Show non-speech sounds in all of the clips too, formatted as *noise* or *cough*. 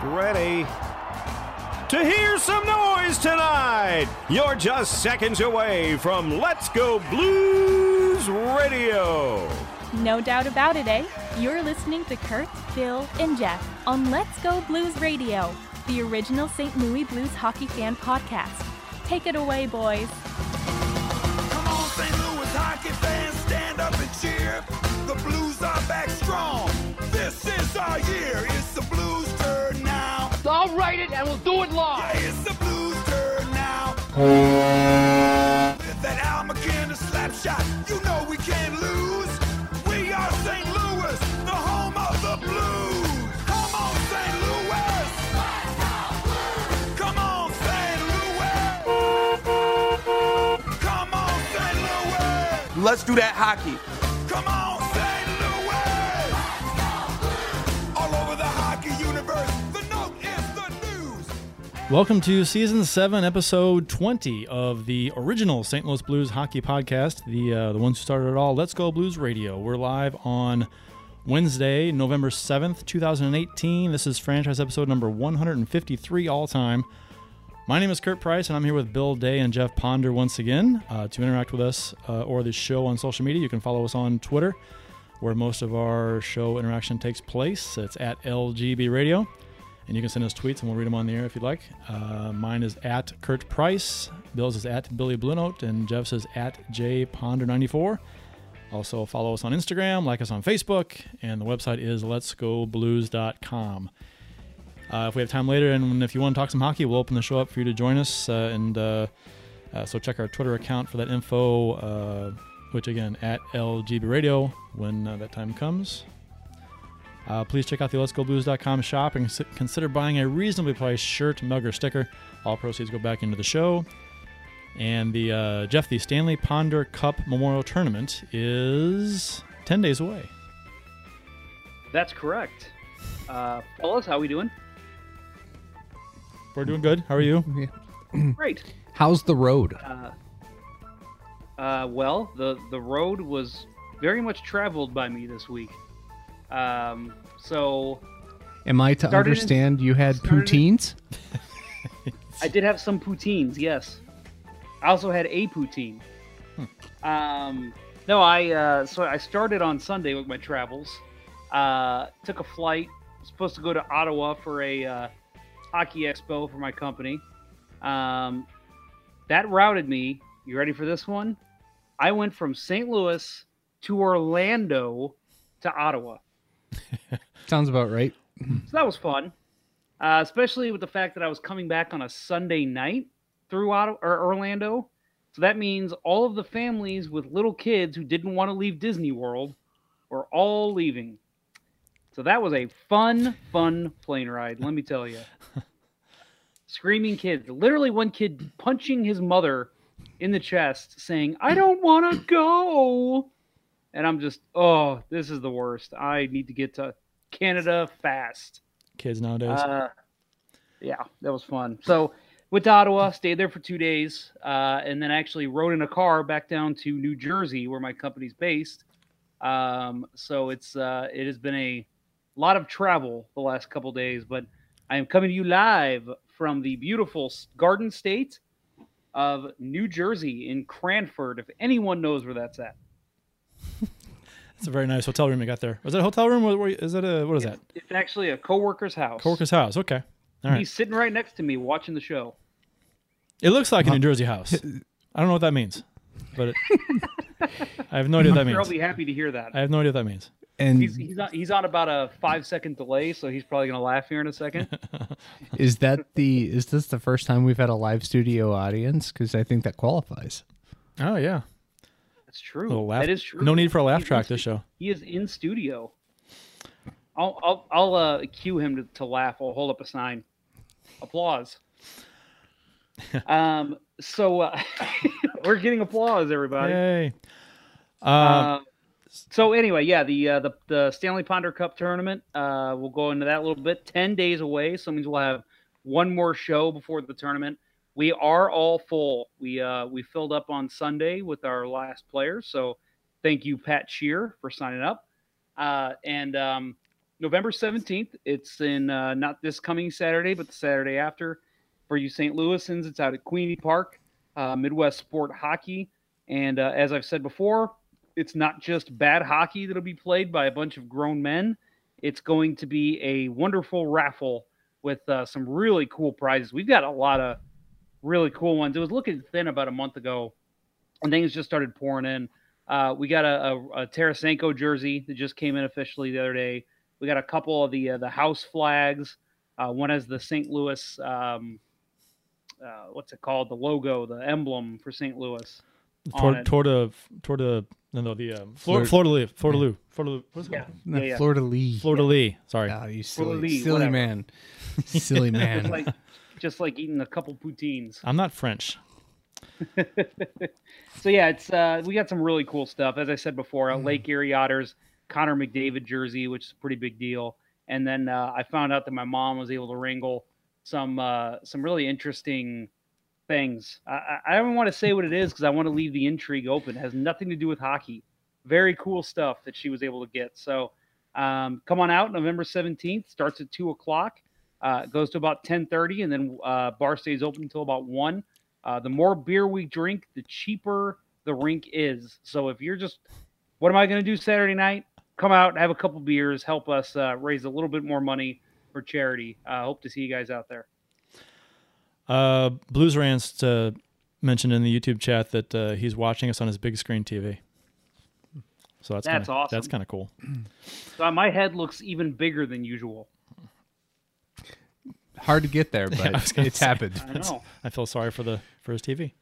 Get ready to hear some noise tonight. You're just seconds away from Let's Go Blues Radio. No doubt about it, eh? You're listening to Kurt, Bill, and Jeff on Let's Go Blues Radio, the original St. Louis Blues hockey fan podcast. Take it away, boys. Come on, St. Louis hockey fans, stand up and cheer. The Blues are back strong. This is our year. It's the Blues' turn now. I'll it and we'll do it live. Yeah, it's the Blues' turn now. With that Al MacInnis slap shot, you know we can't lose. We are St. Louis, the home of the Blues. Come on, St. Louis. Come on, St. Louis. Come on, St. Louis. Let's do that hockey. Welcome to season seven, episode twenty of the original St. Louis Blues hockey podcast. The uh, the ones who started it all. Let's go Blues Radio. We're live on Wednesday, November seventh, two thousand and eighteen. This is franchise episode number one hundred and fifty three all time. My name is Kurt Price, and I'm here with Bill Day and Jeff Ponder once again. Uh, to interact with us uh, or the show on social media, you can follow us on Twitter, where most of our show interaction takes place. It's at LGB Radio. And you can send us tweets, and we'll read them on the air if you'd like. Uh, mine is at Kurt Price. Bill's is at Billy Blue Note, and Jeff's is at JPonder94. Also, follow us on Instagram, like us on Facebook, and the website is letsgoblues.com. Uh, if we have time later, and if you want to talk some hockey, we'll open the show up for you to join us. Uh, and uh, uh, so check our Twitter account for that info, uh, which again at LGB Radio when that time comes. Uh, please check out the letsgoblues.com shop and consider buying a reasonably priced shirt, mug, or sticker. All proceeds go back into the show. And the uh, Jeff, the Stanley Ponder Cup Memorial Tournament is 10 days away. That's correct. Uh, fellas, how we doing? We're doing good. How are you? *clears throat* Great. How's the road? Uh, uh, well, the the road was very much traveled by me this week. Um, so Am I to started in- understand you had started in- poutines? *laughs* I did have some poutines, yes. I also had a poutine. Um, no, I uh, so I started on Sunday with my travels. Uh, took a flight. Supposed to go to Ottawa for a uh, hockey expo for my company. Um, that routed me. You ready for this one? I went from St. Louis to Orlando to Ottawa. *laughs* Sounds about right. So that was fun, uh, especially with the fact that I was coming back on a Sunday night through Ottawa, or Orlando. So that means all of the families with little kids who didn't want to leave Disney World were all leaving. So that was a fun, fun plane ride. Let me tell you. *laughs* Screaming kids, literally one kid punching his mother in the chest, saying, "I don't want to go." And I'm just, oh, this is the worst. I need to get to Canada fast. Kids nowadays. Uh, yeah, that was fun. So went to Ottawa, stayed there for two days, uh, and then actually rode in a car back down to New Jersey, where my company's based. Um, so it's uh, it has been a lot of travel the last couple days, but I am coming to you live from the beautiful Garden State of New Jersey in Cranford. If anyone knows where that's at, It's a very nice hotel room you got there. Was it a hotel room? Or is it a what is that? it's actually a coworker's house. Coworker's house. Okay. All right. He's sitting right next to me watching the show. It looks like a New Jersey house. I don't know what that means, but it, *laughs* I have no idea what that Sure, *laughs* I'll means. be happy to hear that. I have no idea what that means. And He's he's on, he's on about a five second delay, so he's probably gonna laugh here in a second. *laughs* is that the is this the first time we've had a live studio audience? Because I think that qualifies. Oh yeah. That's true. Laugh. That is true. No need for a laugh He's track this show. He is in studio. I'll I'll I'll uh, cue him to, to laugh. I'll hold up a sign. Applause. *laughs* um. So uh, *laughs* we're getting applause, everybody. Yay. Uh, Uh, so anyway, yeah, the uh, the the Stanley Ponder Cup tournament. Uh, we'll go into that a little bit. Ten days away, so it means we'll have one more show before the tournament. We are all full. We uh, we filled up on Sunday with our last players. So thank you, Pat Shear, for signing up. Uh, and um, November 17th. It's in uh, not this coming Saturday, but the Saturday after. For you St. Louisans, it's out at Queeny Park, uh, Midwest Sport Hockey. And uh, as I've said before, it's not just bad hockey that'll be played by a bunch of grown men. It's going to be a wonderful raffle with uh, some really cool prizes. We've got a lot of really cool ones. It was looking thin about a month ago, and things just started pouring in. Uh, we got a, a, a Tarasenko jersey that just came in officially the other day. We got a couple of the uh, the house flags. Uh, one has the St. Louis, um, uh, what's it called? The logo, the emblem for St. Louis. on Toward it. toward the toward the no no the um, Flor- Fleur- Fleur de Lis Fleur de Lis Fleur what's it Yeah, called? No, yeah, yeah. Florida Lee. Fleur de Lis. Sorry. Ah, you silly, Lis, silly whatever. man. silly *laughs* man. like, just like eating a couple poutines. I'm not French. *laughs* So yeah, it's uh, we got some really cool stuff. As I said before, uh, Lake Erie Otters, Connor McDavid jersey, which is a pretty big deal. And then uh, I found out that my mom was able to wrangle some uh, some really interesting things. I, I- I don't want to say what it is because I want to leave the intrigue open. It has nothing to do with hockey. Very cool stuff that she was able to get. So um, come on out November seventeenth. Starts at two o'clock. Uh, goes to about ten thirty, and then uh, bar stays open until about one. Uh, the more beer we drink, the cheaper the rink is. So if you're just, what am I going to do Saturday night? Come out, have a couple beers, help us uh, raise a little bit more money for charity. Uh, hope to see you guys out there. Uh, Blues Rants mentioned in the YouTube chat that uh, he's watching us on his big screen TV. So that's That's kinda, awesome. That's kind of cool. *clears throat* So my head looks even bigger than usual. Hard to get there, *laughs* but was gonna it's say. happened. I know. I feel sorry for the for his TV.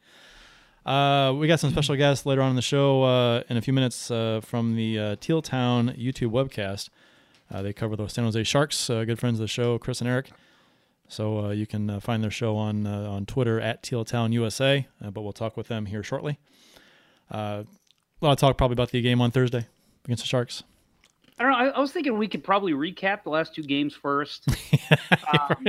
Uh, we got some special guests later on in the show uh, in a few minutes uh, from the uh, Teal Town YouTube webcast. Uh, they cover the San Jose Sharks, uh, good friends of the show, Chris and Erik. So uh, you can uh, find their show on uh, on Twitter at Teal Town USA. Uh, but we'll talk with them here shortly. Uh, a lot of talk probably about the game on Thursday against the Sharks. I don't know. I, I was thinking we could probably recap the last two games first. *laughs* um,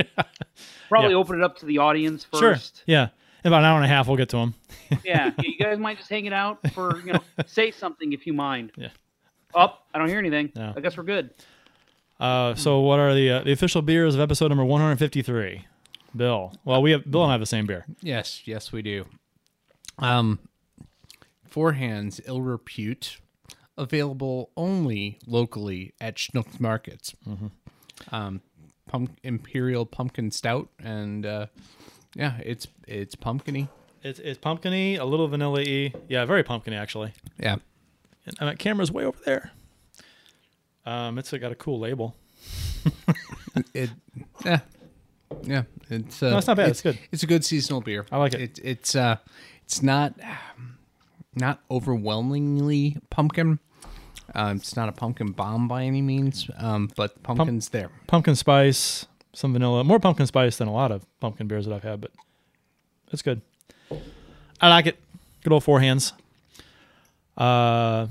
probably Yeah. open it up to the audience first. Sure. first. Yeah. In about an hour and a half, we'll get to them. *laughs* Yeah. *laughs* you guys might just hang it out for, you know, say something if you mind. Yeah. Up. I don't hear anything. No. I guess we're good. Uh, so what are the uh, the official beers of episode number 153? Bill. Well, we have Bill and I have the same beer. Yes, yes, we do. Um, Four Hands Ill Repute, available only locally at Schnucks Markets. Um, pump, Imperial Pumpkin Stout, and uh, yeah, it's it's pumpkiny. It's, it's pumpkiny, a little vanilla y. Yeah, very pumpkiny actually. Yeah, And uh, camera's way over there. Um, it's got a cool label. *laughs* it yeah yeah it's uh, No, it's not bad. It's good. It's a good seasonal beer. I like it. it it's uh it's not not overwhelmingly pumpkin. Um, it's not a pumpkin bomb by any means, um, but the pumpkin's there. Pumpkin spice, some vanilla, more pumpkin spice than a lot of pumpkin beers that I've had, but it's good. I like it. Good old four hands. Uh,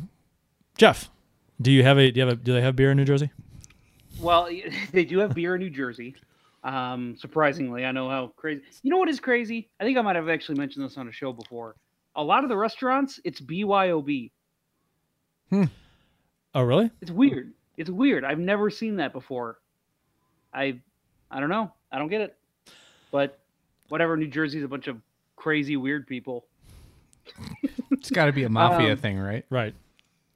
Jeff, do you have a do you have a do they have beer in New Jersey? Well, *laughs* they do have beer in New Jersey. Um, surprisingly, I know how crazy. You know what is crazy? I think I might have actually mentioned this on a show before. A lot of the restaurants, it's BYOB. Oh, really? It's weird. It's weird. I've never seen that before. I, I don't know. I don't get it. But whatever. New Jersey's a bunch of crazy, weird people. It's got to be a mafia Um, thing, right? Right.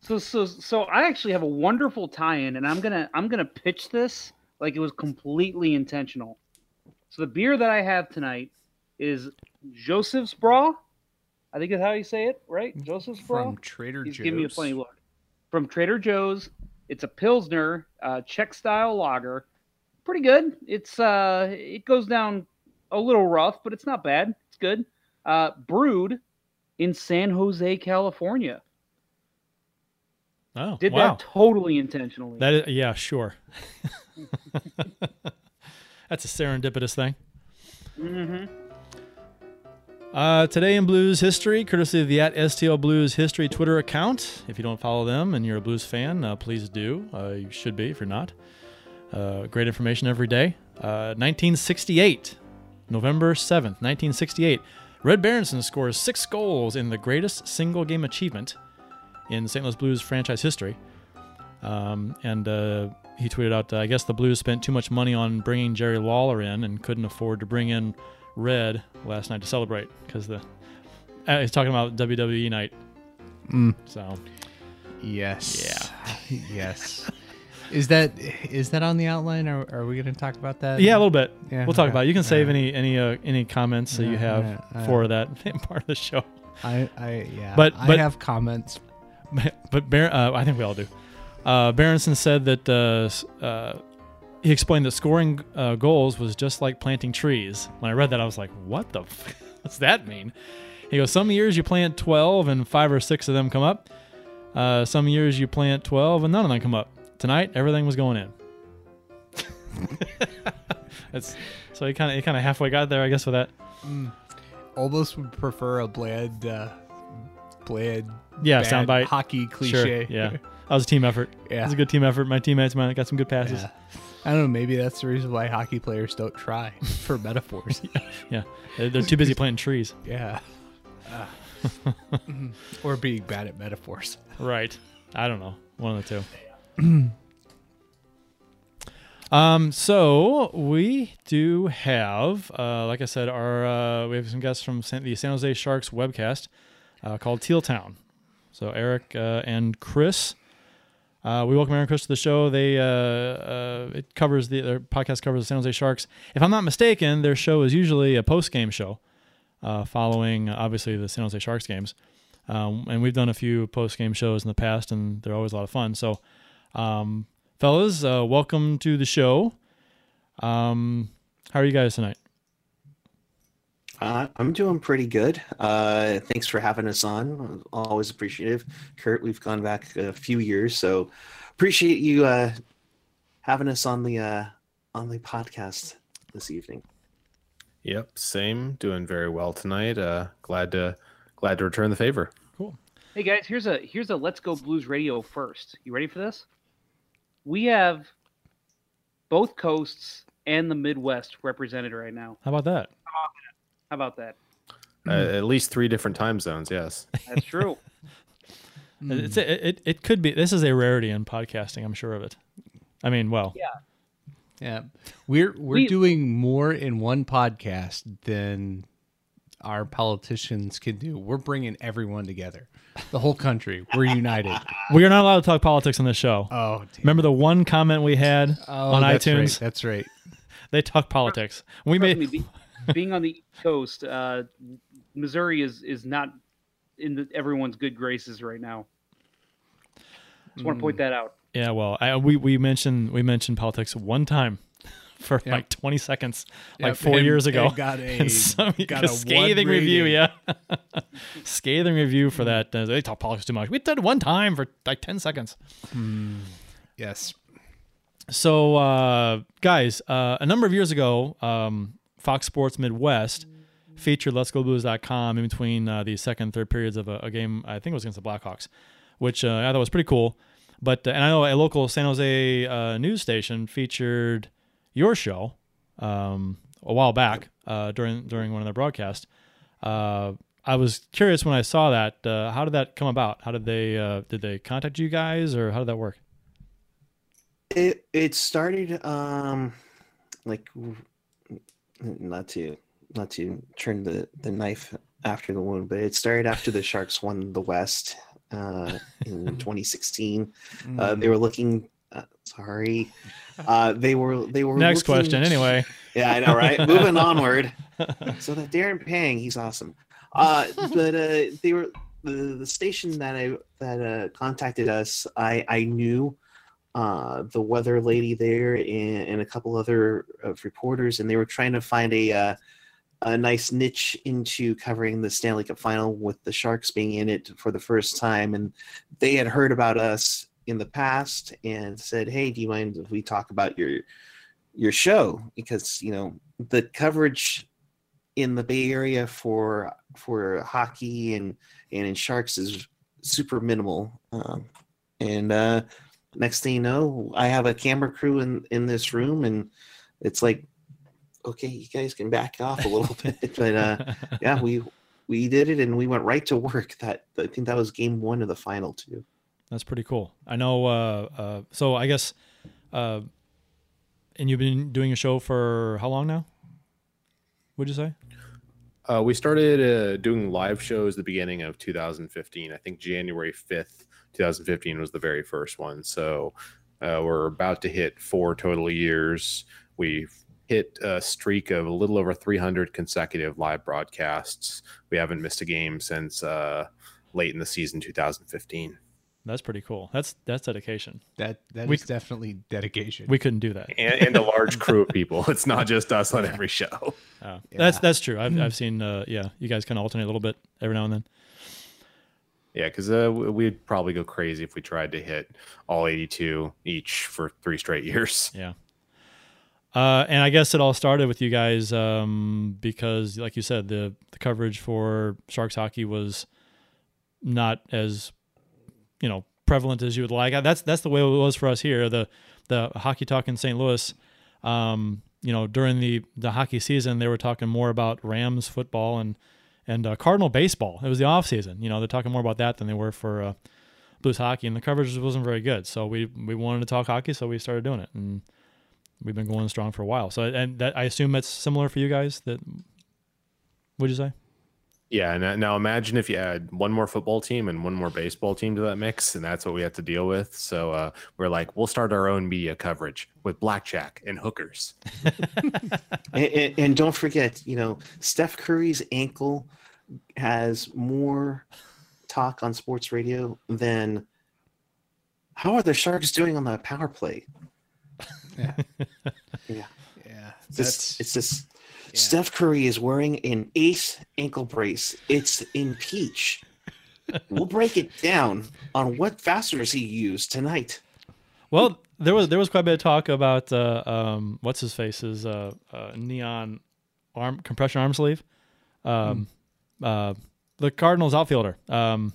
So so so I actually have a wonderful tie-in, and I'm gonna I'm gonna pitch this like it was completely intentional. So the beer that I have tonight is Joseph's Bra. I think that's how you say it, right? Joseph's Bra. From Trader He's Joe's. giving me a funny look. From Trader Joe's. It's a Pilsner, uh, Czech style lager. Pretty good. It's uh, it goes down a little rough, but it's not bad. It's good. Uh, brewed in San Jose, California. Oh, Did wow. that totally intentionally. That is, yeah, sure. *laughs* That's a serendipitous thing. mm-hmm. Uh, today in Blues history, courtesy of the at STL Blues history Twitter account. If you don't follow them and you're a Blues fan, uh, please do. Uh, you should be if you're not. Uh, great information every day. Uh, 1968, November 7th, 1968. Red Berenson scores six goals in the greatest single game achievement in St. Louis Blues franchise history. Um, and uh, he tweeted out, uh, I guess the Blues spent too much money on bringing Jerry Lawler in and couldn't afford to bring in Red last night to celebrate because the uh, he's talking about WWE night. Mm. So Yes. Yeah. *laughs* yes. Is that is that on the outline? Or are we going to talk about that? yeah, a little bit. Yeah, we'll talk about. It. You can save any any uh, any comments that you have for that *laughs* part of the show. I, I yeah. But- I but- have comments. *laughs* but Bar- uh, I think we all do. Uh, Berenson said that uh, uh, he explained that scoring uh, goals was just like planting trees. When I read that, I was like, "What the? F- *laughs* what's that mean?" He goes, "Some years you plant twelve and five or six of them come up. Uh, some years you plant twelve and none of them come up. Tonight, everything was going in." *laughs* It's so he kind of he kind of halfway got there, I guess, with that. Almost would prefer a bland, uh, bland, Yeah, soundbite. hockey Sure. cliche. Yeah, *laughs* that was a team effort. Yeah. it was a good team effort. My teammates, man, got some good passes. Yeah. I don't know. Maybe that's the reason why hockey players don't try *laughs* for metaphors. *laughs* Yeah, they're, they're too busy planting trees. *laughs* yeah. or being bad at metaphors. Right. I don't know. One of the two. *clears throat* um. So we do have, uh, like I said, our uh, we have some guests from San, the San Jose Sharks webcast uh, called Teal Town. So Erik uh, and Chris. Uh, we welcome Aaron Chris to the show. They uh, uh, it covers the their podcast covers the San Jose Sharks. If I'm not mistaken, their show is usually a post game show, uh, following obviously the San Jose Sharks games. Um, and we've done a few post game shows in the past, and they're always a lot of fun. So, um, fellas, uh, welcome to the show. Um, how are you guys tonight? Uh, I'm doing pretty good. Uh, thanks for having us on. Always appreciative. Kurt, we've gone back a few years, so appreciate you uh, having us on the uh, on the podcast this evening. Yep, same. Doing very well tonight. Uh, glad to glad to return the favor. Cool. Hey guys, here's a here's a Let's Go Blues Radio first. You ready for this? We have both coasts and the Midwest represented right now. How about that? How about that? Uh, at least three different time zones. Yes. That's true. *laughs* It's it, it it could be. This is a rarity in podcasting. I'm sure of it. I mean, well, Yeah. Yeah, we're we're We- doing more in one podcast than our politicians can do. We're bringing everyone together, the whole country. We're united. *laughs* we are not allowed to talk politics on this show. Oh, damn. Remember the one comment we had Oh, on that's iTunes? Right, that's right. *laughs* They talk politics. We Trust made me, be, being on the East Coast, uh, Missouri is is not in the, everyone's good graces right now. Just want to point that out. Yeah, well, I, we we mentioned we mentioned politics one time *laughs* for like 20 seconds, like four and- years ago. got *laughs* a- some- got a a scathing review. Yeah, *laughs* scathing review for that. Uh, they talk politics too much. We did one time for like 10 seconds. Yes. So, uh, guys, uh, a number of years ago, um, Fox Sports Midwest featured Let's Go Blues.com in between uh, the second and third periods of a, a game. I think it was against the Blackhawks, which uh, I thought was pretty cool. But uh, and I know a local San Jose uh, news station featured your show um, a while back uh, during during one of their broadcasts. Uh, I was curious when I saw that. How did that come about? How did they did they contact you guys, or how did that work? It it started um like not to not to turn the the knife after the wound, but it started after the Sharks won the West uh, in *laughs* 2016. Uh, they were looking. Uh, sorry, uh, they were they were. Next looking- question, anyway. Yeah, I know, right? Moving *laughs* onward. So that Darren Pang, he's awesome. Uh, but uh, they were the the station that I that uh, contacted us. I I knew uh, the weather lady there and, and a couple other uh, reporters, and they were trying to find a uh, a nice niche into covering the Stanley Cup Final with the Sharks being in it for the first time, and they had heard about us in the past and said, "Hey, do you mind if we talk about your your show?" Because you know the coverage in the Bay Area for for hockey and and in Sharks is super minimal, um, and uh, next thing you know, I have a camera crew in in this room, and it's like, okay, you guys can back off a little bit, *laughs* but uh, yeah, we we did it, and we went right to work. That I think that was game one of the final too. That's pretty cool. I know. Uh, uh, so I guess uh, and you've been doing a show for how long now? Would you say? Uh, we started uh, doing live shows the beginning of 2015. I think January 5th, 2015 was the very first one. So uh, we're about to hit four total years. We've hit a streak of a little over 300 consecutive live broadcasts. We haven't missed a game since uh, late in the season 2015. That's pretty cool. That's that's dedication. That that is We- definitely dedication. We couldn't do that. *laughs* And, and a large crew of people. It's not just us on every show. Uh, That's that's true. I've I've seen. Uh, yeah, you guys kind of alternate a little bit every now and then. Yeah, because uh, we'd probably go crazy if we tried to hit all 82 each for three straight *laughs* years. Yeah. Uh, and I guess it all started with you guys um, because, like you said, the the coverage for Sharks hockey was not as you know prevalent as you would like. That's that's the way it was for us here. The the hockey talk in St. Louis. Um, you know, during the the hockey season, they were talking more about Rams football and and uh, Cardinal baseball. It was the off season. You know, they're talking more about that than they were for uh, Blues hockey, and the coverage wasn't very good. So we we wanted to talk hockey, so we started doing it, and we've been going strong for a while. So and that I assume that's similar for you guys. That would you say? Yeah, and now imagine if you add one more football team and one more baseball team to that mix, and that's what we have to deal with. So uh, we're like, we'll start our own media coverage with blackjack and hookers. *laughs* and, and, and don't forget, you know, Steph Curry's ankle has more talk on sports radio than how are the Sharks doing on the power play? Yeah. Yeah. yeah. It's That's just, it's just yeah. Steph Curry is wearing an ace ankle brace. It's in peach. we'll break it down on what fasteners he used tonight. Well, there was there was quite a bit of talk about uh, um, what's his face's uh, uh, neon arm compression arm sleeve. Um, uh, the Cardinals outfielder. Um,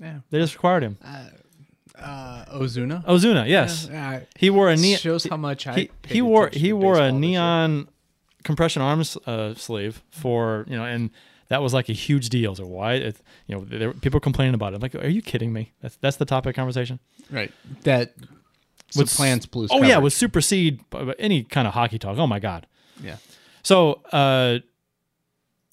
yeah. they just required him. Uh, Ozuna. Ozuna, yes, Yeah, he wore a neon. shows how much I he, he wore he wore a baseball this year. neon compression arms uh, sleeve for you know, and that was like a huge deal. So why, it, you know, there, people complaining about it. I'm like, are you kidding me? That's that's the topic of conversation. Right. That Would supplants Blues. Oh yeah, coverage. would supersede uh, any kind of hockey talk. Oh my god. yeah. So uh,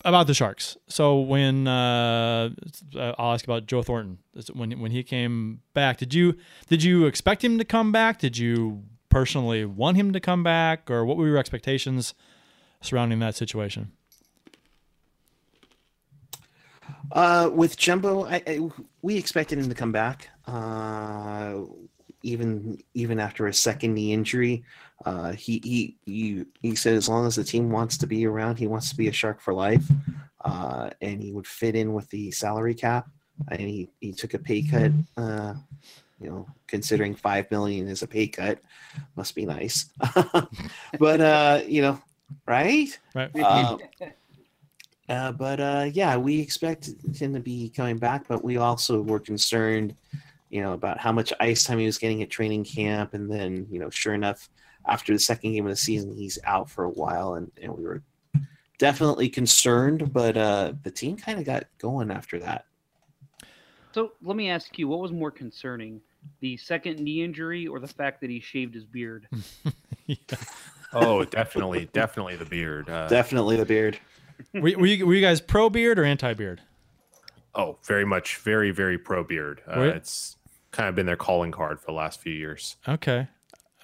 about the Sharks. So when uh, I'll ask about Joe Thornton when when he came back. Did you did you expect him to come back? Did you personally want him to come back, or what were your expectations surrounding that situation? Uh, with Jumbo, I, I, we expected him to come back. Uh, even even after a second knee injury, uh, he, he he he said as long as the team wants to be around, he wants to be a shark for life, uh, and he would fit in with the salary cap. And he, he took a pay cut. Uh, you know, considering five million is a pay cut, must be nice. *laughs* but uh, you know, right? Right. Uh, *laughs* uh, but uh, yeah, we expect him to be coming back, but we also were concerned, you know, about how much ice time he was getting at training camp, and then you know, sure enough, after the second game of the season, he's out for a while, and, and we were definitely concerned, but uh, the team kind of got going after that. So let me ask you, what was more concerning, the second knee injury or the fact that he shaved his beard? *laughs* Oh, definitely, definitely the beard. Uh, Definitely the beard. were, were you were you guys pro beard or anti beard? oh, very much, very, very pro beard. Uh, it's kind of been their calling card for the last few years. Okay,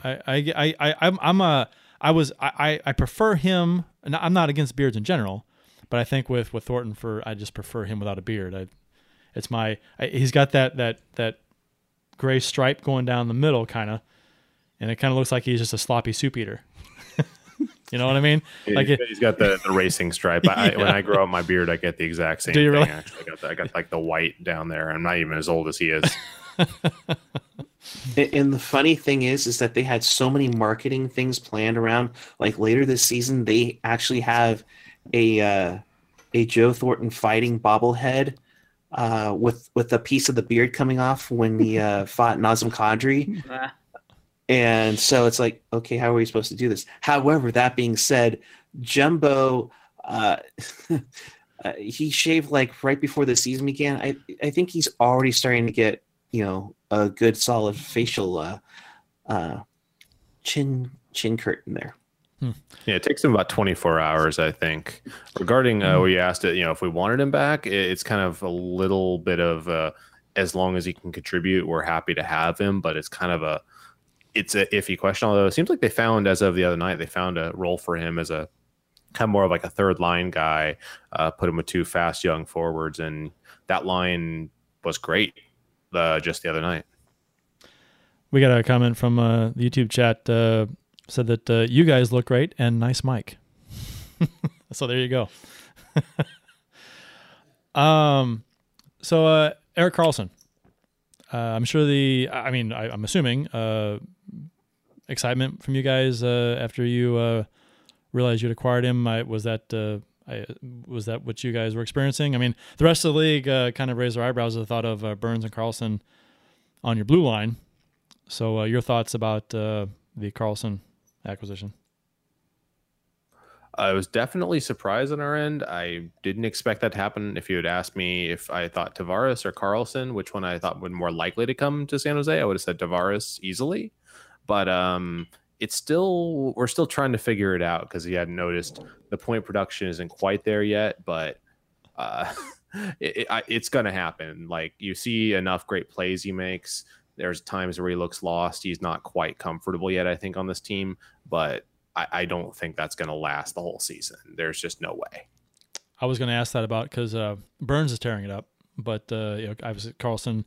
I I I, I'm I'm a I was I I- prefer him. and I'm not against beards in general, but I think with with Thornton for I just prefer him without a beard. I, it's my I, he's got that that that gray stripe going down the middle, kind of, and it kind of looks like he's just a sloppy soup eater. *laughs* you know what I mean? Like it, he's got the, the racing stripe. I, *laughs* I, when I grow out my beard, I get the exact same Do you thing. really? Actually, I got the, I got like the white down there. I'm not even as old as he is. *laughs* And- the funny thing is, is that they had so many marketing things planned around. Like later this season, they actually have a uh, a Joe Thornton fighting bobblehead uh, with with a piece of the beard coming off when he uh, *laughs* fought Nazem Kadri. *laughs* And so it's like, okay, how are we supposed to do this? However, that being said, Jumbo, uh, *laughs* uh, he shaved like right before the season began. I I think he's already starting to get you know a good solid facial uh, uh, chin chin curtain there. Yeah, it takes him about 24 hours, I think. Regarding uh, where you asked it, you know, if we wanted him back, it, it's kind of a little bit of uh, as long as he can contribute, we're happy to have him. But it's kind of a it's a iffy question. Although it seems like they found as of the other night, they found a role for him as a kind of more of like a third line guy. Uh, put him with two fast young forwards, and that line was great uh, just the other night. We got a comment from uh, the YouTube chat. Uh, said that uh, you guys look great and nice mic. *laughs* so there you go. *laughs* um, so uh, Erik Karlsson. Uh, I'm sure the. I mean, I, I'm assuming uh, excitement from you guys after you realized you'd acquired him. I, was that I, was that what you guys were experiencing? I mean, the rest of the league uh, kind of raised their eyebrows at the thought of uh, Burns and Karlsson on your blue line. So, uh, your thoughts about uh, the Karlsson acquisition? I was definitely surprised on our end. I didn't expect that to happen. If you had asked me if I thought Tavares or Karlsson, which one I thought would more likely to come to San Jose, I would have said Tavares easily. But um, it's still we're still trying to figure it out because he hadn't noticed the point production isn't quite there yet. But uh, *laughs* it, it, it's going to happen. Like you see enough great plays he makes. There's times where he looks lost. He's not quite comfortable yet, I think, on this team. But I, I don't think that's going to last the whole season. There's just no way. I was going to ask that about because uh, Burns is tearing it up, but uh, you know, Karlsson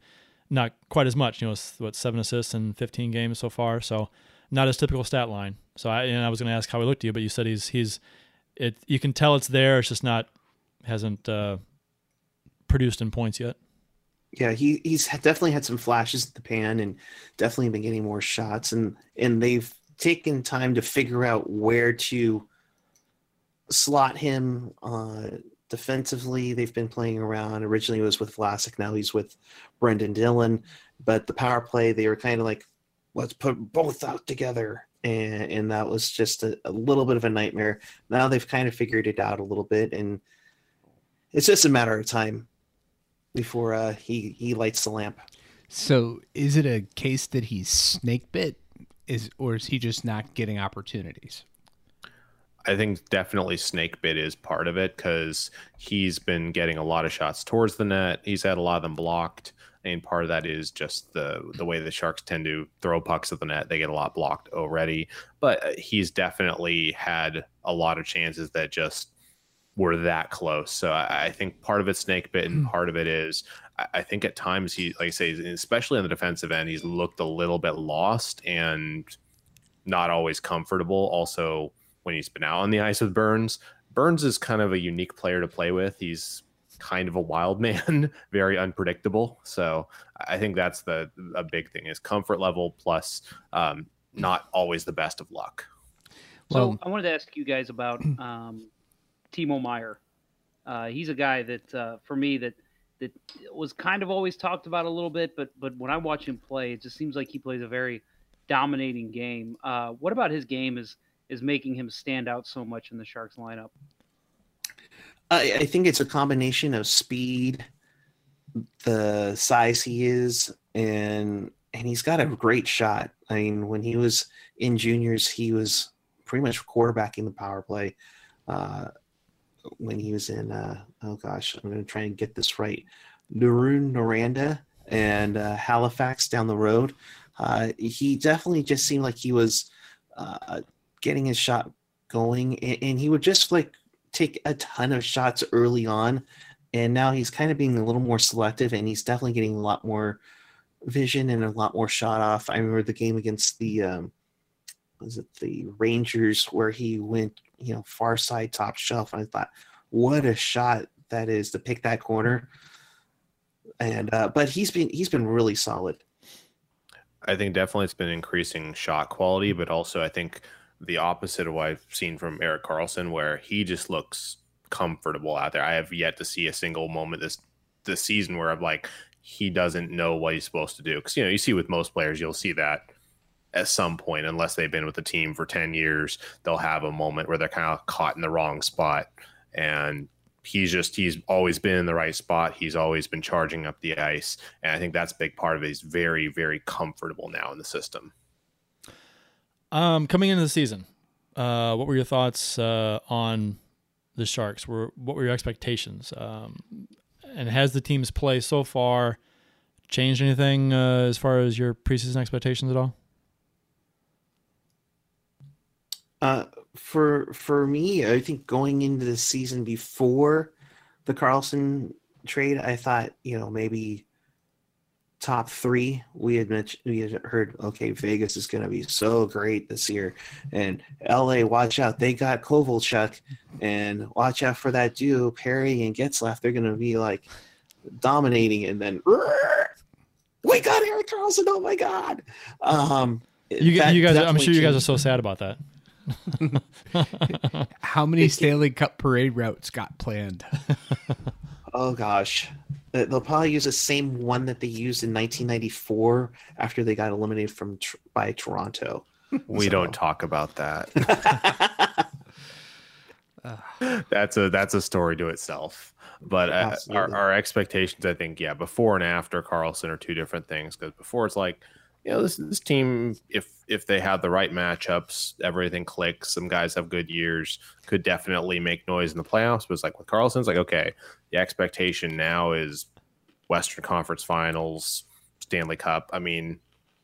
not quite as much. You know, what seven assists in 15 games so far, so not his typical stat line. So I and I was going to ask how he looked to you, but you said he's he's it. You can tell it's there. It's just not hasn't uh, produced in points yet. Yeah, he he's definitely had some flashes at the pan and definitely been getting more shots and and they've taken time to figure out where to slot him uh defensively. They've been playing around. Originally it was with Vlasic, now he's with Brendan Dillon. But the power play, they were kind of like, let's put both out together. And and that was just a, a little bit of a nightmare. Now they've kind of figured it out a little bit and it's just a matter of time before uh, he he lights the lamp. So is it a case that he's snake bit? Is or is he just not getting opportunities? I think definitely snake bit is part of it because he's been getting a lot of shots towards the net. He's had a lot of them blocked, and part of that is just the the way the Sharks tend to throw pucks at the net. They get a lot blocked already, but uh, he's definitely had a lot of chances that just were that close. So I, I think part of it's snake bit, and part of it is I, I think at times he, like I say, especially on the defensive end, he's looked a little bit lost and not always comfortable. Also, when he's been out on the ice with Burns, Burns is kind of a unique player to play with. He's kind of a wild man, *laughs* very unpredictable. So I think that's the a big thing is comfort level plus um, not always the best of luck. So Well- I wanted to ask you guys about *clears throat* um, Timo Meier. Uh, he's a guy that, uh, for me, that that was kind of always talked about a little bit, but but when I watch him play, it just seems like he plays a very dominating game. Uh, what about his game is is making him stand out so much in the Sharks lineup? I, I think it's a combination of speed, the size he is, and and he's got a great shot. I mean, when he was in juniors, he was pretty much quarterbacking the power play. Uh, when he was in, uh, oh gosh, I'm going to try and get this right, Narun Naranda and uh, Halifax down the road. Uh, he definitely just seemed like he was uh, getting his shot going, and, and he would just like take a ton of shots early on and now he's kind of being a little more selective and he's definitely getting a lot more vision and a lot more shot off. I remember the game against the um was it the rangers where he went you know far side top shelf and i thought what a shot that is to pick that corner. And uh but he's been he's been really solid. I think definitely it's been increasing shot quality, but also I think the opposite of what I've seen from Erik Karlsson, where he just looks comfortable out there. I have yet to see a single moment this this season where I'm like, he doesn't know what he's supposed to do. Because you know, you see with most players, you'll see that at some point, unless they've been with the team for 10 years, they'll have a moment where they're kind of caught in the wrong spot. And he's just he's always been in the right spot. He's always been charging up the ice. And I think that's a big part of it. He's very, very comfortable now in the system. Um, coming into the season, uh, what were your thoughts uh, on the Sharks? Were what were your expectations? Um, and has the team's play so far changed anything uh, as far as your preseason expectations at all? Uh, for for me, I think going into the season before the Karlsson trade, I thought you know maybe top three. We had mentioned we had heard okay, Vegas is going to be so great this year, and L.A. Watch out, they got Kovalchuk, and watch out for that duo Perry and Getzlaff. They're going to be like dominating, and then we got Erik Karlsson. Oh my god! Um, You, that you guys, I'm sure you guys are so sad about that. *laughs* How many *laughs* Stanley Cup parade routes got planned? Oh gosh, they'll probably use the same one that they used in 1994 after they got eliminated from by Toronto. *laughs* We So- don't talk about that. *laughs* *laughs* that's a that's a story to itself. But uh, our, our expectations, I think, yeah, before and after Karlsson are two different things. Because before it's like, you know, this this team, if if they have the right matchups, everything clicks. Some guys have good years, could definitely make noise in the playoffs. But it's like with Karlsson, it's like, okay, the expectation now is Western Conference Finals, Stanley Cup. I mean,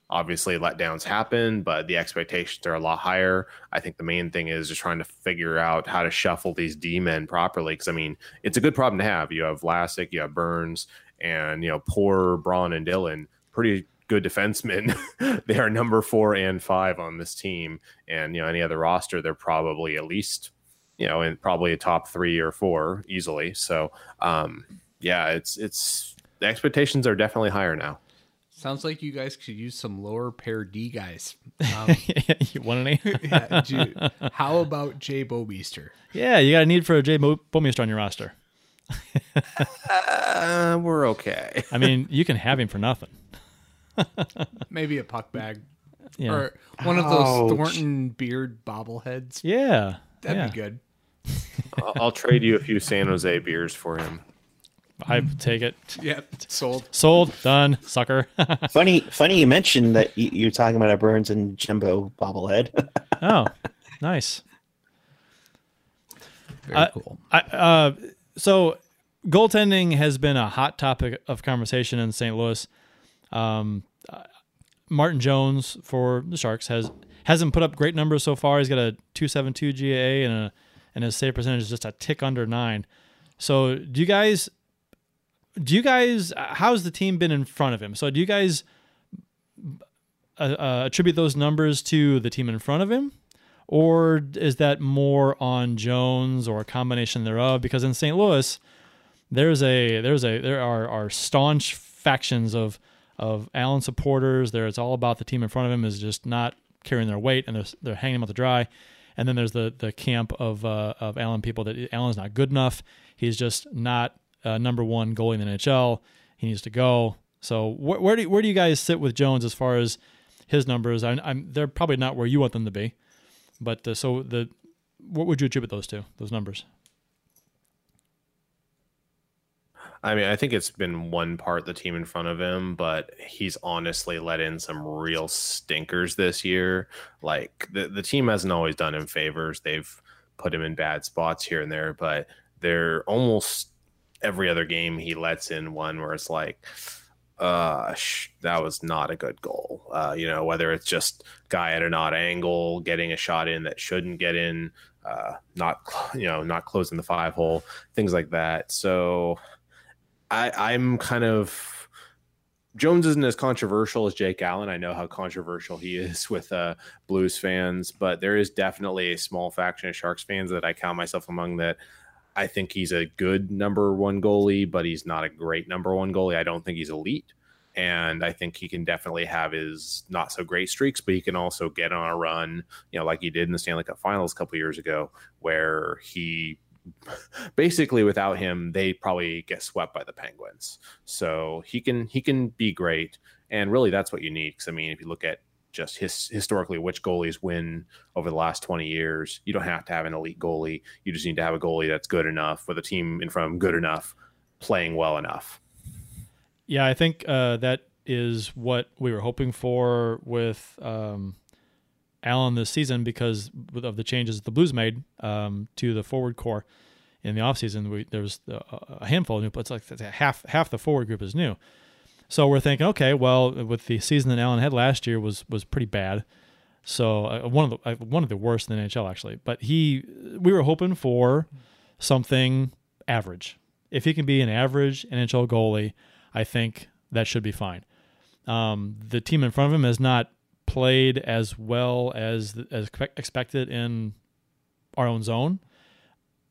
obviously letdowns happen, but the expectations are a lot higher. I think the main thing is just trying to figure out how to shuffle these D men properly. Because I mean, it's a good problem to have. You have Vlasic, you have Burns, and you know, poor Braun and Dillon, pretty good defensemen. *laughs* they are number four and five on this team, and you know, any other roster, they're probably at least you know, in probably a top three or four easily. So, um, yeah, it's it's the expectations are definitely higher now. Sounds like you guys could use some lower pair D guys. *laughs* Um, you want any? *laughs* yeah, Ju- how about Jay Bouwmeester? yeah, you got a need for a Jay Bo- Bouwmeester on your roster. Uh, we're okay. I mean, you can have him for nothing. *laughs* Maybe a puck bag Yeah, or one of those Ouch. Thornton beard bobbleheads. yeah, That'd yeah. be good. I'll, I'll trade you a few San Jose beers for him. I take it. Yep, sold. Sold, done, sucker. *laughs* Funny, funny you mentioned that you, you're talking about a Burns and Jimbo bobblehead. *laughs* oh, nice. Very I- cool. I, uh, so goaltending has been a hot topic of conversation in St. Louis. Um, uh, Martin Jones for the Sharks has hasn't put up great numbers so far. He's got a two seven two GAA and a and his save percentage is just a tick under nine. So do you guys? Do you guys? How's the team been in front of him? So do you guys uh, uh, attribute those numbers to the team in front of him, or is that more on Jones or a combination thereof? Because in St. Louis, there's a there's a there are are staunch factions of of Allen supporters. There, it's all about the team in front of him is just not carrying their weight and they're they're hanging him out to dry. And then there's the the camp of uh, of Allen people that Allen's not good enough. He's just not uh, number one goalie in the NHL. He needs to go. So wh- where do where do you guys sit with Jones as far as his numbers? I, I'm they're probably not where you want them to be, but uh, so the what would you attribute those to? Those numbers? I mean, I think it's been one part the team in front of him, but he's honestly let in some real stinkers this year. Like the the team hasn't always done him favors. They've put him in bad spots here and there, but they're almost every other game he lets in one where it's like, uh, sh- that was not a good goal. Uh, you know, whether it's just guy at an odd angle getting a shot in that shouldn't get in, uh, not cl- *laughs* you know not closing the five hole, things like that. So. I, I'm kind of Jones isn't as controversial as Jake Allen. I know how controversial he is *laughs* with uh, Blues fans, but there is definitely a small faction of Sharks fans that I count myself among that. I think he's a good number one goalie, but he's not a great number one goalie. I don't think he's elite. And I think he can definitely have his not so great streaks, but he can also get on a run, you know, like he did in the Stanley Cup finals a couple years ago, where he basically without him they probably get swept by the penguins. So he can he can be great. And really that's what you need because i mean if you look at just his, historically which goalies win over the last 20 years you don't have to have an elite goalie. You just need to have a goalie that's good enough with a team in front of him good enough playing well enough. Yeah, I think uh, that is what we were hoping for with um, Allen this season because of the changes the Blues made um, to the forward core in the offseason. We, there was a handful of new, but it's like half half the forward group is new. So we're thinking, okay, well, with the season that Allen had last year was was pretty bad. So uh, one of the uh, one of the worst in the NHL actually. But he, we were hoping for something average. If he can be an average NHL goalie, I think that should be fine. Um, the team in front of him has not played as well as as expected in our own zone,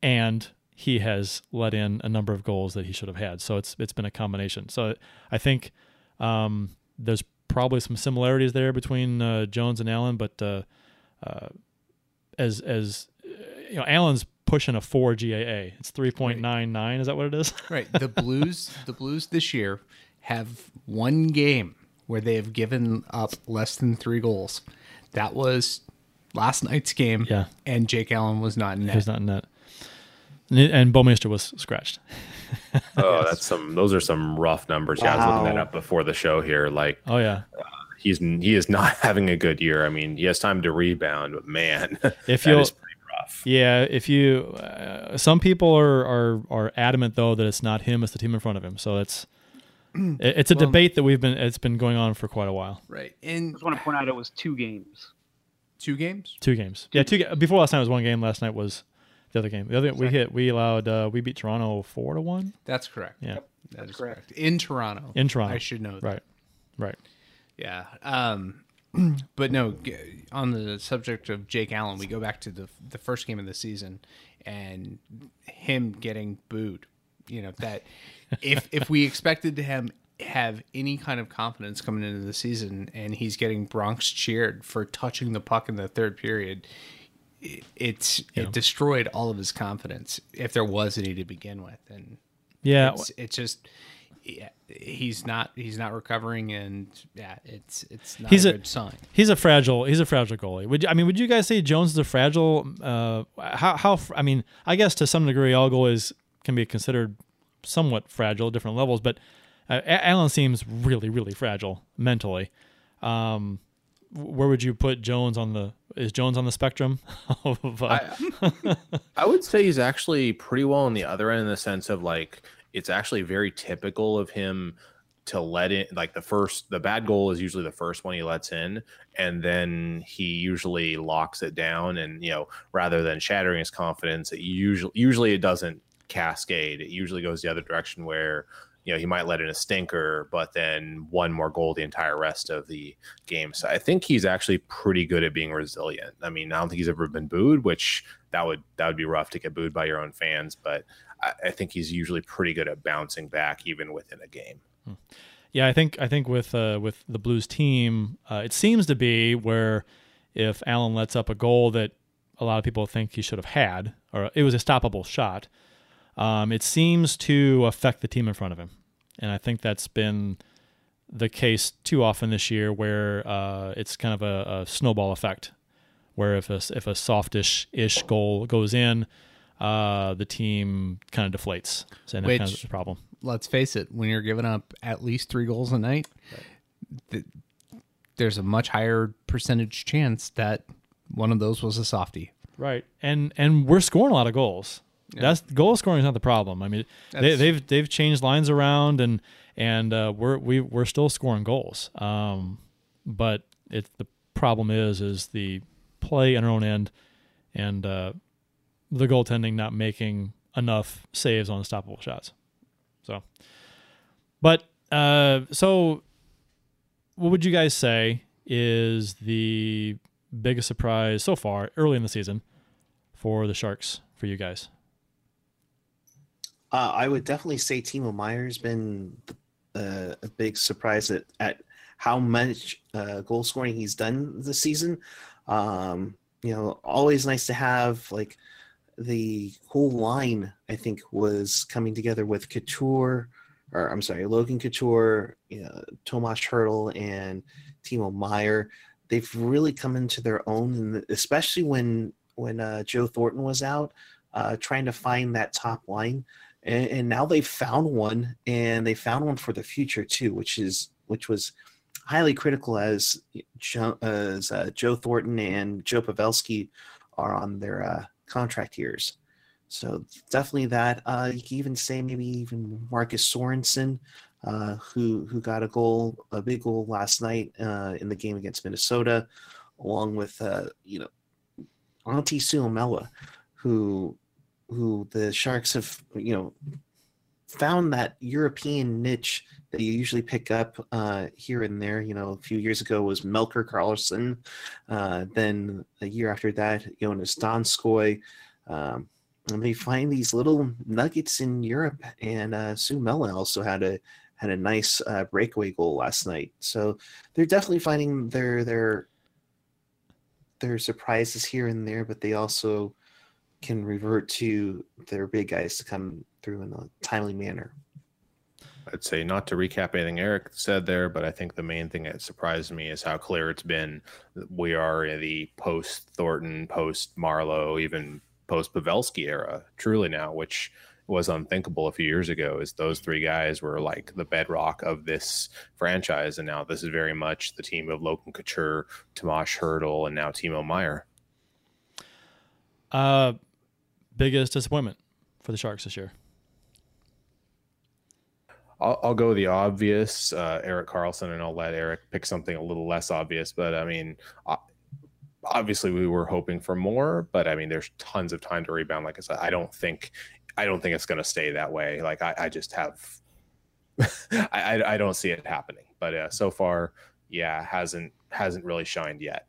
and he has let in a number of goals that he should have had. So it's it's been a combination. So I think um, there's probably some similarities there between uh, Jones and Allen, but uh, uh, as as you know, Allen's pushing a four GAA. It's three point nine nine. Is that what it is? Right. The Blues, the Blues this year have one game where they have given up less than three goals. That was last night's game. Yeah. And Jake Allen was not in net. He's not in that. And, and Bouwmeester was scratched. *laughs* Oh, that's some. Those are some rough numbers. Yeah, I was looking that up before the show here. Like Oh yeah. he's he is not *laughs* having a good year. I mean, he has time to rebound, but man, *laughs* If that you'll- pretty rough. Yeah, if you, uh, some people are, are are adamant though that it's not him, it's the team in front of him. So it's it- it's a Well- debate that we've been it's been going on for quite a while. Right. And I just want to point out it was two games. two games? Two games, yeah, two. ga- Before last night was one game. Last night was the other game. The other we hit we allowed uh, we beat Toronto four to one. That's correct. Yeah, That is correct. In Toronto. In Toronto. I should know that. right, right. Yeah. Um, *clears throat* but no, on the subject of Jake Allen, we go back to the the first game of the season and him getting booed. You know that if if we expected to him have any kind of confidence coming into the season and he's getting Bronx cheered for touching the puck in the third period, it, it's it destroyed all of his confidence if there was any to begin with, and Yeah, it's, it's just yeah, he's not he's not recovering and yeah it's it's not He's a a- good sign He's a fragile. He's a fragile goalie. Would you, I mean? Would you guys say Jones is a fragile? Uh, how how? I mean, I guess to some degree, all goalies can be considered somewhat fragile, at different levels. But uh, Allen seems really, really fragile mentally. Um, where would you put Jones on the? Is Jones on the spectrum? *laughs* of, uh, I would say he's actually pretty well on the other end in the sense of like it's actually very typical of him to let in like the first the bad goal is usually the first one he lets in and then he usually locks it down and you know rather than shattering his confidence it usually usually it doesn't cascade it usually goes the other direction where you know he might let in a stinker but then one more goal the entire rest of the game. So i think he's actually pretty good at being resilient. I mean i don't think he's ever been booed which that would that would be rough to get booed by your own fans but i, I think he's usually pretty good at bouncing back even within a game. Yeah, I think I think with uh, with the Blues team, uh, it seems to be where if Allen lets up a goal that a lot of people think he should have had, or it was a stoppable shot, um, it seems to affect the team in front of him, and I think that's been the case too often this year, where uh, it's kind of a, a snowball effect, where if a if a softish ish goal goes in, uh, the team kind of deflates, so and that's kind of Which- the problem. let's face it when you're giving up at least three goals a night th- there's a much higher percentage chance that one of those was a softie Right, and and we're scoring a lot of goals. That's goal scoring is not the problem. I mean, they, That's- they've they've changed lines around, and and uh, we're we we're still scoring goals. Um, but it's the problem is is the play on our own end, and uh, the goaltending not making enough saves on stoppable shots. So, but uh, so what would you guys say is the biggest surprise so far early in the season for the Sharks for you guys? Uh, I would definitely say Timo Meier's been a big surprise at, at how much uh, goal scoring he's done this season. Um, you know, always nice to have like the whole line. I think was coming together with Couture, or I'm sorry, Logan Couture, you know, Tomas Hertl, and Timo Meyer. They've really come into their own, and especially when when uh, Joe Thornton was out, uh, trying to find that top line and, and now they've found one and they found one for the future too which is which was highly critical as Joe, as uh, Joe Thornton and Joe Pavelski are on their uh, contract years. So definitely that. Uh, you can even say maybe even Marcus Sorensen, uh, who who got a goal, a big goal last night uh, in the game against Minnesota, along with uh, you know Antti Suomela, who who the Sharks have you know found that European niche that you usually pick up uh, here and there. You know, a few years ago was Melker Karlsson. Uh, then a year after that, Joonas Donskoi. Um, and they find these little nuggets in Europe. And uh, Suomela also had a had a nice uh, breakaway goal last night. So they're definitely finding their their their surprises here and there, but they also can revert to their big guys to come through in a timely manner. I'd say not to recap anything Erik said there, but I think the main thing that surprised me is how clear it's been. We are in the post Thornton, post Marleau, even post Pavelski era, truly now, which was unthinkable a few years ago. Is those three guys were like the bedrock of this franchise, and now this is very much the team of Logan Couture, Tomas Hertl, and now Timo Meier. Uh, biggest disappointment for the Sharks this year. I'll, I'll go the obvious, uh, Erik Karlsson, and I'll let Erik pick something a little less obvious. But I mean, obviously we were hoping for more, but I mean, there's tons of time to rebound. Like I said, I don't think, I don't think it's going to stay that way. Like I, I just have, *laughs* I, I don't see it happening. But uh, so far, yeah, hasn't hasn't really shined yet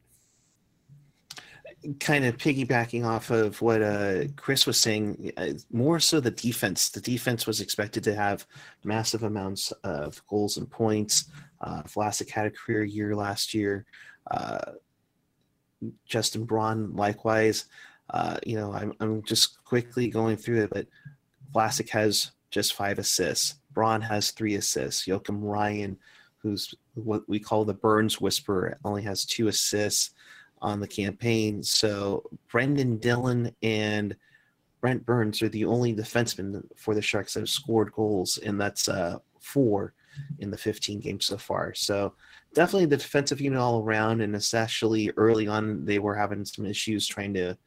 kind of piggybacking off of what uh, Chris was saying, uh, more so the defense. The defense was expected to have massive amounts of goals and points. Uh, Vlasic had a career year last year. Uh, Justin Braun, likewise. Uh, you know, I'm, I'm just quickly going through it, but Vlasic has just five assists. Braun has three assists. Joakim Ryan, who's what we call the Burns Whisperer, only has two assists on the campaign. So Brendan Dillon and Brent Burns are the only defensemen for the Sharks that have scored goals, and that's uh, four in the 15 games so far. So definitely the defensive unit all around, and especially early on, they were having some issues trying to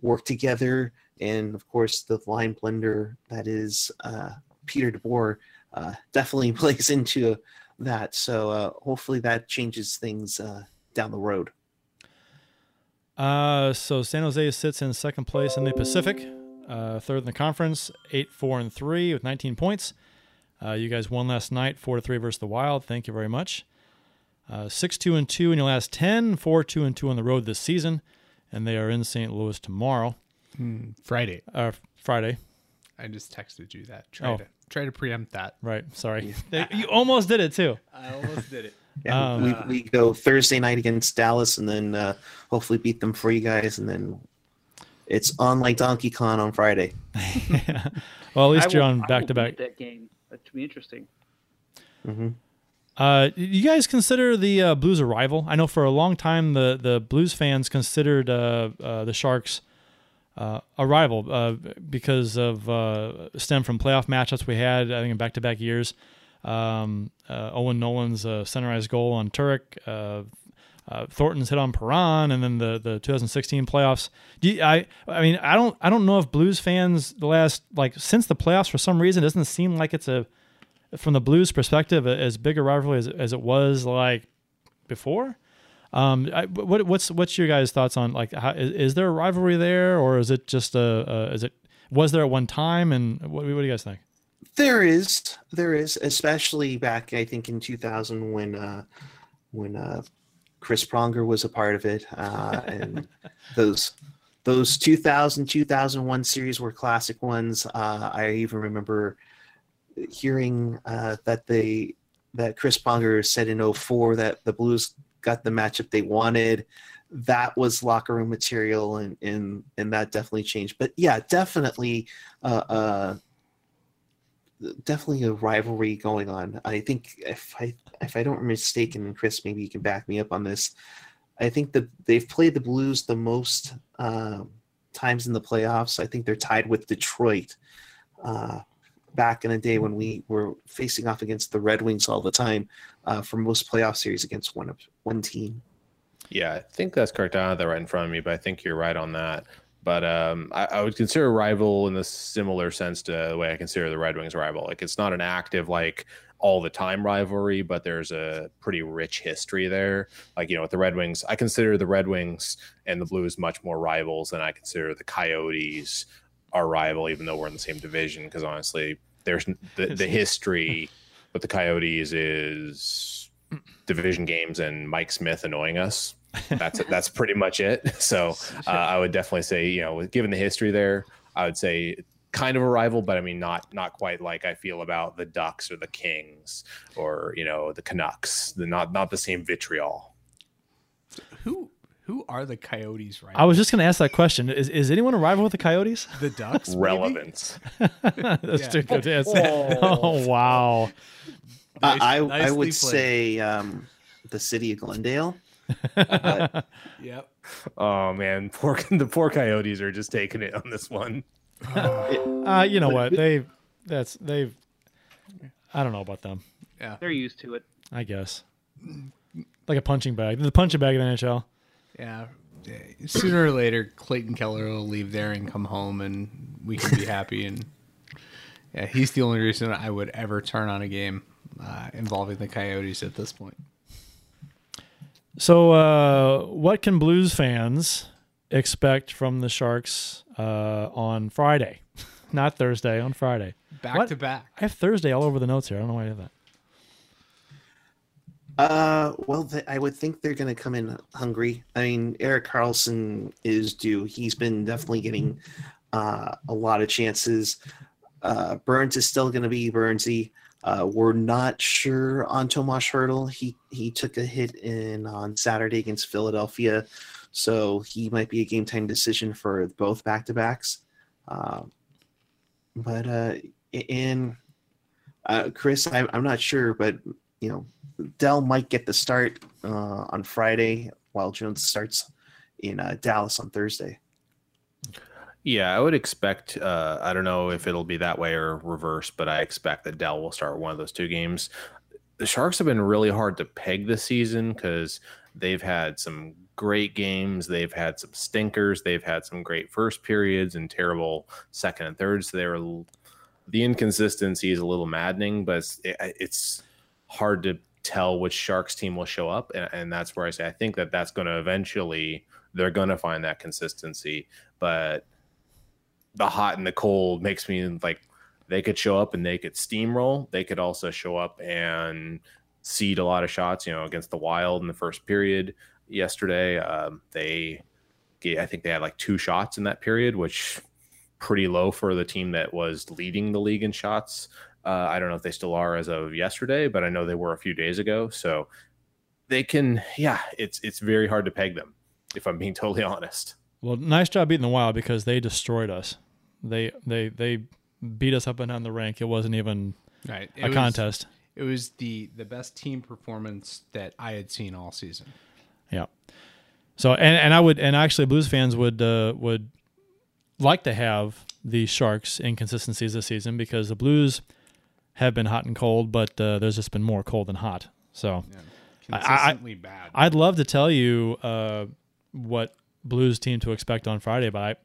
work together. And of course, the line blender that is uh, Peter DeBoer uh, definitely *laughs* plays into that. So uh, hopefully that changes things uh, down the road. Uh, so San Jose sits in second place in the Pacific, uh, third in the conference, eight, four, and three with 19 points. Uh, you guys won last night, four to three versus the Wild. Thank you very much. Uh, six, two, and two in your last 10, four, two, and two on the road this season, and they are in St. Louis tomorrow. Mm, Friday. Uh, Friday. I just texted you that. Try Oh. to try to preempt that. Right. Sorry. you almost did it too. I almost did it. Yeah, Um, we, we go Thursday night against Dallas, and then uh, hopefully beat them for you guys, and then it's on like Donkey Kong on Friday. *laughs* well, at least I you're will- on I back to back. That game. That should be interesting. hmm Uh, you guys consider the uh, Blues a rival? I know for a long time the the Blues fans considered uh, uh, the Sharks uh, a rival uh, because of uh, stem from playoff matchups we had. I think in back to back years. Um, uh, Owen Nolan's uh, centerized goal on Turek. Uh, uh, Thornton's hit on Perron, and then the, the 2016 playoffs. You, I I mean I don't I don't know if Blues fans the last like since the playoffs for some reason doesn't seem like it's a from the Blues perspective as big a rivalry as, as it was like before. Um, I, what what's what's your guys' thoughts on like how, is, is there a rivalry there or is it just a, a is it was there at one time and what, what do you guys think? There is, there is, especially back I think in 2000 when uh, when uh, Chris Pronger was a part of it, uh, and *laughs* those those 2000 2001 series were classic ones. Uh, I even remember hearing uh, that they that Chris Pronger said in 04 that the Blues got the matchup they wanted. That was locker room material, and and and that definitely changed. But yeah, definitely. Uh, uh, definitely a rivalry going on. I think if I if I don't mistaken, and Chris, maybe you can back me up on this. I think that they've played the Blues the most um, times in the playoffs. I think they're tied with Detroit uh, back in the day when we were facing off against the Red Wings all the time uh, for most playoff series against one of one team. Yeah, I think that's correct. I have that right in front of me, but I think you're right on that. But um, I, I would consider rival in a similar sense to the way I consider the Red Wings rival. Like it's not an active like all the time rivalry, but there's a pretty rich history there. Like you know, with the Red Wings, I consider the Red Wings and the Blues much more rivals than I consider the Coyotes our rival, even though we're in the same division. Because honestly, there's the, the *laughs* history with the Coyotes is division games and Mike Smith annoying us. That's that's pretty much it. *laughs* So *laughs* uh, I would definitely say, you know, given the history there, I would say kind of a rival, but I mean not not quite like I feel about the Ducks or the Kings or you know the Canucks. The not not the same vitriol. Who who are the Coyotes right I was just going to ask that question. Is, is anyone a rival with the Coyotes? The Ducks? Relevance. *laughs* That's Yeah. too good to answer. Oh, wow. Nice- I, I, I would played. say um, the city of Glendale. *laughs* Yep. Oh man, poor *laughs* the poor Coyotes are just taking it on this one. Uh, you know what? They, that's, they've, I don't know about them, Yeah. They're used to it. I guess. Like a punching bag. The punching bag of the NHL. Yeah. Sooner or later, Clayton Keller will leave there and come home, and we can be happy. And yeah, he's the only reason I would ever turn on a game uh, involving the Coyotes at this point. So, uh, what can Blues fans expect from the Sharks uh, on Friday? *laughs* Not Thursday, on Friday. Back What? to back. I have Thursday all over the notes here. I don't know why I have that. Uh, well, th- I would think they're going to come in hungry. I mean, Erik Karlsson is due. He's been definitely getting uh, a lot of chances. Uh, Burns is still going to be Burnsy. Uh, we're not sure on Tomas Hertl. He he took a hit in on Saturday against Philadelphia, so he might be a game time decision for both back to backs. Uh, but uh, in uh, Chris, I, I'm not sure, but you know, Dell might get the start uh, on Friday while Jones starts in uh, Dallas on Thursday. Yeah, I would expect. Uh, I don't know if it'll be that way or reverse, but I expect that Dell will start one of those two games. The Sharks have been really hard to peg this season because they've had some great games, they've had some stinkers, they've had some great first periods and terrible second and thirds. So they're the inconsistency is a little maddening, but it's, it, it's hard to tell which Sharks team will show up, and, and that's where I say I think that that's going to eventually they're going to find that consistency, but the hot and the cold makes me like they could show up and they could steamroll. They could also show up and seed a lot of shots. You know, against the Wild in the first period yesterday, um, they, I think they had like two shots in that period, which pretty low for the team that was leading the league in shots. Uh, I don't know if they still are as of yesterday, but I know they were a few days ago. So they can, yeah, it's it's very hard to peg them, if I'm being *laughs* totally honest. Well, nice job beating the Wild because they destroyed us. They they they beat us up and down the rank. It wasn't even Right. It a was- contest. It was the the best team performance that I had seen all season. Yeah. So and and I would and actually Blues fans would uh, would like to have the Sharks inconsistencies this season because the Blues have been hot and cold, but uh, there's just been more cold than hot. So I- I- Consistently bad. I'd love to tell you uh, what Blues team to expect on Friday, but I,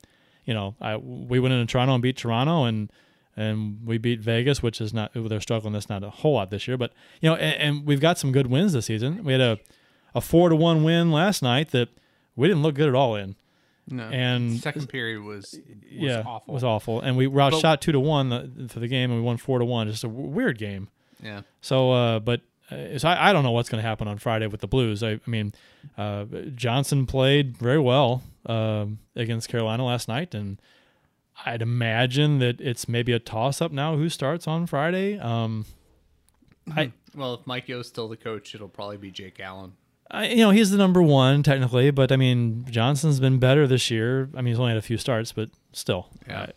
you know, I we went into Toronto and beat Toronto and and we beat Vegas, which is not they're struggling. That's not a whole lot this year, but you know, and, and we've got some good wins this season. We had a a four to one win last night that we didn't look good at all in. no. and- second period was, was yeah, awful. was awful, and we were outshot two to one the, for the game, and we won four to one. Just a w- weird game. Yeah. So, uh, but uh, so I, I don't know what's going to happen on Friday with the Blues. I, I mean, uh, Johnson played very well um, against Carolina last night, and I'd imagine that it's maybe a toss up now who starts on Friday. Um, I, Well, if Mike Yeo's still the coach, it'll probably be Jake Allen. I, you know, he's the number one technically, but I mean, Johnson's been better this year. I mean, he's only had a few starts, but still, Yeah. I-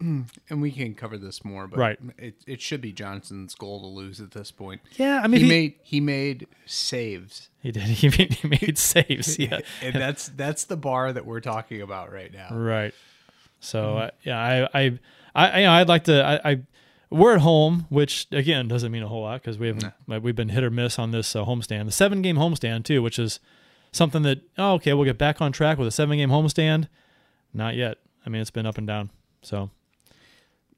*clears throat* And we can cover this more, but Right. it, it should be Johnson's goal to lose at this point. yeah. I mean, he, he, made he made saves, he did. *laughs* He made, he made saves. Yeah, *laughs* and that's that's the bar that we're talking about right now. Right. So uh, yeah, I I I you know, I'd like to I, I we're at home, which again doesn't mean a whole lot because we haven't like, we've been hit or miss on this uh, homestand. The seven game homestand too, which is something that oh, okay, we'll get back on track with a seven game homestand. Not yet. I mean, it's been up and down. So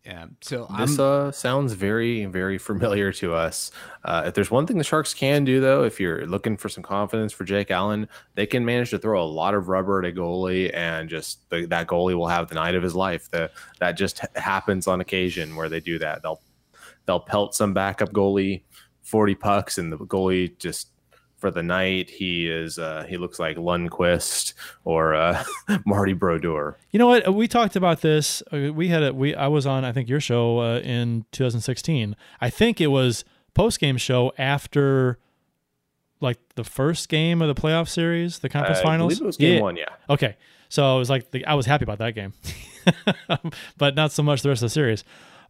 Yeah. So This uh, sounds very, very familiar to us. Uh, if there's one thing the Sharks can do, though, if you're looking for some confidence for Jake Allen, they can manage to throw a lot of rubber at a goalie, and just the, that goalie will have the night of his life. The, that just happens on occasion where they do that. They'll they'll pelt some backup goalie forty pucks, and the goalie just for the night he is uh, he looks like Lundqvist or uh, *laughs* Marty Brodeur. You know what? We talked about this. Uh, We had a we. I was on I think your show uh, in 2016. I think it was post game show after like the first game of the playoff series, the conference I finals. believe it was game Yeah. one, yeah. Okay, so I was like, the, I was happy about that game, *laughs* but not so much the rest of the series.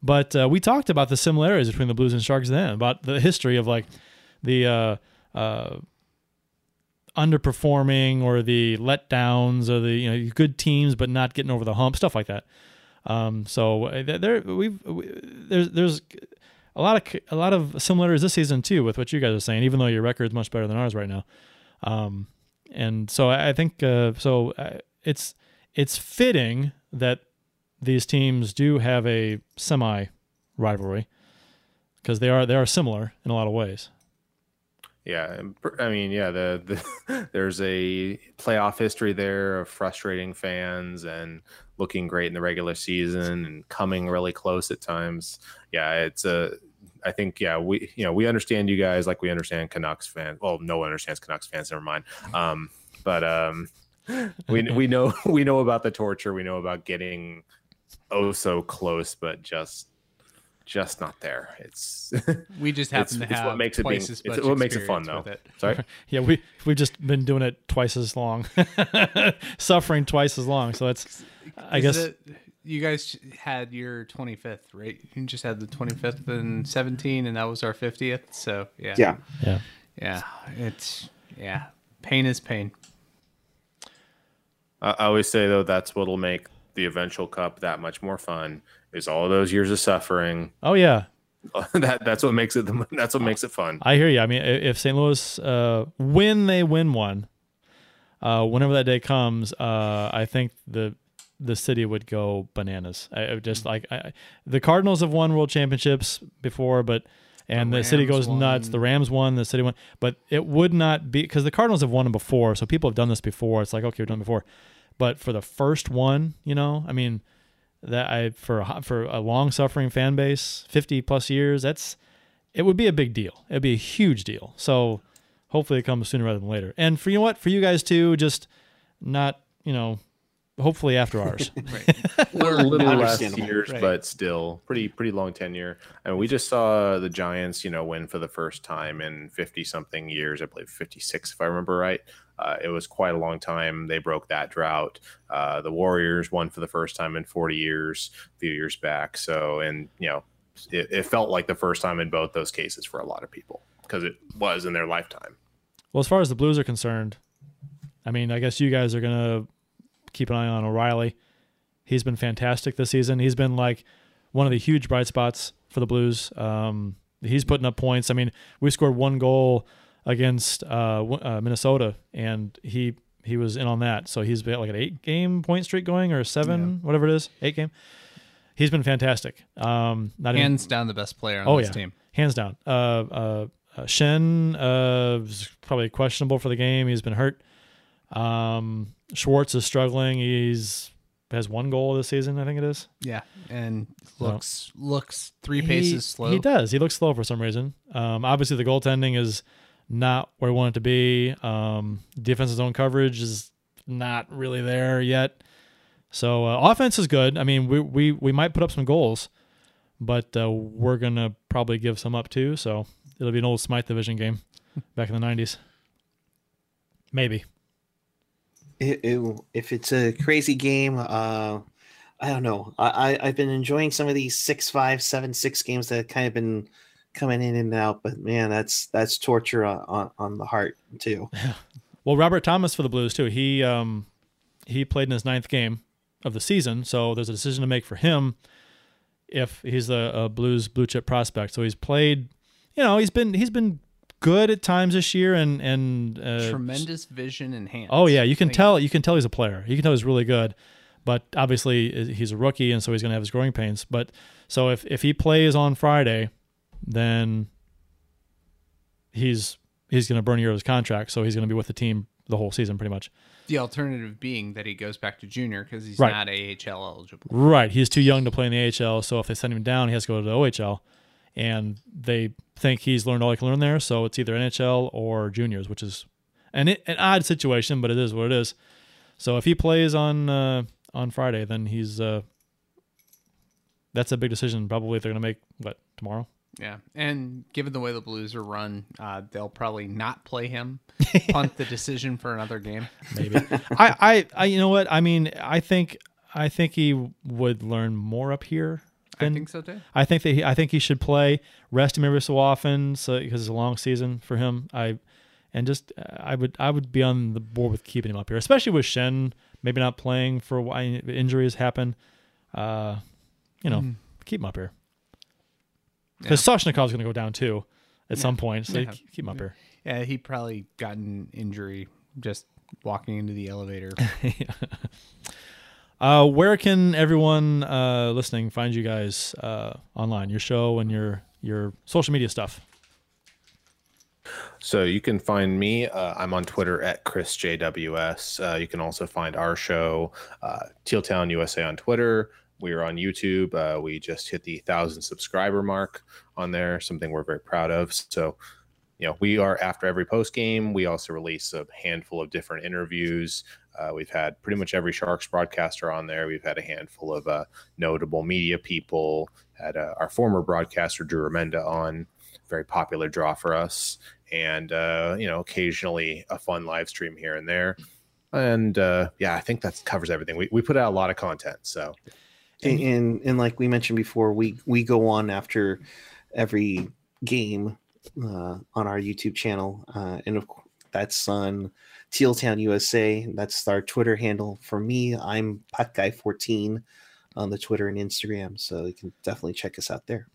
But uh, we talked about the similarities between the Blues and Sharks then, about the history of like the uh, underperforming or the letdowns or the you know good teams but not getting over the hump, stuff like that. Um, so uh, there we've we, there's there's a lot of a lot of similarities this season too with what you guys are saying, even though your record is much better than ours right now. Um, and so I I think uh, so uh, it's it's fitting that these teams do have a semi rivalry because they are they are similar in a lot of ways. Yeah, I mean, yeah, the, the *laughs* there's a playoff history there of frustrating fans and looking great in the regular season and coming really close at times. Yeah, it's a. I think yeah, we you know we understand you guys like we understand Canucks fans. Well, no one understands Canucks fans. Never mind. Um, but um, we *laughs* we know *laughs* we know about the torture. We know about getting oh so close, but just just not there. It's we just *laughs* it's, happen to it's have what makes it being, twice as it's what makes it fun though. it. Sorry. *laughs* Yeah, we we've just been doing it twice as long, *laughs* suffering twice as long. So it's I Is guess it- you guys had your 25th, right? You just had the 25th and 17, and that was our 50th. So yeah, Yeah. yeah. yeah. It's yeah, pain is pain. I I always say though that's what'll make the eventual cup that much more fun is all those years of suffering. Oh yeah, *laughs* that that's what makes it the, that's what makes it fun. I hear you. I mean, if St. Louis, uh, when they win one, uh, whenever that day comes, uh, I think the the city would go bananas. I, I just like I, the Cardinals have won world championships before, but and The the, city Rams goes nuts. The Rams won, the city won, but it would not be because the Cardinals have won them before, so people have done this before. It's like okay, we've done it before, but for the first one, you know, I mean, that I for a, for a long suffering fan base, fifty plus years, that's it would be a big deal. It'd be a huge deal. So hopefully it comes sooner rather than later. And for you know what, for you guys too, just not you know, hopefully after ours. *laughs* *laughs* a little less years, Right. but still pretty pretty long tenure. And we just saw the Giants, you know, win for the first time in fifty something years. I believe fifty six, if I remember right. Uh, it was quite a long time. They broke that drought. Uh, the Warriors won for the first time in forty years a few years back. So, and you know, it, it felt like the first time in both those cases for a lot of people because it was in their lifetime. well, as far as the Blues are concerned, I mean, I guess you guys are gonna keep an eye on O'Reilly. He's been fantastic this season. He's been like one of the huge bright spots for the Blues. Um, he's putting up points. I mean, we scored one goal against uh, uh, Minnesota, and he he was in on that. So he's got like an eight game point streak going, or a seven, whatever it is, eight game. He's been fantastic. Um, not even- Hands down, the best player on oh this yeah, team. hands down. Uh, uh, uh, Schenn uh, is probably questionable for the game. He's been hurt. Um, Schwartz is struggling. He's has one goal this season, I think it is. Yeah, and So- looks looks three He- paces slow. He does. He looks slow for some reason. Um, obviously the goaltending is not where we want it to be. Um, defensive zone coverage is not really there yet. So uh, offense is good. I mean, we we we might put up some goals, but uh, we're gonna probably give some up too. So it'll be an old Smythe division game *laughs* back in the '90s. Maybe. It, it, if it's a crazy game, uh, I don't know. I, I I've been enjoying some of these six five seven six games that have kind of been coming in and out, but man, that's that's torture on on, on the heart too. *laughs* Well, Robert Thomas for the Blues too. He um he played in his ninth game of the season, so there's a decision to make for him. if he's a, a Blues blue chip prospect. So he's played, you know, he's been he's been good at times this year, and and uh, Tremendous vision and hands. Oh yeah, you can Like, tell. You can tell he's a player. You can tell he's really good, but obviously uh, he's a rookie, and so he's going to have his growing pains. But so if if he plays on Friday, then he's he's going to burn a year of his contract. So he's going to be with the team the whole season, pretty much. The alternative being that he goes back to junior because he's Right. not AHL eligible. Right. He's too young to play in the AHL. So if they send him down, he has to go to the OHL, and they think he's learned all he can learn there. So it's either NHL or juniors, which is an an odd situation, but it is what it is. So if he plays on uh, on Friday, then he's uh, that's a big decision. Probably they're going to make what tomorrow. Yeah, and given the way the Blues are run, uh, they'll probably not play him, *laughs* punt the decision for another game. Maybe. I, I I you know what I mean. I think I think he would learn more up here. I think so too. I think that he, I think he should play, rest him every so often, so because it's a long season for him. I and just uh, I would I would be on the board with keeping him up here, especially with Schenn maybe not playing for why. Injuries happen. Uh, you know, Mm. keep him up here because Soshnikov's going to go down too at some point. So Yeah. keep him up here. Yeah, he probably got an injury just walking into the elevator. *laughs* Uh, where can everyone uh, listening find you guys uh, online? Your show and your your social media stuff. So you can find me. Uh, I'm on Twitter at ChrisJWS. Uh, you can also find our show, uh, Teal Town USA, on Twitter. We are on YouTube. Uh, we just hit the thousand subscriber mark on there. Something we're very proud of. So, you know, we are after every post game. We also release a handful of different interviews. Uh, we've had pretty much every Sharks broadcaster on there. We've had a handful of uh, notable media people. Had uh, our former broadcaster Drew Remenda on, very popular draw for us and uh, you know occasionally a fun live stream here and there and uh, yeah i think that covers everything we, we put out a lot of content so and, and and like we mentioned before, we we go on after every game uh, on our YouTube channel, uh, and of course that's on Teal Town USA. That's our Twitter handle. For me, I'm Puck Guy 14 on the Twitter and Instagram, so you can definitely check us out there.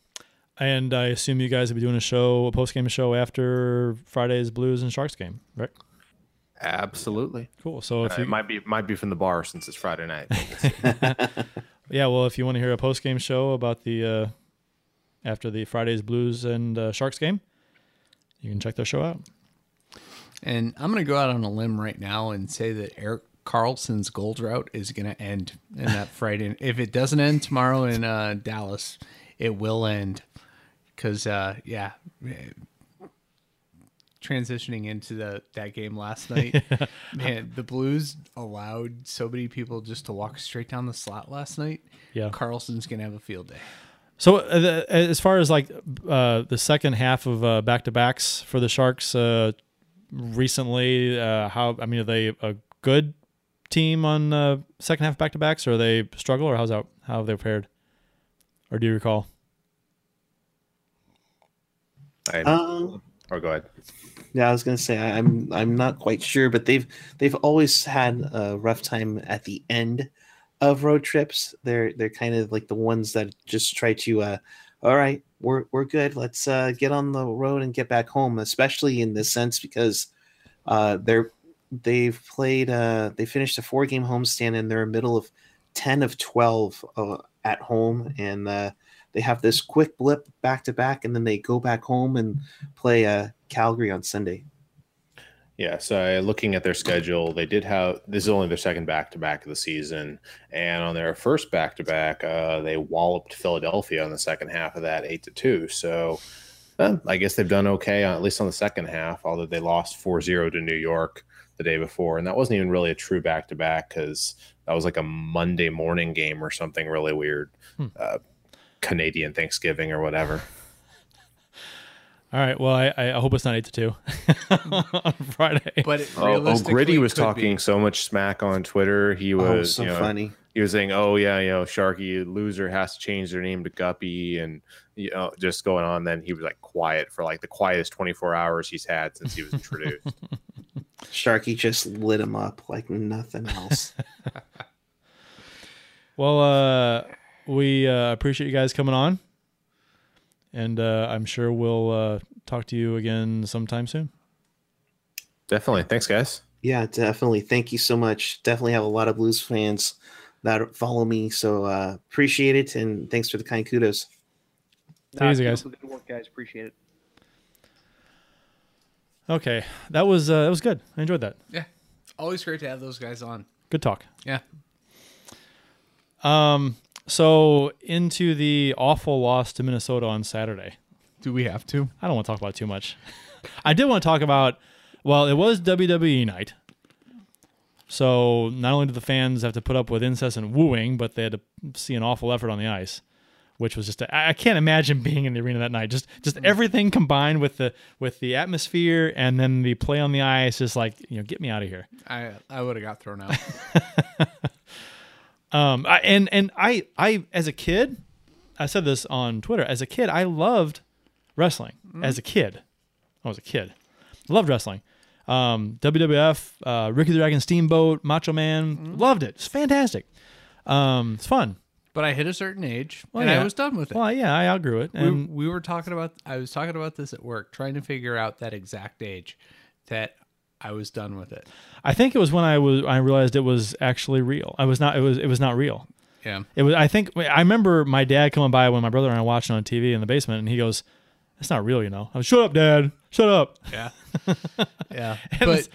And I assume you guys will be doing a show, a post game show after Friday's Blues and Sharks game, right? absolutely Cool. So if Uh, you it might be might be from the bar since it's friday night *laughs* *laughs* yeah, well, if you want to hear a post game show about the uh, after the Friday's Blues and uh, Sharks game, you can check their show out. and I'm going to go out on a limb right now and say that Erik Karlsson's gold route is going to end in that Friday. *laughs* If it doesn't end tomorrow in uh, Dallas, it will end because uh, yeah. Transitioning into the that game last *laughs* night, man, the Blues allowed so many people just to walk straight down the slot last night. Yeah. Karlsson's gonna have a field day. So uh, the, as far as like uh, the second half of uh, back to backs for the Sharks uh, recently, uh, how I mean, are they a good team on uh, second half back to backs, or are they struggle, or how's that? How have they fared? Or do you recall? I, Um, or go ahead Yeah, I was gonna say I, I'm I'm not quite sure, but they've they've always had a rough time at the end of road trips. They're they're kind of like the ones that just try to uh all right, we're we're good. Let's uh get on the road and get back home, especially in this sense because uh they're they've played uh they finished a four game homestand and they're in the middle of 10 of 12 uh, at home and uh they have this quick blip back to back and then they go back home and play uh Calgary on Sunday. Yeah, so uh, looking at their schedule, they did have this is only their second back to back of the season, and on their first back to back, they walloped Philadelphia on the second half of that, eight to two. So, uh, I guess they've done okay on, at least on the second half. Although they lost 4-0 to New York the day before, and that wasn't even really a true back to back because that was like a Monday morning game or something really weird, Hmm. uh, Canadian Thanksgiving or whatever. All right. Well, I, I hope it's not eight to two *laughs* on Friday. But it Oh, oh Gritty was talking be. so much smack on Twitter. He was Oh, so you know, funny. he was saying, "Oh yeah, you know, Sharky loser has to change their name to Guppy," and you know, just going on. Then he was like quiet for like the quietest 24 hours he's had since he was introduced. *laughs* Sharky just lit him up like nothing else. *laughs* Well, uh, we uh, appreciate you guys coming on, and uh, I'm sure we'll uh, talk to you again sometime soon. Definitely. Thanks, guys. Yeah, definitely. Thank you so much. Definitely have a lot of blues fans that follow me. So uh, appreciate it. And thanks for the kind kudos. Take it easy, guys. Good work, guys. Appreciate it. Okay, that was uh, that was good. I enjoyed that. Yeah. Always great to have those guys on. Good talk. Yeah. Um, so into the awful loss to Minnesota on Saturday. Do we have to? I don't want to talk about it too much. I did want to talk about. Well, it was WWE night, so not only did the fans have to put up with incessant wooing, but they had to see an awful effort on the ice, which was just. A, I I can't imagine *laughs* being in the arena that night. Just just mm. everything combined with the with the atmosphere and then the play on the ice. Just like you know, get me out of here. I I would have got thrown out. *laughs* Um, I, and and I I as a kid, I said this on Twitter. As a kid, I loved wrestling. As a kid, I was a kid, loved wrestling. Um, WWF, uh, Ricky the Dragon Steamboat, Macho Man, loved it. It's fantastic. Um, it's fun. but I hit a certain age Well, and yeah. I was done with it. Well, yeah, I outgrew it. we, And we were talking about I was talking about this at work, trying to figure out that exact age that I was done with it. I think it was when I was I realized it was actually real. I was not. It was it was not real. Yeah. It was. I think I remember my dad coming by when my brother and I watched it on TV in the basement, and he goes, "It's not real, you know." I was, "Shut up, Dad. Shut up." Yeah. *laughs* yeah. But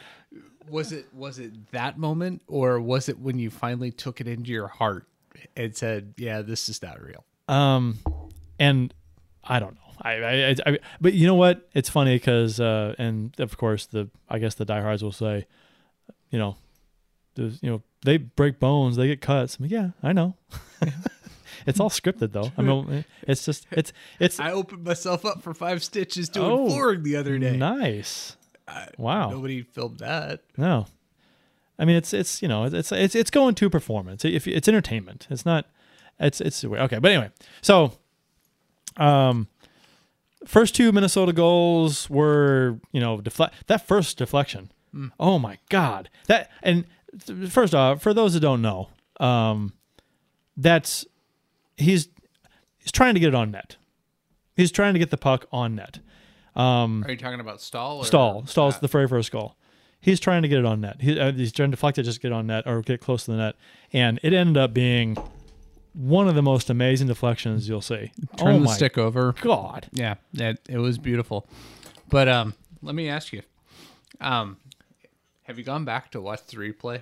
was it was it that moment or was it when you finally took it into your heart and said, "Yeah, this is not real." Um, and I don't know. I, I, I, I but you know what? It's funny because, uh, and of course, the I guess the diehards will say, you know, there's, you know, they break bones, they get cuts. I'm like, yeah, I know. *laughs* it's all scripted though. I mean, it's just it's it's I opened myself up for five stitches doing Oh, flooring the other day. nice. Wow. Nobody filmed that. No, I mean it's it's you know it's it's it's going to performance. If it's entertainment, it's not. It's it's okay. But anyway, so um, first two Minnesota goals were you know deflect that first deflection. Oh my god, that and first off, for those that don't know, um, that's he's he's trying to get it on net. He's trying to get the puck on net. Um, Are you talking about Staal? Or Staal. Staal's Ah, the very first goal. He's trying to get it on net. He, uh, he's trying to deflect it, just get on net or get close to the net, and it ended up being one of the most amazing deflections you'll see. turn oh the stick over. god! Yeah, it, it was beautiful. But um, let me ask you, um, have you gone back to watch the replay?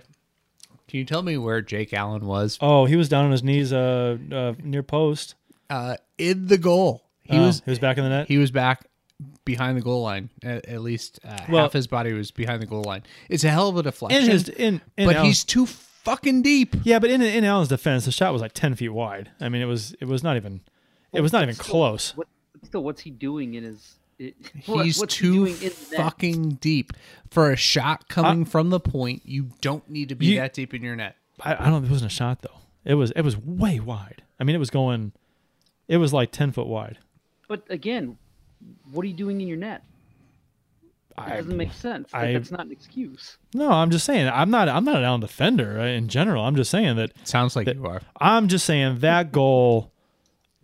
Can you tell me where Jake Allen was Oh, he was down on his knees, uh, uh near post. uh, in the goal? He Oh, was he was back in the net. he was back behind the goal line. At, at least uh, Well- half his body was behind the goal line. It's a hell of a deflection. in his in, in but Allen's- he's too fucking deep. yeah, but in in Allen's defense, the shot was like ten feet wide. I mean, it was it was not even it was not even close. What still? What's he doing in his? It, *laughs* what- He's what's he too doing in the net? fucking deep for a shot coming from the point. You don't need to be You- that deep in your net. I, I don't. It wasn't a shot though. It was it was way wide. I mean, it was going. It was like ten foot wide. But again, what are you doing in your net? That I- doesn't make sense. Like, I- that's not an excuse. No, I'm just saying. I'm not. I'm not an Allen defender in general. I'm just saying that. Sounds like that- you are. I'm just saying that goal.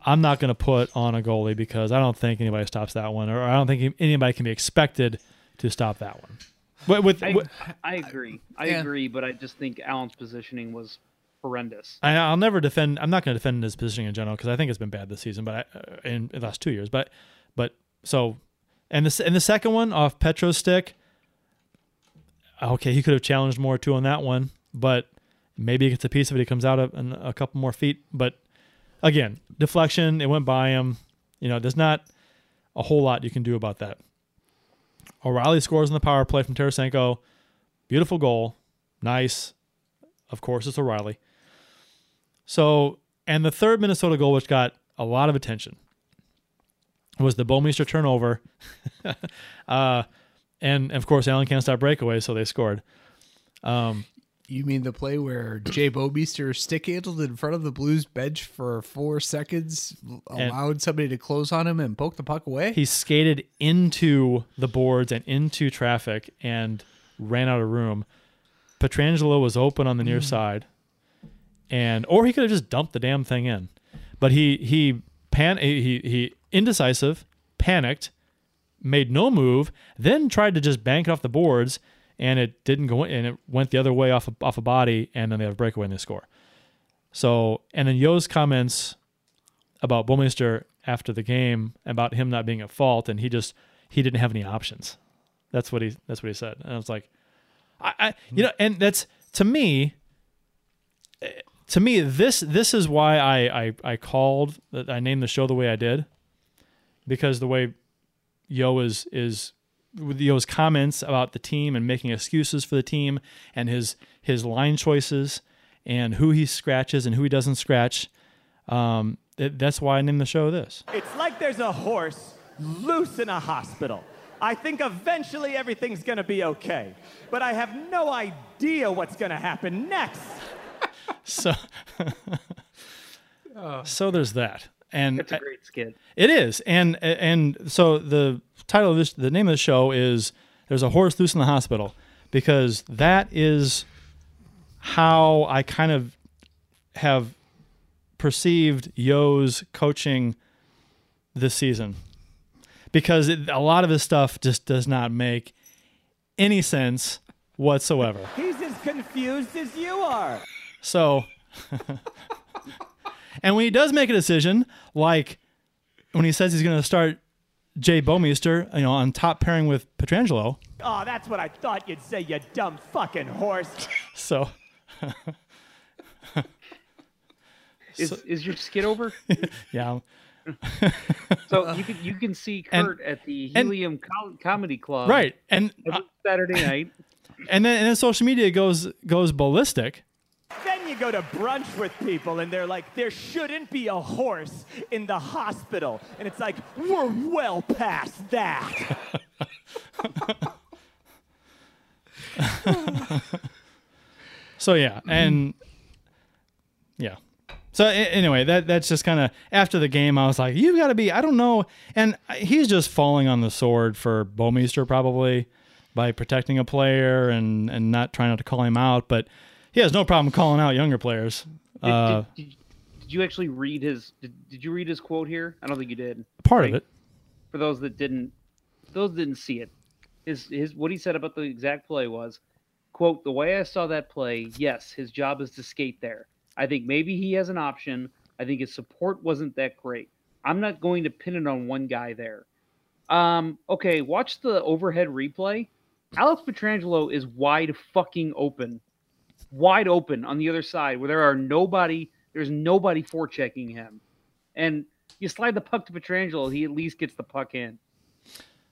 I'm not going to put on a goalie because I don't think anybody stops that one, or I don't think anybody can be expected to stop that one. But with, I, with I agree. I Yeah. agree, but I just think Allen's positioning was horrendous. I, I'll never defend. I'm not going to defend his positioning in general because I think it's been bad this season, but I, uh, in, in the last two years. But but so and the and the second one off Petro's stick. Okay, he could have challenged more too on that one, but maybe he gets a piece of it. He comes out a, a couple more feet, but again, deflection. It went by him. You know, there's not a whole lot you can do about that. O'Reilly scores on the power play from Tarasenko. Beautiful goal. Nice. Of course, it's O'Reilly. So, and the third Minnesota goal, which got a lot of attention, was the Bouwmeester turnover. *laughs* uh, and of course, Allen can't stop breakaway, so they scored. Um, You mean the play where Jay Bouwmeester stick handled in front of the Blues bench for four seconds, allowed somebody to close on him and poke the puck away? he skated into the boards and into traffic and ran out of room. Pietrangelo was open on the near side, and or he could have just dumped the damn thing in. but he he pan he he indecisive, panicked, made no move, then tried to just bank it off the boards, and it didn't go in, and it went the other way off a, off a body, and then they have a breakaway and they score. So, and then Yeo's comments about Bouwmeester after the game about him not being at fault, and he just he didn't have any options. That's what he that's what he said, and I was like, I, I you know, and that's to me. eh, To me, this this is why I I, I called I named the show the way I did, because the way Yeo is is with Yeo's comments about the team and making excuses for the team and his his line choices and who he scratches and who he doesn't scratch. Um, it, that's why I named the show this. It's like there's a horse loose in a hospital. I think eventually everything's gonna be okay, but I have no idea what's gonna happen next. *laughs* So, *laughs* so there's that, and It's a great skit. It is, and and so the title of this, the name of the show is "There's a Horse Loose in the Hospital," because that is how I kind of have perceived Yeo's coaching this season, because it, a lot of his stuff just does not make any sense whatsoever. He's as confused as you are. So, *laughs* and when he does make a decision, like when he says he's going to start Jay Bouwmeester, you know, on top pairing with Pietrangelo. Oh, that's what I thought you'd say, you dumb fucking horse. *laughs* So, *laughs* Is is your skit over? *laughs* yeah, so you can you can see And- Kurt at the and- Helium Co- Comedy Club right. And every Saturday night. and then and then social media goes goes ballistic. Then you go to brunch with people and they're like, there shouldn't be a horse in the hospital. And it's like, we're well past that. *laughs* So yeah, and yeah. So anyway, that that's just kind of after the game. I was like, you've got to be. I don't know, and he's just falling on the sword for Bouwmeester probably by protecting a player and and not trying not to call him out. But he has no problem calling out younger players. Did, Uh, did, did, did you actually read his? Did, did you read his quote here? I don't think you did. part of it. For those that didn't, those that didn't see it, his his what he said about the exact play was, "quote The way I saw that play, yes, his job is to skate there. I think maybe he has an option. I think his support wasn't that great. I'm not going to pin it on one guy there. Um, okay, watch the overhead replay. Alex Pietrangelo is wide fucking open, wide open on the other side where there are nobody. There's nobody forechecking him, and you slide the puck to Pietrangelo, he at least gets the puck in.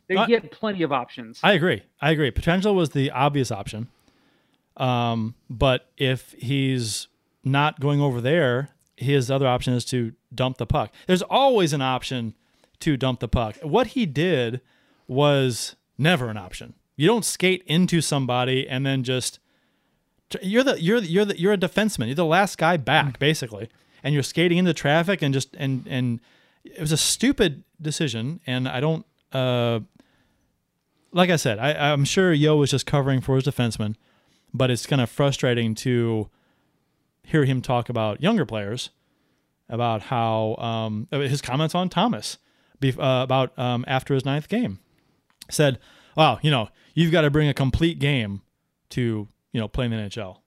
They Uh, get plenty of options. I agree. I agree. Pietrangelo was the obvious option. Um, but if he's not going over there, his other option is to dump the puck. There's always an option to dump the puck. What he did was never an option. You don't skate into somebody and then just you're the you're the, you're the, you're a defenseman. You're the last guy back basically, and you're skating into traffic and just and and it was a stupid decision. And I don't. Uh, like I said, I, I'm sure Yeo was just covering for his defenseman, but it's kind of frustrating to hear him talk about younger players, about how um, his comments on Thomas bef- uh, about um, after his ninth game said, "Wow, you know, you've got to bring a complete game to you know playing the NHL."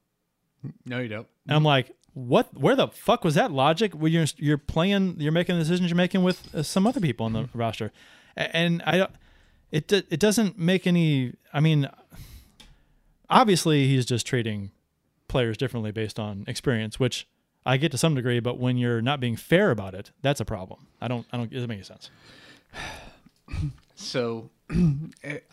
No, you don't. And I'm like, what? Where the fuck was that logic? When you're you're playing, you're making the decisions you're making with uh, some other people on the roster, and I don't. It it doesn't make any. I mean, obviously he's just treating players differently based on experience, which I get to some degree. But when you're not being fair about it, that's a problem. I don't. I don't. It doesn't make any sense. So *clears throat*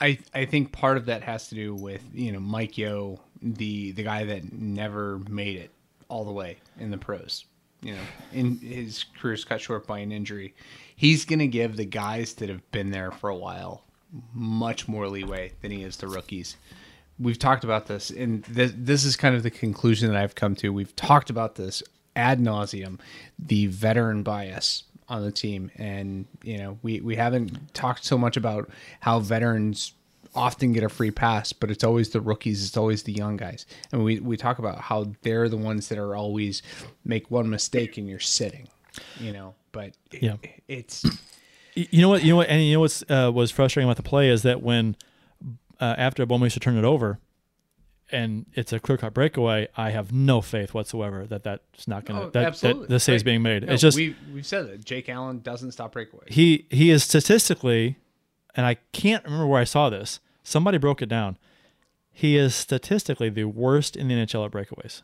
I I think part of that has to do with, you know, Mike Yeo, the the guy that never made it all the way in the pros. You know, in his career's cut short by an injury. He's gonna give the guys that have been there for a while much more leeway than he is the rookies. We've talked about this, and this, this is kind of the conclusion that I've come to. We've talked about this ad nauseum, the veteran bias on the team, and you know we we haven't talked so much about how veterans often get a free pass, but it's always the rookies, it's always the young guys, and we we talk about how they're the ones that are always make one mistake and you're sitting. you know, but it, Yeah. it's You know what? You know what? And you know what's uh, was frustrating about the play is that when uh, after Bouwmeester turned it over, and it's a clear cut breakaway, I have no faith whatsoever that that's not going to Oh, that, absolutely. that the save's Right. being made. No, it's just we we've said that Jake Allen doesn't stop breakaways. he he is statistically, and I can't remember where I saw this. Somebody broke it down. He is statistically the worst in the NHL at breakaways.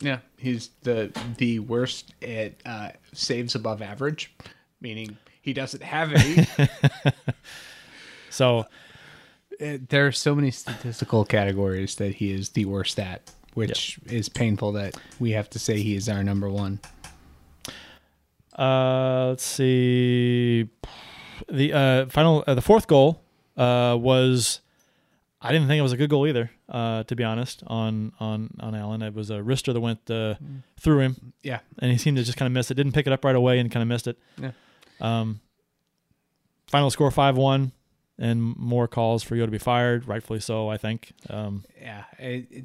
Yeah, he's the the worst at uh, saves above average, meaning he doesn't have any. *laughs* So Uh, there are so many statistical categories that he is the worst at, which is painful that we have to say he is our number one. Uh, let's see. The uh, final, uh, the fourth goal uh, was. I didn't think it was a good goal either. Uh, to be honest, on on on Allen, it was a wrister that went uh, through him, Yeah, and he seemed to just kind of miss it. Didn't pick it up right away and kind of missed it. Yeah. Um. Final score five one, and more calls for you to be fired, rightfully so. I think. Um. yeah. It, it,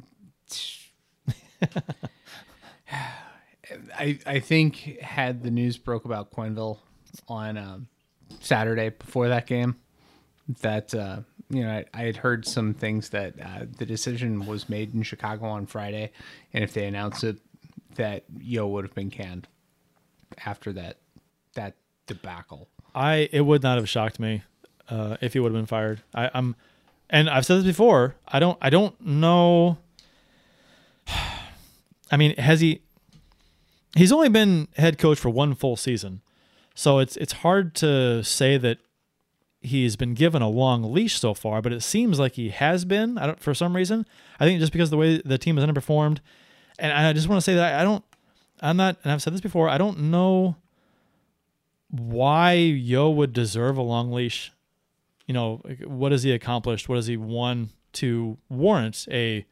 *laughs* *sighs* I I think had the news broke about Quenneville on um, Saturday before that game, that uh, you know I, I had heard some things that uh, the decision was made in Chicago on Friday, and if they announced it, that Yeo would have been canned after that that debacle. I it would not have shocked me uh, if he would have been fired. I, I'm, and I've said this before. I don't. I don't know. *sighs* I mean, has he? He's only been head coach for one full season, so it's it's hard to say that he's been given a long leash so far. But it seems like he has been. I don't for some reason. I think just because the way the team has underperformed, and I just want to say that I don't. I'm not, and I've said this before. I don't know why Yeo would deserve a long leash. You know, what has he accomplished? What has he won to warrant a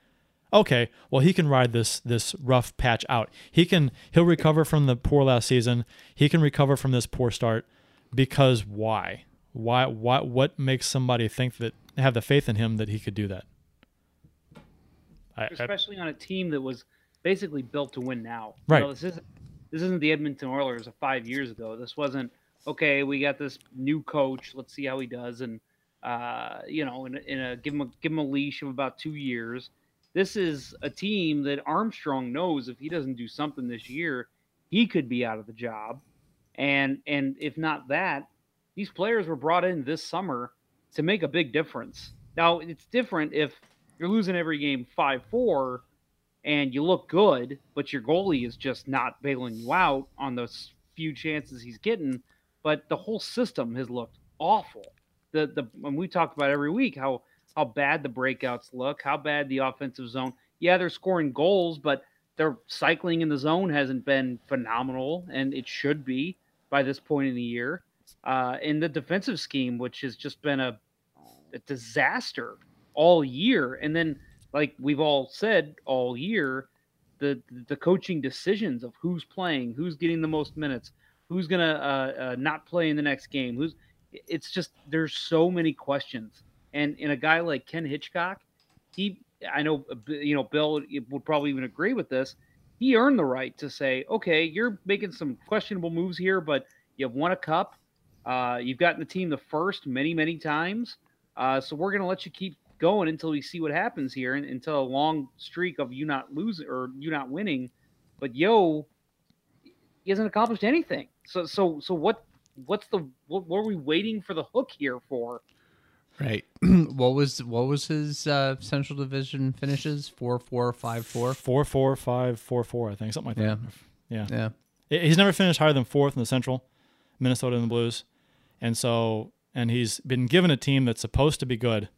okay, well he can ride this this rough patch out. He can he'll recover from the poor last season. He can recover from this poor start because why? Why why what makes somebody think that have the faith in him that he could do that? I, I, especially on a team that was basically built to win now. Right. You know, this isn't this isn't the Edmonton Oilers of five years ago. This wasn't okay. We got this new coach. Let's see how he does, and uh, you know, in in a give him a give him a leash of about two years. This is a team that Armstrong knows if he doesn't do something this year, he could be out of the job. And and if not that, these players were brought in this summer to make a big difference. Now it's different if you're losing every game five four and you look good, but your goalie is just not bailing you out on those few chances he's getting. But the whole system has looked awful. The the and we talk about every week how how bad the breakouts look, how bad the offensive zone. Yeah, they're scoring goals, but their cycling in the zone hasn't been phenomenal, and it should be by this point in the year. Uh, in the defensive scheme, which has just been a, a disaster all year, and then like we've all said all year, the the coaching decisions of who's playing, who's getting the most minutes, who's gonna uh, uh, not play in the next game, who's it's just there's so many questions, and in a guy like Ken Hitchcock, he I know you know Bill would probably even agree with this. He earned the right to say, okay, you're making some questionable moves here, but you've won a cup, uh, you've gotten the team the first many many times, uh, so we're gonna let you keep going until we see what happens here and until a long streak of you not losing or you not winning. But Yeo, he hasn't accomplished anything. So so so what what's the what, what are we waiting for the hook here for? Right. *clears throat* what was what was his uh, Central Division finishes? Four four five four. four four five four four, I think something like that. Yeah, Yeah. He- He's never finished higher than fourth in the Central, Minnesota and the Blues, and so and he's been given a team that's supposed to be good,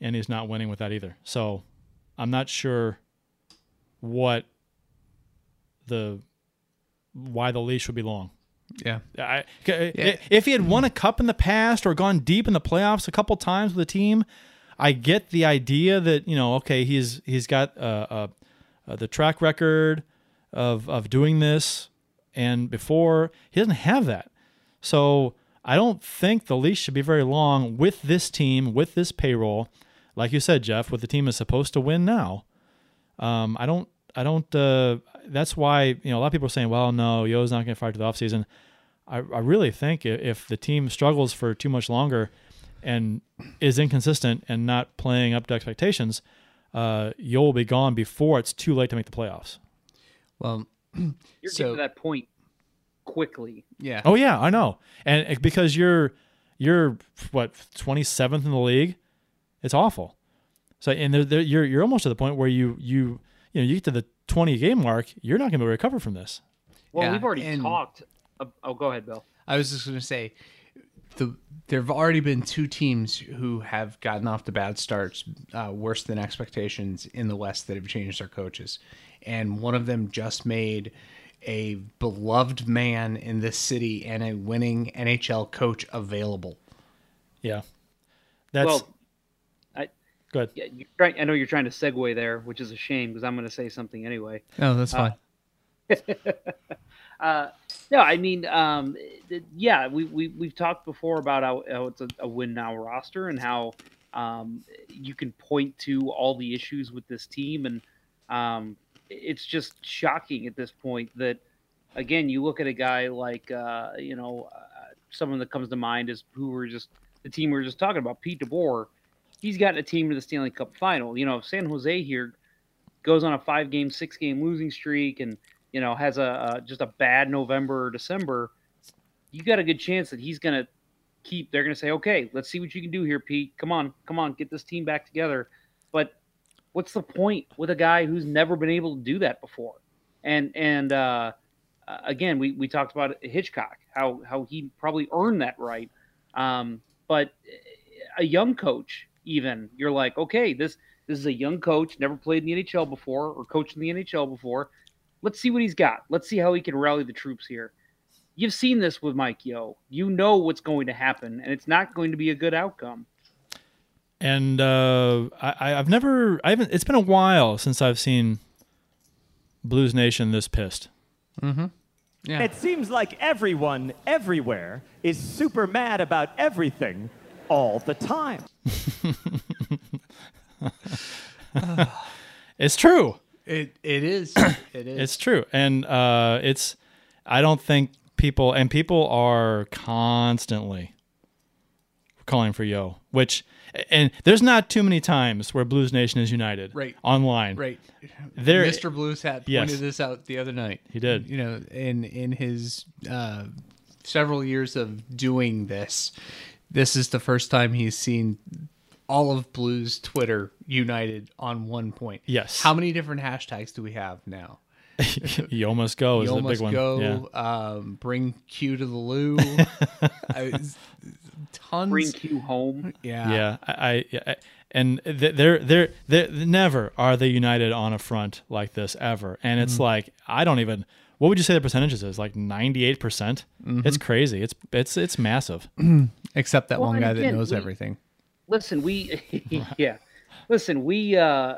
and he's not winning with that either. So I'm not sure what the why the leash would be long. Yeah. I, If he had won a cup in the past or gone deep in the playoffs a couple times with a team, I get the idea that you know, okay, he's he's got uh, uh, uh, the track record of of doing this, and before he doesn't have that, so I don't think the leash should be very long with this team with this payroll. Like you said, Jeff, with the team is supposed to win now. Um, I don't I don't. Uh, that's why you know a lot of people are saying, well, no, Yeo's not going to fire to the offseason. I, I really think if the team struggles for too much longer and is inconsistent and not playing up to expectations, uh, Yeo will be gone before it's too late to make the playoffs. Well, *clears throat* You're So- getting to that point quickly. yeah. Oh yeah, I know, and because you're you're what 27th in the league, it's awful. So and there, there, you're you're almost to the point where you you you know you get to the 20 game mark, you're not going to be able to recover from this. Well, Yeah, we've already and- talked. ab- oh, go ahead, Bill. I was just going to say, the there have already been two teams who have gotten off to bad starts, uh, worse than expectations in the West that have changed their coaches, and one of them just made a beloved man in this city and a winning NHL coach available. Yeah, that's well, I, good. yeah, you're trying, I know you're trying to segue there, which is a shame because I'm going to say something anyway. No, that's fine. Uh, *laughs* no, I mean, um, th- yeah, we, we we've talked before about how, how it's a, a win now roster and how um, you can point to all the issues with this team, and um, it's just shocking at this point that again you look at a guy like uh, you know uh, someone that comes to mind is who we're just the team we were just talking about, Pete DeBoer. He's gotten a team to the Stanley Cup final. You know, San Jose here goes on a five game, six game losing streak and you know has a, a just a bad November or December, you got a good chance that he's going to keep. They're going to say, okay, let's see what you can do here, Pete. Come on, come on, get this team back together. But what's the point with a guy who's never been able to do that before? And and uh, again, we, we talked about Hitchcock, how how he probably earned that right. Um, but a young coach, even you're like, okay, this this is a young coach, never played in the NHL before or coached in the NHL before. Let's see what he's got. Let's see how he can rally the troops here. You've seen this with Mike Yeo. You know what's going to happen, and it's not going to be a good outcome. And uh, I, I've never, I haven't. It's been a while since I've seen Blues Nation this pissed. mm-hmm Yeah. It seems like everyone, everywhere, is super mad about everything all the time. *laughs* It's true. It it is. *coughs* It is. It's true, and uh, it's. I don't think people and people are constantly calling for Yeo, which and there's not too many times where Blues Nation is united Right. online. Right. There- Mr. Blues hat Yes. pointed this out the other night. He did. You know, in in his uh, several years of doing this, this is the first time he's seen all of Blues Twitter united on one point. Yes. How many different hashtags do we have now? *laughs* Yeo must go is You the big almost one. go. Yeah. Um, bring Q to the loo. *laughs* I, tons. Bring Q home. yeah. yeah, I, I, I and th- they're they're they're never are they united on a front like this ever, and it's Mm-hmm. like I don't even. What would you say the percentages is? Like ninety eight percent. Mm-hmm. It's crazy. It's it's it's massive. *clears throat* Except that Well, one guy that knows we- everything. listen, we *laughs* *laughs* yeah, listen, we uh,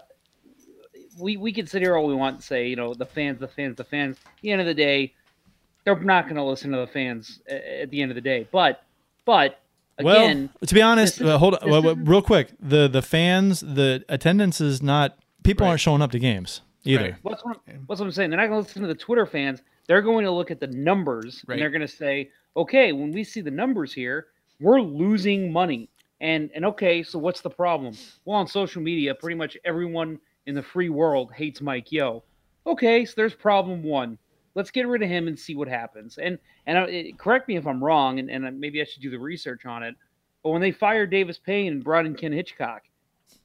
we we can sit here all we want and say, you know, the fans, the fans, the fans. At the end of the day, they're not going to listen to the fans at the end of the day. But but again, well, to be honest, is- uh, hold on, this wait, wait, isn't- real quick. The the fans, the attendance is not. People aren't showing up to games either. Right. what's what, I'm- what's what I'm saying? They're not going to listen to the Twitter fans. They're going to look at the numbers Right. and they're going to say, okay, when we see the numbers here, we're losing money. And and okay, so what's the problem? Well, on social media, pretty much everyone in the free world hates Mike Yeo. Okay, so there's problem one. Let's get rid of him and see what happens. And and uh, correct me if I'm wrong, and, and maybe I should do the research on it. But when they fired Davis Payne and brought in Ken Hitchcock,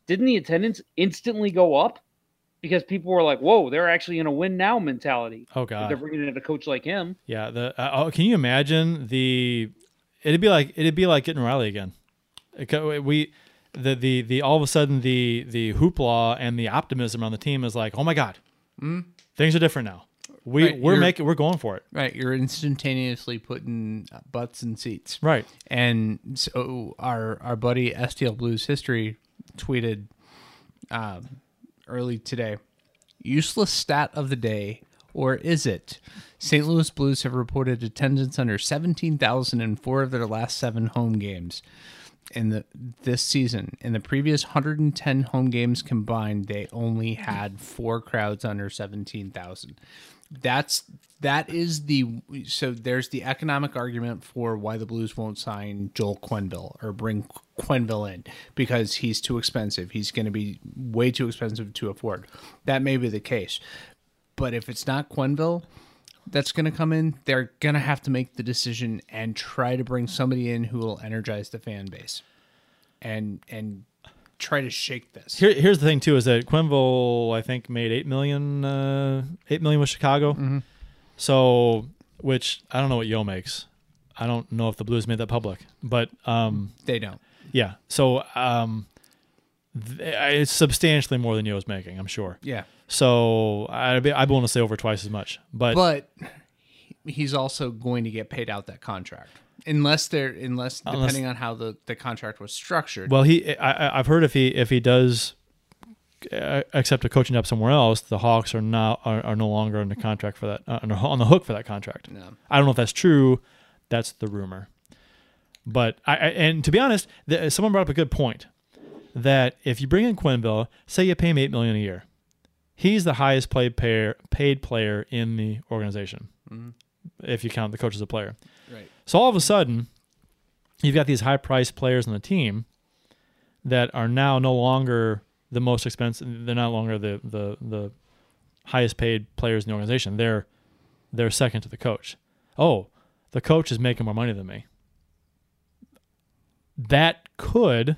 didn't the attendance instantly go up? Because people were like, "Whoa, they're actually in a win now mentality." Oh god. They're bringing in a coach like him. Yeah. The uh, oh, can you imagine the? It'd be like it'd be like getting Riley again. We the the the all of a sudden the the hoopla and the optimism on the team is like, oh my god, things are different now. We Right, we're making we're going for it. Right, you're instantaneously putting butts in seats. Right. And so our our buddy STL Blues History tweeted um, early today, useless stat of the day, or is it? St. Louis Blues have reported attendance under 17,000 in four of their last seven home games. in the this season, in the previous 110 home games combined, they only had four crowds under 17,000. That's that is the so there's the economic argument for why the Blues won't sign Joel Quenneville or bring Quenneville in because he's too expensive. He's going to be way too expensive to afford. That may be the case. But if it's not Quenneville, that's going to come in, they're going to have to make the decision and try to bring somebody in who will energize the fan base and and try to shake this. Here, here's the thing too: is that Quenneville, I think, made eight million, uh, eight million with Chicago. Mhm. So, which I don't know what Yeo makes. I don't know if the Blues made that public, but um, They don't. yeah. So, um, it's substantially more than Yeo's making. I'm sure. Yeah. So I'd be, I'd willing to say over twice as much, but, But he's also going to get paid out that contract. Unless they're unless, Unless- depending on how the, the contract was structured. Well, he I, I've heard if he if he does uh, accept a coaching job somewhere else, the Hawks are now are, are no longer under contract for that uh, on the- on the hook for that contract. No. I don't know if that's true. That's the rumor. But I, I and to be honest, the, someone brought up a good point that if you bring in Quenneville, say you pay him eight million a year, he's the highest paid player paid player in the organization. Mhm. If you count the coach as a player, Right. So all of a sudden, you've got these high priced players on the team that are now no longer the most expensive. They're no longer the the the highest paid players in the organization. They're they're second to the coach. Oh, the coach is making more money than me. That could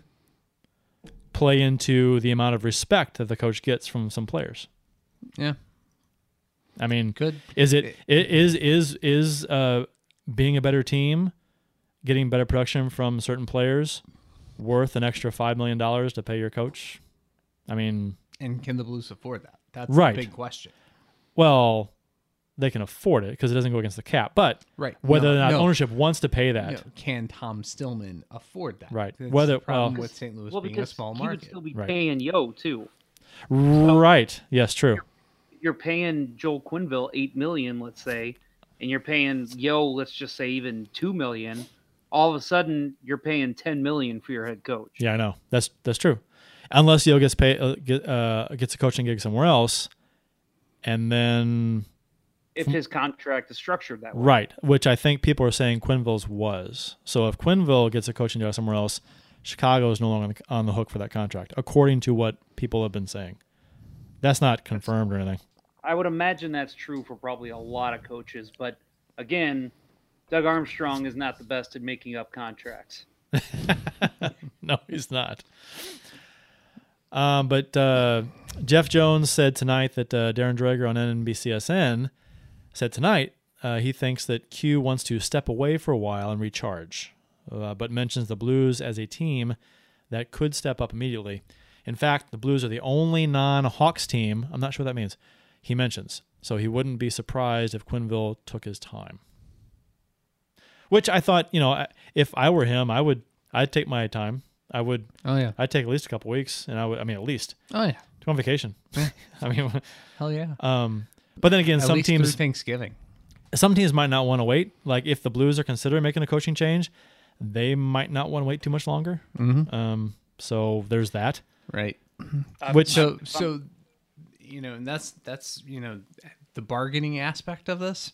play into the amount of respect that the coach gets from some players. Yeah. I mean, Could. is it i- is is is uh being a better team, getting better production from certain players, worth an extra five million dollars to pay your coach? I mean, And can the Blues afford that? That's Right. the big question. well, they can afford it because it doesn't go against the cap. But Right. whether No, or not no. ownership wants to pay that, You know, can Tom Stillman afford that? Right. That's Whether- the problem well- with St. Louis Well, being a because small he would still be Right. paying Yeo too. right? Yes, true. You're paying Joel Quenneville eight million, let's say, and you're paying Yeo, let's just say even two million. All of a sudden, you're paying ten million for your head coach. Yeah, I know. That's that's true. Unless Yeo gets paid, uh, get, uh, gets a coaching gig somewhere else, and then If his contract is structured that way. Right, which I think people are saying Quenneville's was. So if Quenneville gets a coaching job somewhere else, Chicago is no longer on the, on the hook for that contract, according to what people have been saying. That's not confirmed or anything. I would imagine that's true for probably a lot of coaches, but again, Doug Armstrong is not the best at making up contracts. *laughs* no, he's not. Um, but uh, Jeff Jones said tonight that uh, Darren Dreger on NBCSN said tonight uh, he thinks that Q wants to step away for a while and recharge, uh, but mentions the Blues as a team that could step up immediately. In fact, the Blues are the only non-Hawks team. I'm not sure what that means. He mentions, so he wouldn't be surprised if Quenneville took his time. Which I thought, you know, if I were him, I would, I'd take my time. I would, Oh yeah. I'd take at least a couple weeks, and I would, I mean, at least Oh yeah. go on vacation. *laughs* I mean, Hell yeah. um, but then again, At some least teams, Thanksgiving. some teams might not want to wait. Like if the Blues are considering making a coaching change, they might not want to wait too much longer. Mhm. Um, so there's that. Right. Which so so you know and that's that's you know the bargaining aspect of this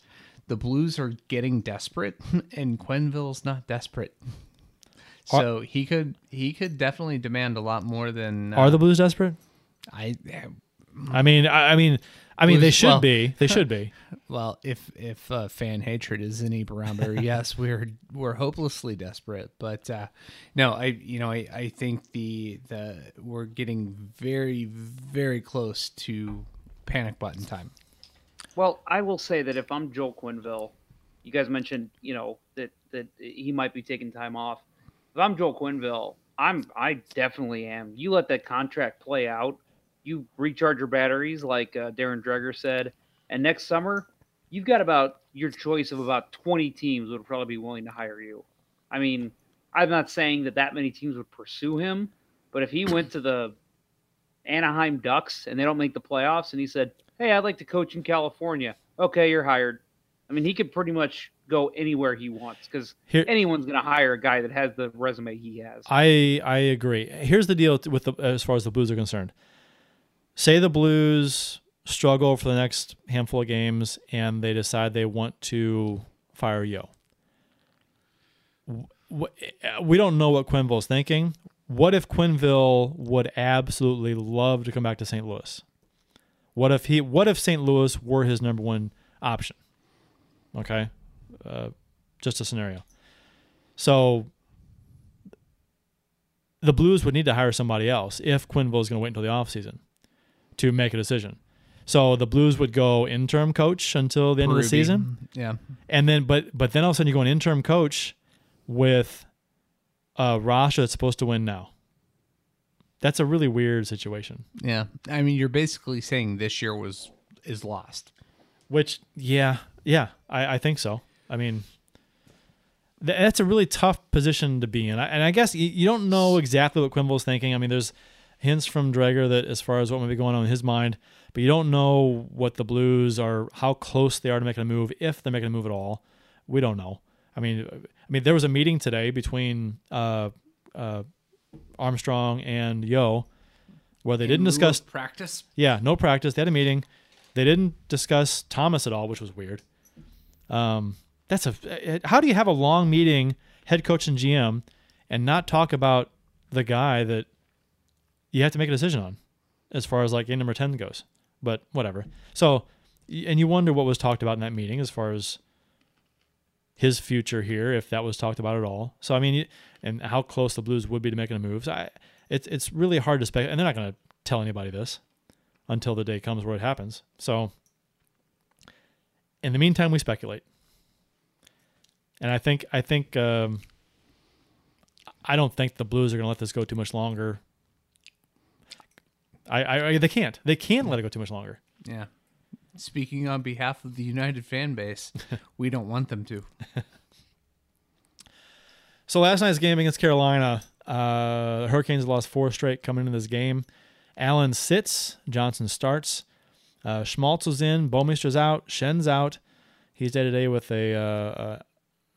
the blues are getting desperate *laughs* and quenneville's not desperate so he could he could definitely demand a lot more than uh, are the Blues desperate? i I mean, I, I mean, I mean, they should well- be. *laughs* They should be. well if if uh, fan hatred is any barometer *laughs* yes we're we're hopelessly desperate but uh no i you know i i think the the we're getting very very close to panic button time Well, I will say that if I'm Joel Quenneville, you guys mentioned, you know, that that he might be taking time off. If I'm Joel Quenneville, I'm I definitely am. You let that contract play out. You recharge your batteries, like uh, Darren Dreger said, and next summer, you've got about your choice of about 20 teams would probably be willing to hire you. I mean, I'm not saying that that many teams would pursue him, but if he went to the Anaheim Ducks and they don't make the playoffs, and he said, "Hey, I'd like to coach in California." Okay, you're hired. I mean, he could pretty much go anywhere he wants because anyone's going to hire a guy that has the resume he has. I I agree. Here's the deal with the as far as the Blues are concerned. Say the Blues struggle for the next handful of games and they decide they want to fire Yeo. We don't know what Quenneville's thinking. What if Quenneville would absolutely love to come back to St. Louis? What if he? What if St. Louis were his number one option? Okay, uh, just a scenario. So the Blues would need to hire somebody else if Quenneville is going to wait until the offseason to make a decision. So the Blues would go interim coach until the end of the season, Yeah. and then but but then all of a sudden you go an interim coach with a roster that's supposed to win now. That's a really weird situation. Yeah. I mean, you're basically saying this year was is lost. Which, yeah, yeah, I, I think so. I mean, th- that's a really tough position to be in. I, and I guess you, you don't know exactly what Quenneville's thinking. I mean, there's hints from Dreger that as far as what might be going on in his mind, but you don't know what the Blues are, how close they are to making a move, if they're making a move at all. We don't know. I mean, I mean, there was a meeting today between uh, uh, Armstrong and Yeo, where they didn't discuss practice. yeah, no practice. They had a meeting. They didn't discuss Thomas at all, which was weird. Um, that's a how do you have a long meeting, head coach and GM, and not talk about the guy that you have to make a decision on, as far as like game number ten goes. But whatever. So, and you wonder what was talked about in that meeting as far as his future here, if that was talked about at all. So I mean, and how close the Blues would be to making a move. So I, it's it's really hard to speculate, and they're not going to tell anybody this until the day comes where it happens. So, in the meantime, we speculate, and I think I think um, I don't think the Blues are going to let this go too much longer. I, I, they can't they can't let it go too much longer. Yeah. Speaking on behalf of the United fan base, *laughs* we don't want them to. *laughs* So last night's game against Carolina, uh, the Hurricanes lost four straight coming into this game. Allen sits, Johnson starts. Uh, Schmaltz was in, Bouwmeester's out, Schenn's out. He's day to day with a uh, uh,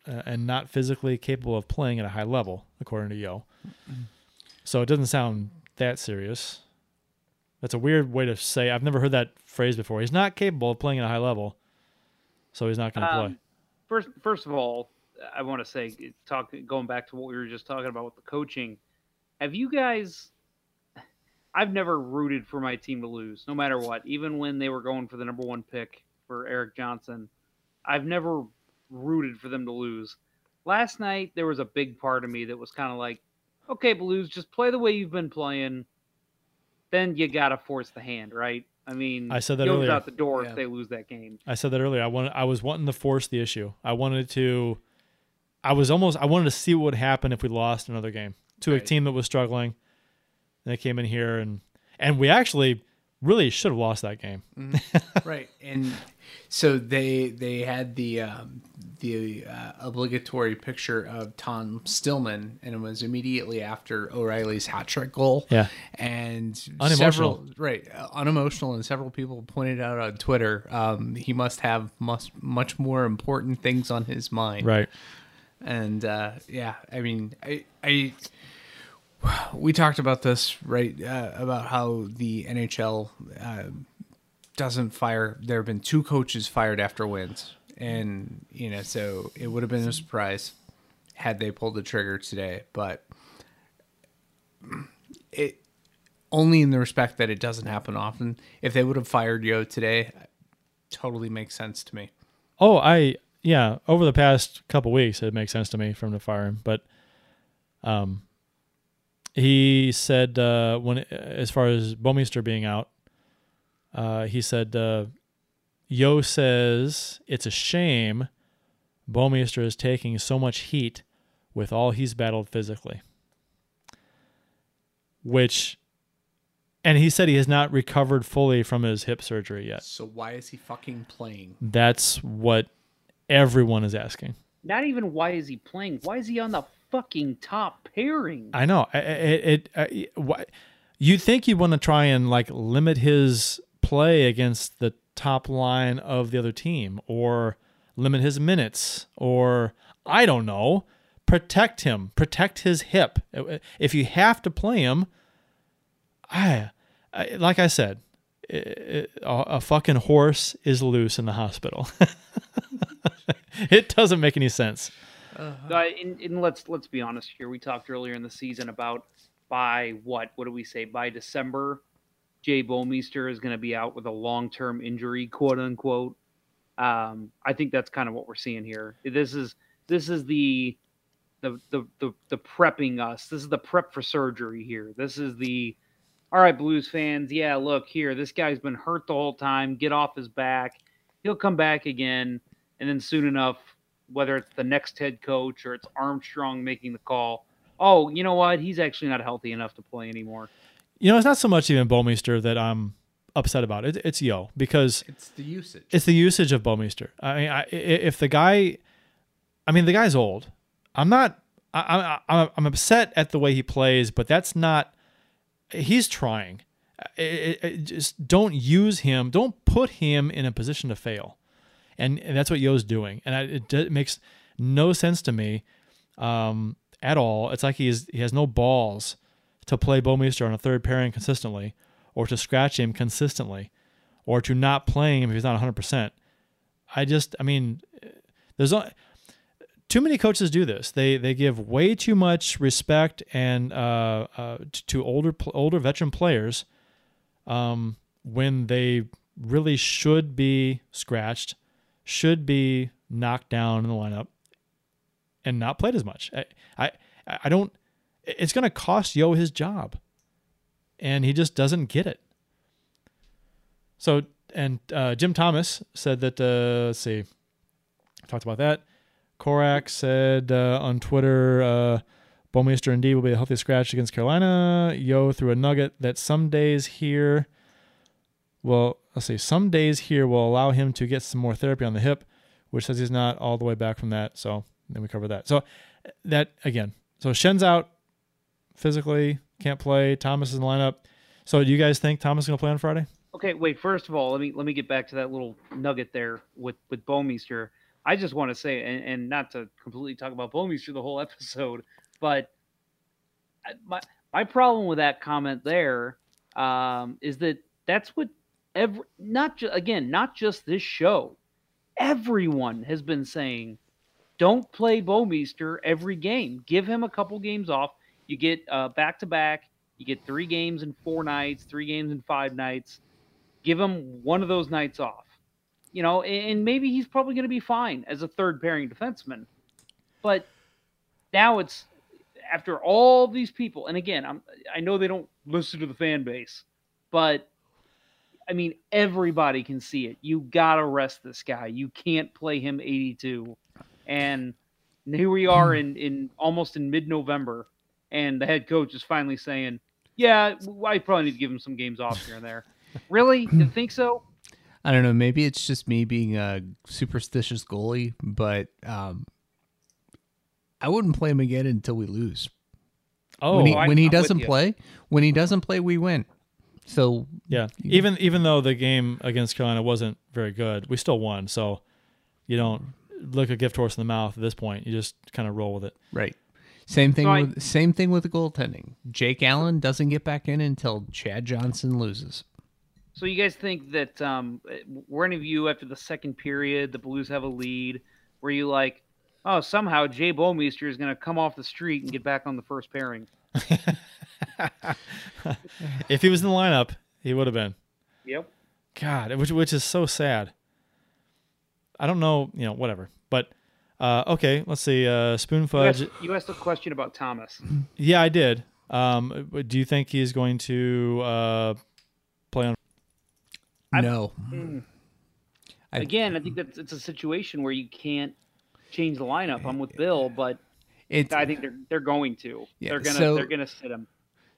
uh, and not physically capable of playing at a high level, according to Yeo. So it doesn't sound that serious. That's a weird way to say. I've never heard that phrase before. He's not capable of playing at a high level, so he's not going to play. Um, first, first of all, I want to say, talk going back to what we were just talking about with the coaching. Have you guys? I've never rooted for my team to lose, no matter what. Even when they were going for the number one pick for Erik Johnson, I've never rooted for them to lose. Last night there was a big part of me that was kind of like, okay, Blues, just play the way you've been playing. Then you gotta force the hand, right? I mean, I said that Yeo's earlier. out the door Yeah. if they lose that game. I said that earlier. I wanted, I was wanting to force the issue. I wanted to. I was almost. I wanted to see what would happen if we lost another game to a team that was struggling. And they came in here and and we actually really should have lost that game. right and so they they had the um, the uh, obligatory picture of Tom Stillman and it was immediately after O'Reilly's hat trick goal Yeah. and Unemotional. several right uh, unemotional and several people pointed out on Twitter um, he must have much much more important things on his mind Right. and uh, yeah, I mean, I, I, we talked about this right uh, about how the NHL uh, doesn't fire. There have been two coaches fired after wins, and you know, so it would have been a surprise had they pulled the trigger today, but it only in the respect that it doesn't happen often. If they would have fired Yeo today, totally makes sense to me. Oh, I yeah. Over the past couple weeks, it makes sense to me for him to fire him. But, um, he said uh, when as far as Bouwmeester being out, uh, he said uh, Yeo says it's a shame Bouwmeester is taking so much heat with all he's battled physically. Which, and he said he has not recovered fully from his hip surgery yet. So why is he fucking playing? That's what everyone is asking. Not even why is he playing? Why is he on the fucking top pairing? I know. It, it, why you'd think you'd want to try and like limit his play against the top line of the other team, or limit his minutes, or I don't know, protect him, protect his hip. If you have to play him, I, I like I said, a, a fucking horse is loose in the hospital. *laughs* it doesn't make any sense. Uh, and, and let's let's be honest here. We talked earlier in the season about by what? What do we say? By December, Jay Bouwmeester is going to be out with a long term injury, quote unquote. Um, I think that's kind of what we're seeing here. This is this is the the, the the the prepping us. This is the prep for surgery here. This is the all right, Blues fans. Yeah, look here. This guy's been hurt the whole time. Get off his back. He'll come back again, and then soon enough, whether it's the next head coach or it's Armstrong making the call. Oh, you know what? He's actually not healthy enough to play anymore. You know, it's not so much even Bouwmeester that I'm upset about. It, it's Yeo because it's the usage. It's the usage of Bouwmeester. I mean, I, if the guy, I mean, the guy's old. I'm not. I, I, I'm upset at the way he plays, but that's not. He's trying. It, it, just don't use him. Don't put him in a position to fail, and, and that's what Yeo's doing. And I, it, it, makes no sense to me um, at all. It's like he's he has no balls to play Bouwmeester on a third pairing consistently, or to scratch him consistently, or to not playing him if he's not 100%. I just, I mean, there's too many coaches do this. They they give way too much respect and uh, uh, to older older veteran players um, when they really should be scratched, should be knocked down in the lineup, and not played as much. I I, I don't it's going to cost Yeo his job. And he just doesn't get it. So, and uh, Jim Thomas said that, uh, let's see, talked about that. Korac said uh, on Twitter, uh, Bouwmeester indeed will be a healthy scratch against Carolina. Yeo threw a nugget that some days here, well, let's see, some days here will allow him to get some more therapy on the hip, which says he's not all the way back from that. So then we cover that. So that again, so Schenn's out, physically, can't play. Thomas is in the lineup. So do you guys think Thomas is going to play on Friday? Okay, wait. First of all, let me let me get back to that little nugget there with with Bouwmeester. I just want to say, and, and not to completely talk about Bouwmeester the whole *laughs* episode, but my my problem with that comment there um, is that that's what every not just again not just this show, everyone has been saying, don't play Bouwmeester every game. Give him a couple games off you get back to back. You get three games in four nights, three games in five nights. Give him one of those nights off. You know, and maybe he's probably going to be fine as a third pairing defenseman. But now it's after all these people, and again, I'm I know they don't listen to the fan base, but I mean everybody can see it. You gotta rest this guy. You can't play him 82. And here we are in in almost in mid November and the head coach is finally saying, "Yeah, I probably need to give him some games off here and there." *laughs* really, you think so? I don't know. Maybe it's just me being a superstitious goalie, but um, I wouldn't play him again until we lose. Oh, when he, I, when he doesn't play, when he doesn't play, we win. So yeah, even even though the game against Carolina wasn't very good, we still won. So you don't look a gift horse in the mouth at this point. You just kind of roll with it. Right. Same thing so with same thing with the goaltending. Jake Allen doesn't get back in until Chad Johnson loses. So you guys think that um, were any of you after the second period, the Blues have a lead? Were you like, oh, somehow Jay Bouwmeester is going to come off the street and get back on the first pairing? *laughs* *laughs* if he was in the lineup, he would have been. Yep. God, which which is so sad. I don't know, you know, whatever. But uh, okay, let's see. Uh, Spoon Fudge. You asked, you asked, a question about Thomas. Yeah, I did. Um, do you think he's going to uh, play on? No. Mm. I, Again, I think that it's a situation where you can't change the lineup. I'm with Bill, but it's, I think they're they're going to. Yeah, they're gonna so, they're gonna sit him.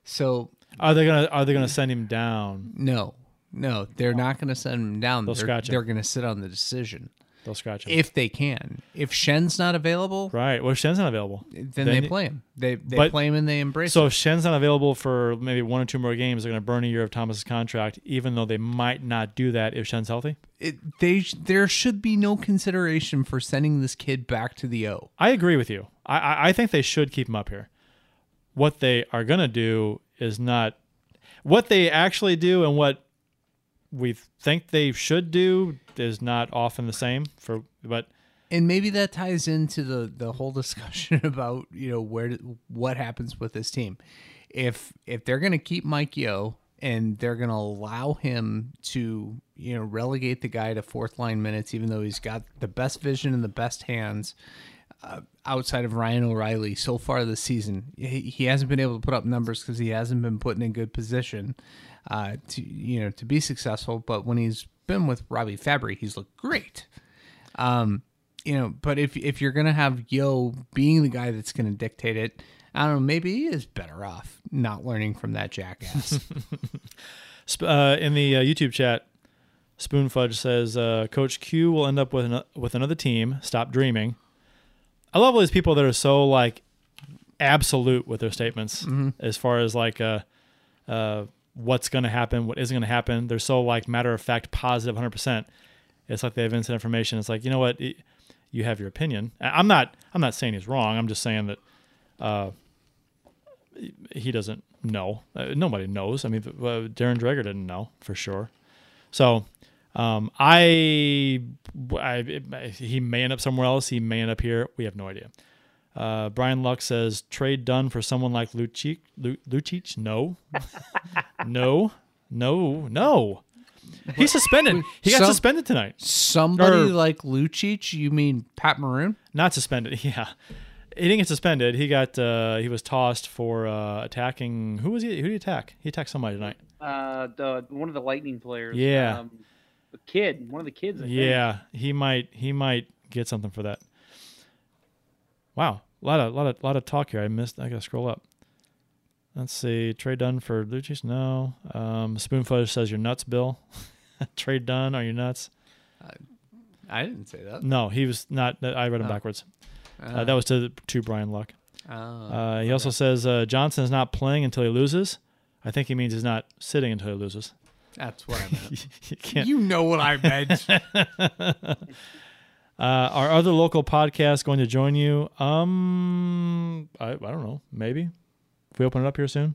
So are they gonna are they gonna send him down? No, no, they're not gonna send him down. They'll they're, scratch him. They're gonna sit on the decision. They'll scratch him. if they can. If Schenn's not available, right. Well, if Schenn's not available, then, they play him. They they But- play him and they embrace So him. if Schenn's not available for maybe one or two more games, they're going to burn a year of Thomas's contract, even though they might not do that if Schenn's healthy. It, they there should be no consideration for sending this kid back to the O. I agree with you. I, I, I think they should keep him up here. What they are going to do is not what they actually do and what we think they should do is not often the same for but and maybe that ties into the the whole *laughs* discussion about you know where what happens with this team. If if they're going to keep Mike Yeo and they're going to allow him to you know relegate the guy to fourth line minutes even though he's got the best vision and the best hands uh, outside of Ryan O'Reilly so far this season he, he hasn't been able to put up numbers because he hasn't been put in a good position uh, to you know to be successful but when he's been with Robby Fabbri he's looked great um, you know, but if if you're gonna have Yeo being the guy that's gonna dictate it, I don't know. Maybe he is better off not learning from that jackass. *laughs* Uh, in the uh, YouTube chat, Spoon Fudge says uh, Coach Q will end up with an, with another team. Stop dreaming. I love all these people that are so like absolute with their statements as far as like uh, uh, what's going to happen, what isn't going to happen. They're so like matter of fact, positive, hundred percent. It's like they have instant information. It's like you know what, It- you have your opinion. I'm not. I'm not saying he's wrong. I'm just saying that uh, he doesn't know. Uh, nobody knows. I mean, uh, Darren Dreger didn't know for sure. So um, I, I, he may end up somewhere else. He may end up here. We have no idea. Uh, Brian Luck says trade done for someone like Lucic. Lucic? No, *laughs* no, no, no. He's suspended. He got Some- suspended tonight. Somebody Or- like Lucic, you mean Pat Maroon? Not suspended. *laughs* Yeah, he didn't get suspended. He got uh, he was tossed for uh, attacking. Who was he? Who did he attack? He attacked somebody tonight. Uh, the one of the Lightning players. Yeah. Um, the kid, one of the kids. I think. Yeah, he might he might get something for that. Wow, a lot of lot of lot of talk here. I missed. I gotta scroll up. Let's see. Trade done for Lucic? No. Um, Spoonfudge says you're nuts, Bill. *laughs* Trade done? Are you nuts? I didn't say that. No, he was not. I read him Oh. backwards. Uh, that was to to Brian Luck. Oh, Uh, he also says uh, Johnson is not playing until he loses. I think he means he's not sitting until he loses. That's what I meant. *laughs* you can't. you know what I meant. *laughs* Uh, are other local podcasts going to join you? Um, I, I don't know. Maybe if we open it up here soon,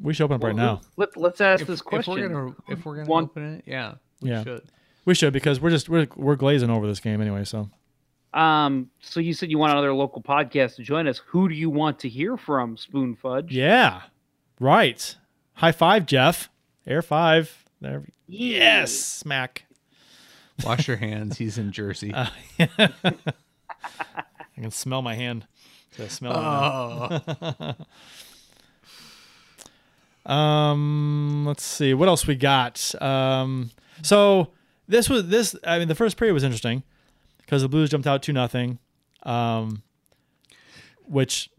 we should open up right now. Let, let's ask if, this if question. we're gonna if we're gonna open it, yeah, we Yeah. should. We should because we're just we're we're glazing over this game anyway. So Um, so you said you want another local podcast to join us. Who do you want to hear from, Spoon Fudge? yeah, right. High five, Jeff. Air five. There. Yes, smack. Wash your hands. He's in Jersey. *laughs* I can smell my hand. The smell. of my oh, Um, let's see what else we got. Um, so this was this. I mean, the first period was interesting because the Blues jumped out two nothing, um, which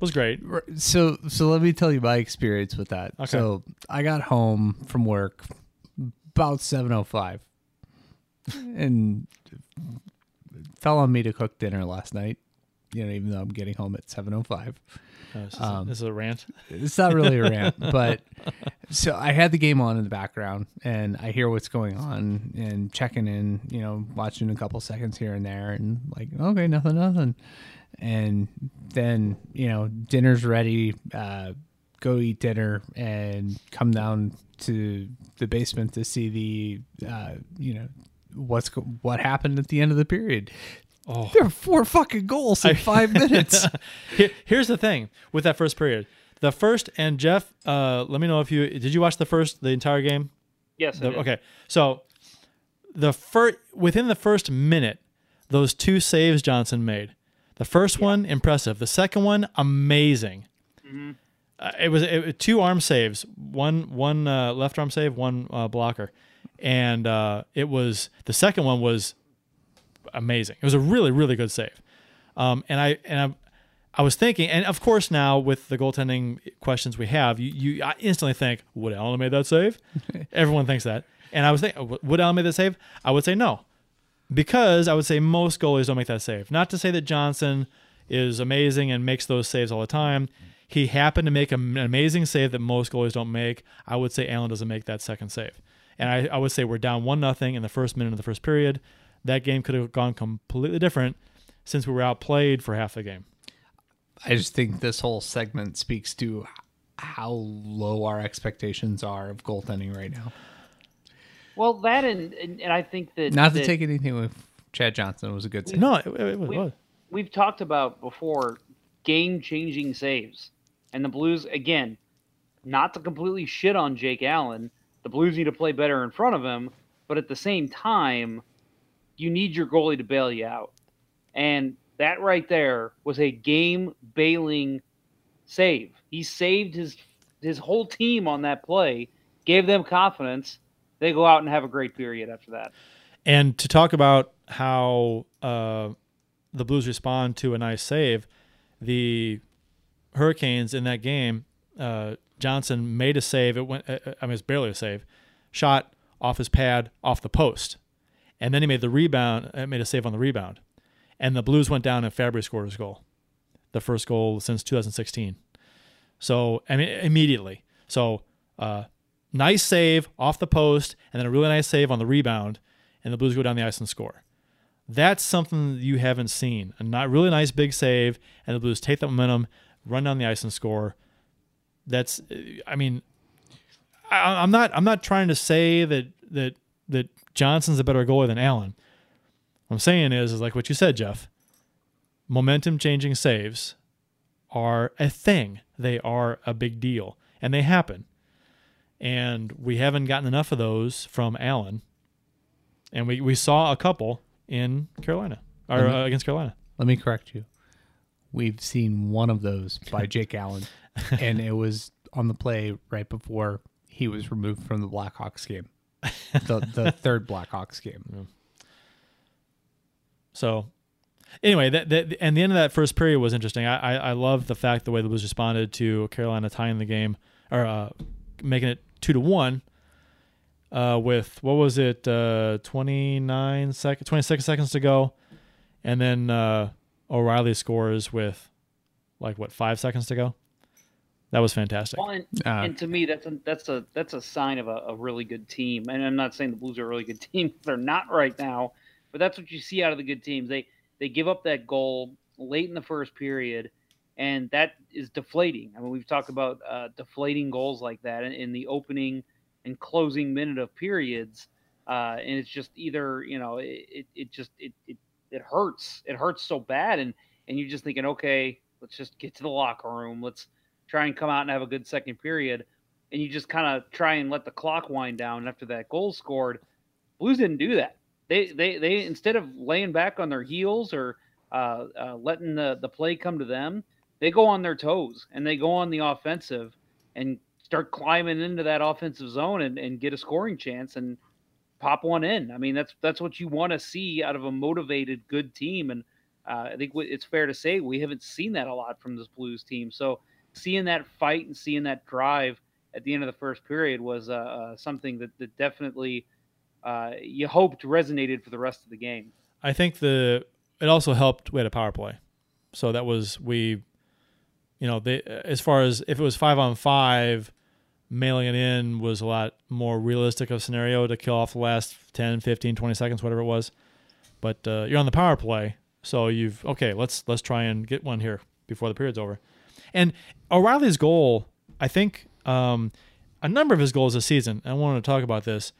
was great. so so let me tell you my experience with that. Okay. So I got home from work about seven oh five, and fell on me to cook dinner last night. You know, even though I'm getting home at seven oh five. This, is Um, a, this is a rant. It's not really a rant, *laughs* but so I had the game on in the background and I hear what's going on and checking in, you know, watching a couple seconds here and there and like, okay, nothing, nothing. And then, you know, dinner's ready, uh, go eat dinner and come down to the basement to see the, uh, you know, what's what happened at the end of the period. Oh. There are four fucking goals in *laughs* five minutes. *laughs* Here, here's the thing with that first period. The first and Jeff, uh, let me know if you did you watch the first the entire game. Yes. I The- did. okay, so the first within the first minute, those two saves Johnson made. The first one impressive. The second one amazing. Uh, it was it, two arm saves, one one uh, left arm save, one uh, blocker, and uh, it was the second one was amazing. It was a really really good save. Um, and I and I, I was thinking, and of course now with the goaltending questions we have, you you I instantly think would Allen have made that save? *laughs* Everyone thinks that. And I was thinking, would Allen make the save? I would say no, because I would say most goalies don't make that save. Not to say that Johnson is amazing and makes those saves all the time. He happened to make an amazing save that most goalies don't make. I would say Allen doesn't make that second save. And I, I would say we're down one nothing in the first minute of the first period. That game could have gone completely different since we were outplayed for half the game. I just think this whole segment speaks to how low our expectations are of goaltending right now. Well, that and and, and I think that Not to that- take anything with Chad Johnson, was a good save. No, it, it, it we- was. we've talked about before game changing saves. And the Blues, again, not to completely shit on Jake Allen, the Blues need to play better in front of him, but at the same time, you need your goalie to bail you out. And that right there was a game bailing save. He saved his his whole team on that play, gave them confidence. They go out and have a great period after that. And to talk about how uh, the Blues respond to a nice save, the Hurricanes in that game, uh, Johnson made a save. It went. uh, I mean, it's barely a save. Shot off his pad, off the post, and then he made the rebound. uh, Made a save on the rebound, and the Blues went down and Fabbri scored his goal, the first goal since 2016. So I mean, immediately. So uh, nice save off the post, and then a really nice save on the rebound, and the Blues go down the ice and score. That's something you haven't seen. A not really nice big save, and the Blues take that momentum, run down the ice and score. That's, uh, I mean, I, I'm not. I'm not trying to say that that that Johnson's a better goalie than Allen. What I'm saying is, is like what you said, Jeff. Momentum changing saves are a thing. They are a big deal, and they happen. And we haven't gotten enough of those from Allen. And we, we saw a couple in Carolina or uh, against Carolina. Let me correct you. We've seen one of those by *laughs* Jake Allen, and it was on the play right before he was removed from the Blackhawks game, the the *laughs* third Blackhawks game. So, anyway, that, that and the end of that first period was interesting. I I, I love the fact the way the Blues responded to Carolina tying the game or uh, making it two to one. Uh, with what was it, uh, twenty nine seconds, twenty six seconds to go, and then uh, O'Reilly scores with like what five seconds to go. That was fantastic. Well, and, Uh, and to me, that's a that's a that's a sign of a, a really good team. And I'm not saying the Blues are a really good team; *laughs* they're not right now. But that's what you see out of the good teams. They they give up that goal late in the first period, and that is deflating. I mean, we've talked about uh, deflating goals like that in, in the opening and closing minute of periods, uh, and it's just either you know it, it, just it, it it hurts. It hurts so bad, and and you're just thinking, okay, let's just get to the locker room. Let's try and come out and have a good second period, and you just kind of try and let the clock wind down after that goal scored. Blues didn't do that. They they they instead of laying back on their heels or uh, uh, letting the the play come to them, they go on their toes and they go on the offensive and start climbing into that offensive zone and, and get a scoring chance and pop one in. I mean, that's that's what you want to see out of a motivated, good team. And uh, I think it's fair to say we haven't seen that a lot from this Blues team. So seeing that fight and seeing that drive at the end of the first period was uh, uh, something that, that definitely uh, you hoped resonated for the rest of the game. I think the it also helped. We had a power play, so that was we. You know, they as far as if it was five on five, mailing it in was a lot more realistic of scenario to kill off the last 10, 15, 20 seconds, whatever it was. But uh, you're on the power play, so you've okay. Let's let's try and get one here before the period's over. And O'Reilly's goal, I think, um, a number of his goals this season. I wanted to talk about this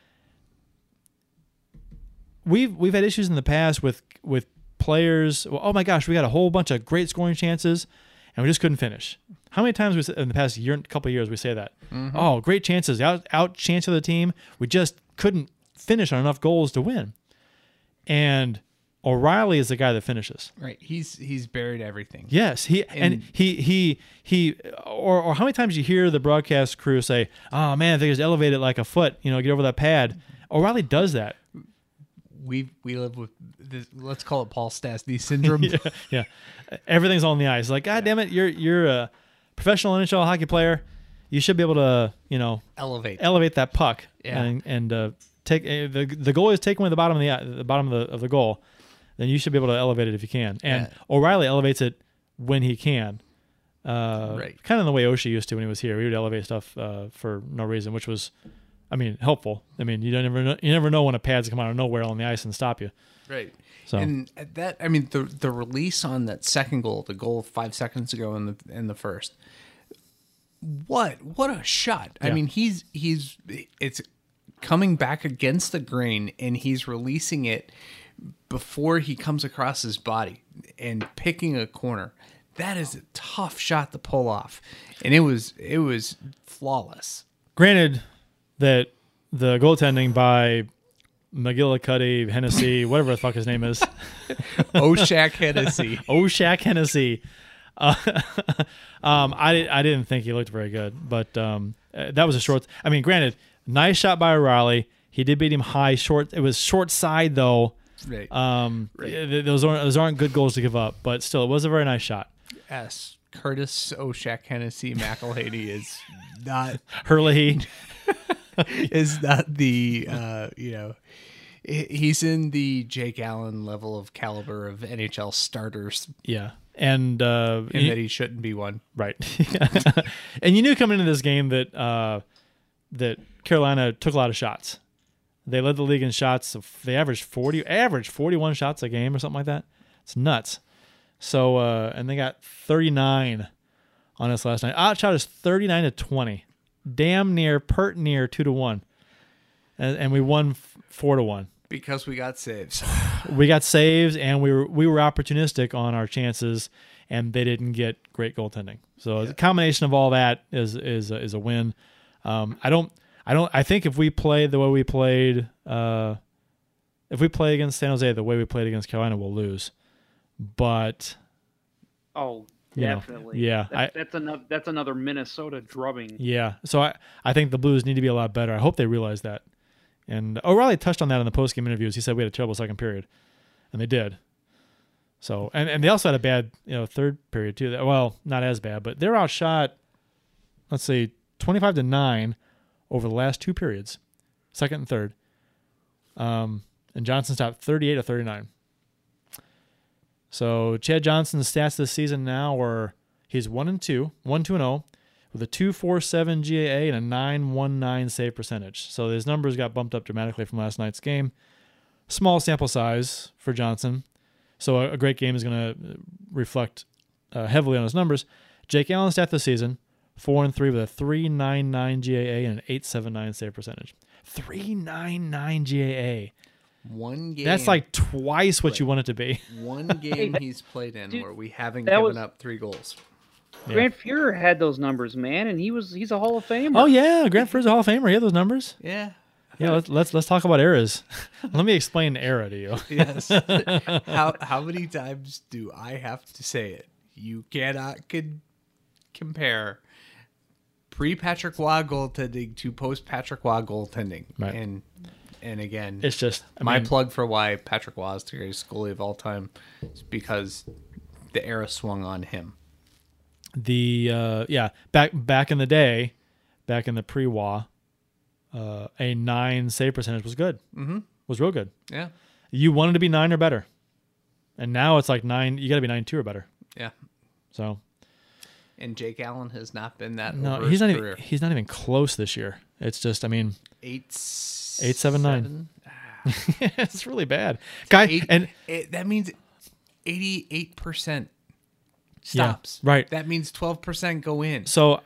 we've we've had issues in the past with with players. Well, oh my gosh, we got a whole bunch of great scoring chances, and we just couldn't finish. How many times we, in the past year, couple of years, we say that? Mm-hmm. Oh, great chances, out out chance of the team. We just couldn't finish on enough goals to win. And O'Reilly is the guy that finishes. Right. He's he's buried everything. Yes, he and, And- he he he or or how many times you hear the broadcast crew say, "Oh man, if they just elevate it like a foot, you know, get over that pad." O'Reilly does that. We we live with this. Let's call it Paul Stastny syndrome. *laughs* yeah, yeah. Everything's on the ice. Like, God damn it, you're you're a professional NHL hockey player. You should be able to, you know, Elevate. elevate that puck Yeah. and and uh, take eh, the the goal is taking away the bottom of the the bottom of the of the goal, then you should be able to elevate it if you can. And Yeah. O'Reilly elevates it when he can. Uh, Right. Kind of the way Oshie used to when he was here. He would elevate stuff uh, for no reason, which was, I mean, helpful. I mean, you don't never know, you never know when a pad's come out of nowhere on the ice and stop you. Right. So- and that I mean the the release on that second goal, the goal five seconds ago in the in the first. What what a shot! I mean he's he's it's coming back against the grain and he's releasing it before he comes across his body and picking a corner. That is a tough shot to pull off, and it was it was flawless. Granted that the goaltending by McGillicuddy, Hennessy, whatever the fuck his name is, *laughs* Oshak Hennessy. *laughs* Oshak Hennessy. Uh, *laughs* um, I I didn't think he looked very good, but um, uh, that was a short. I mean, granted, nice shot by O'Reilly. He did beat him high, short. It was short side though. Right. Um, th- those aren't those aren't good goals to give up, but still, it was a very nice shot. S. Curtis Oshak Hennessy McElhinney is not Hurley, *laughs* is not the uh, you know he's in the Jake Allen level of caliber of NHL starters, yeah, and uh, and you- that he shouldn't be one. Right. *laughs* and you knew coming into this game that uh, that Carolina took a lot of shots. They led the league in shots. Of, they averaged forty, averaged forty-one shots a game or something like that. It's nuts. So uh, and they got thirty-nine on us last night. Outshot is thirty-nine to twenty, damn near, pert near two to one, and, and we won f- four to one Because we got saves. *sighs* we got saves and we were we were opportunistic on our chances and they didn't get great goaltending. So the combination of all that is is a, is a win. Um, I don't I don't I think if we play the way we played uh, if we play against San Jose the way we played against Carolina we'll lose. But Oh, You know, definitely. yeah, That- I- that's another that's another Minnesota drubbing. yeah, so I I think the Blues need to be a lot better. I hope they realize that. And O'Reilly touched on that in the post game interviews. He said we had a terrible second period, and they did. So and, and they also had a bad you know third period too. Well, not as bad, but they're outshot. Let's say twenty five to nine over the last two periods, second and third. Um, and Johnson stopped thirty eight to thirty nine. So Chad Johnson's stats this season now are he's one and two, one two and zero, with a two four seven GAA and a nine one nine save percentage. So his numbers got bumped up dramatically from last night's game. Small sample size for Johnson, so a, a great game is going to reflect uh, heavily on his numbers. Jake Allen's stat this season: four and three with a three nine nine GAA and an eight seven nine save percentage. Three nine nine GAA. One game. That's like twice what you want it to be. one *laughs* game he's played in Dude, where we haven't given was- up three goals. Yeah. Grant Fuhr had those numbers, man, and he was he's a Hall of Famer. Oh yeah, Grant Fuhr's a Hall of Famer. He had those numbers. Yeah. Yeah, let's let's let's talk about eras. *laughs* Let me explain era to you. *laughs* Yes. how how many times do I have to say it? You cannot con- compare pre Patrick Roy goaltending to post Patrick Roy goaltending. Right. And and again, It's just I my mean, plug for why Patrick Roy is the greatest goalie of all time is because the era swung on him. the uh, yeah back back in the day, back in the pre Wa, uh, a nine save percentage was good. Mm-hmm. Was real good. Yeah. You wanted to be nine or better, and now it's like nine. You got to be nine two or better. Yeah. So And Jake Allen has not been that no, over he's not career. even he's not even close this year. It's just I mean Eight, Eight, seven, nine. seven? *laughs* Ah. it's really bad, guy. Eight, and it, that means eighty-eight percent Yeah, stops. right. That means twelve percent go in. So,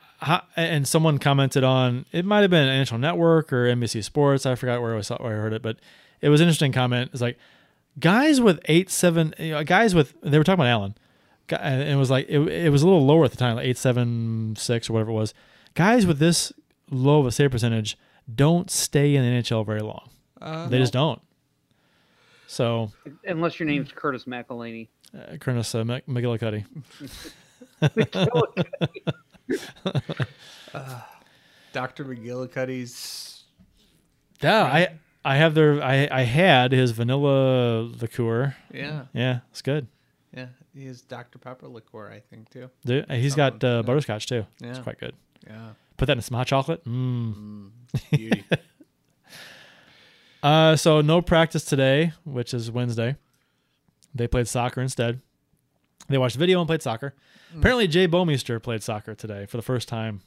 and someone commented on it might have been NHL Network or NBC Sports. I forgot where I saw where I heard it, but it was an interesting comment. It's like guys with eight seven, you know, guys with they were talking about Allen, and it was like it, it was a little lower at the time, like eight seven six or whatever it was. Guys with this low of a save percentage don't stay in the NHL very long. they just don't. So, Unless your name's Curtis McElhinney. uh, Curtis uh, Mc- McGillicuddy. *laughs* Dr. McGillicuddy's Yeah, I I have their I I had his vanilla liqueur. yeah, Yeah, it's good. yeah. He has Dr. Pepper liqueur, I think too. Dude, he's got uh, butterscotch too. It's quite good. Yeah. Put that in some hot chocolate. Mm. Beauty. *laughs* Uh, so no practice today, which is Wednesday. They played soccer instead. They watched video and played soccer. Apparently, Jay Bouwmeester played soccer today for the first time.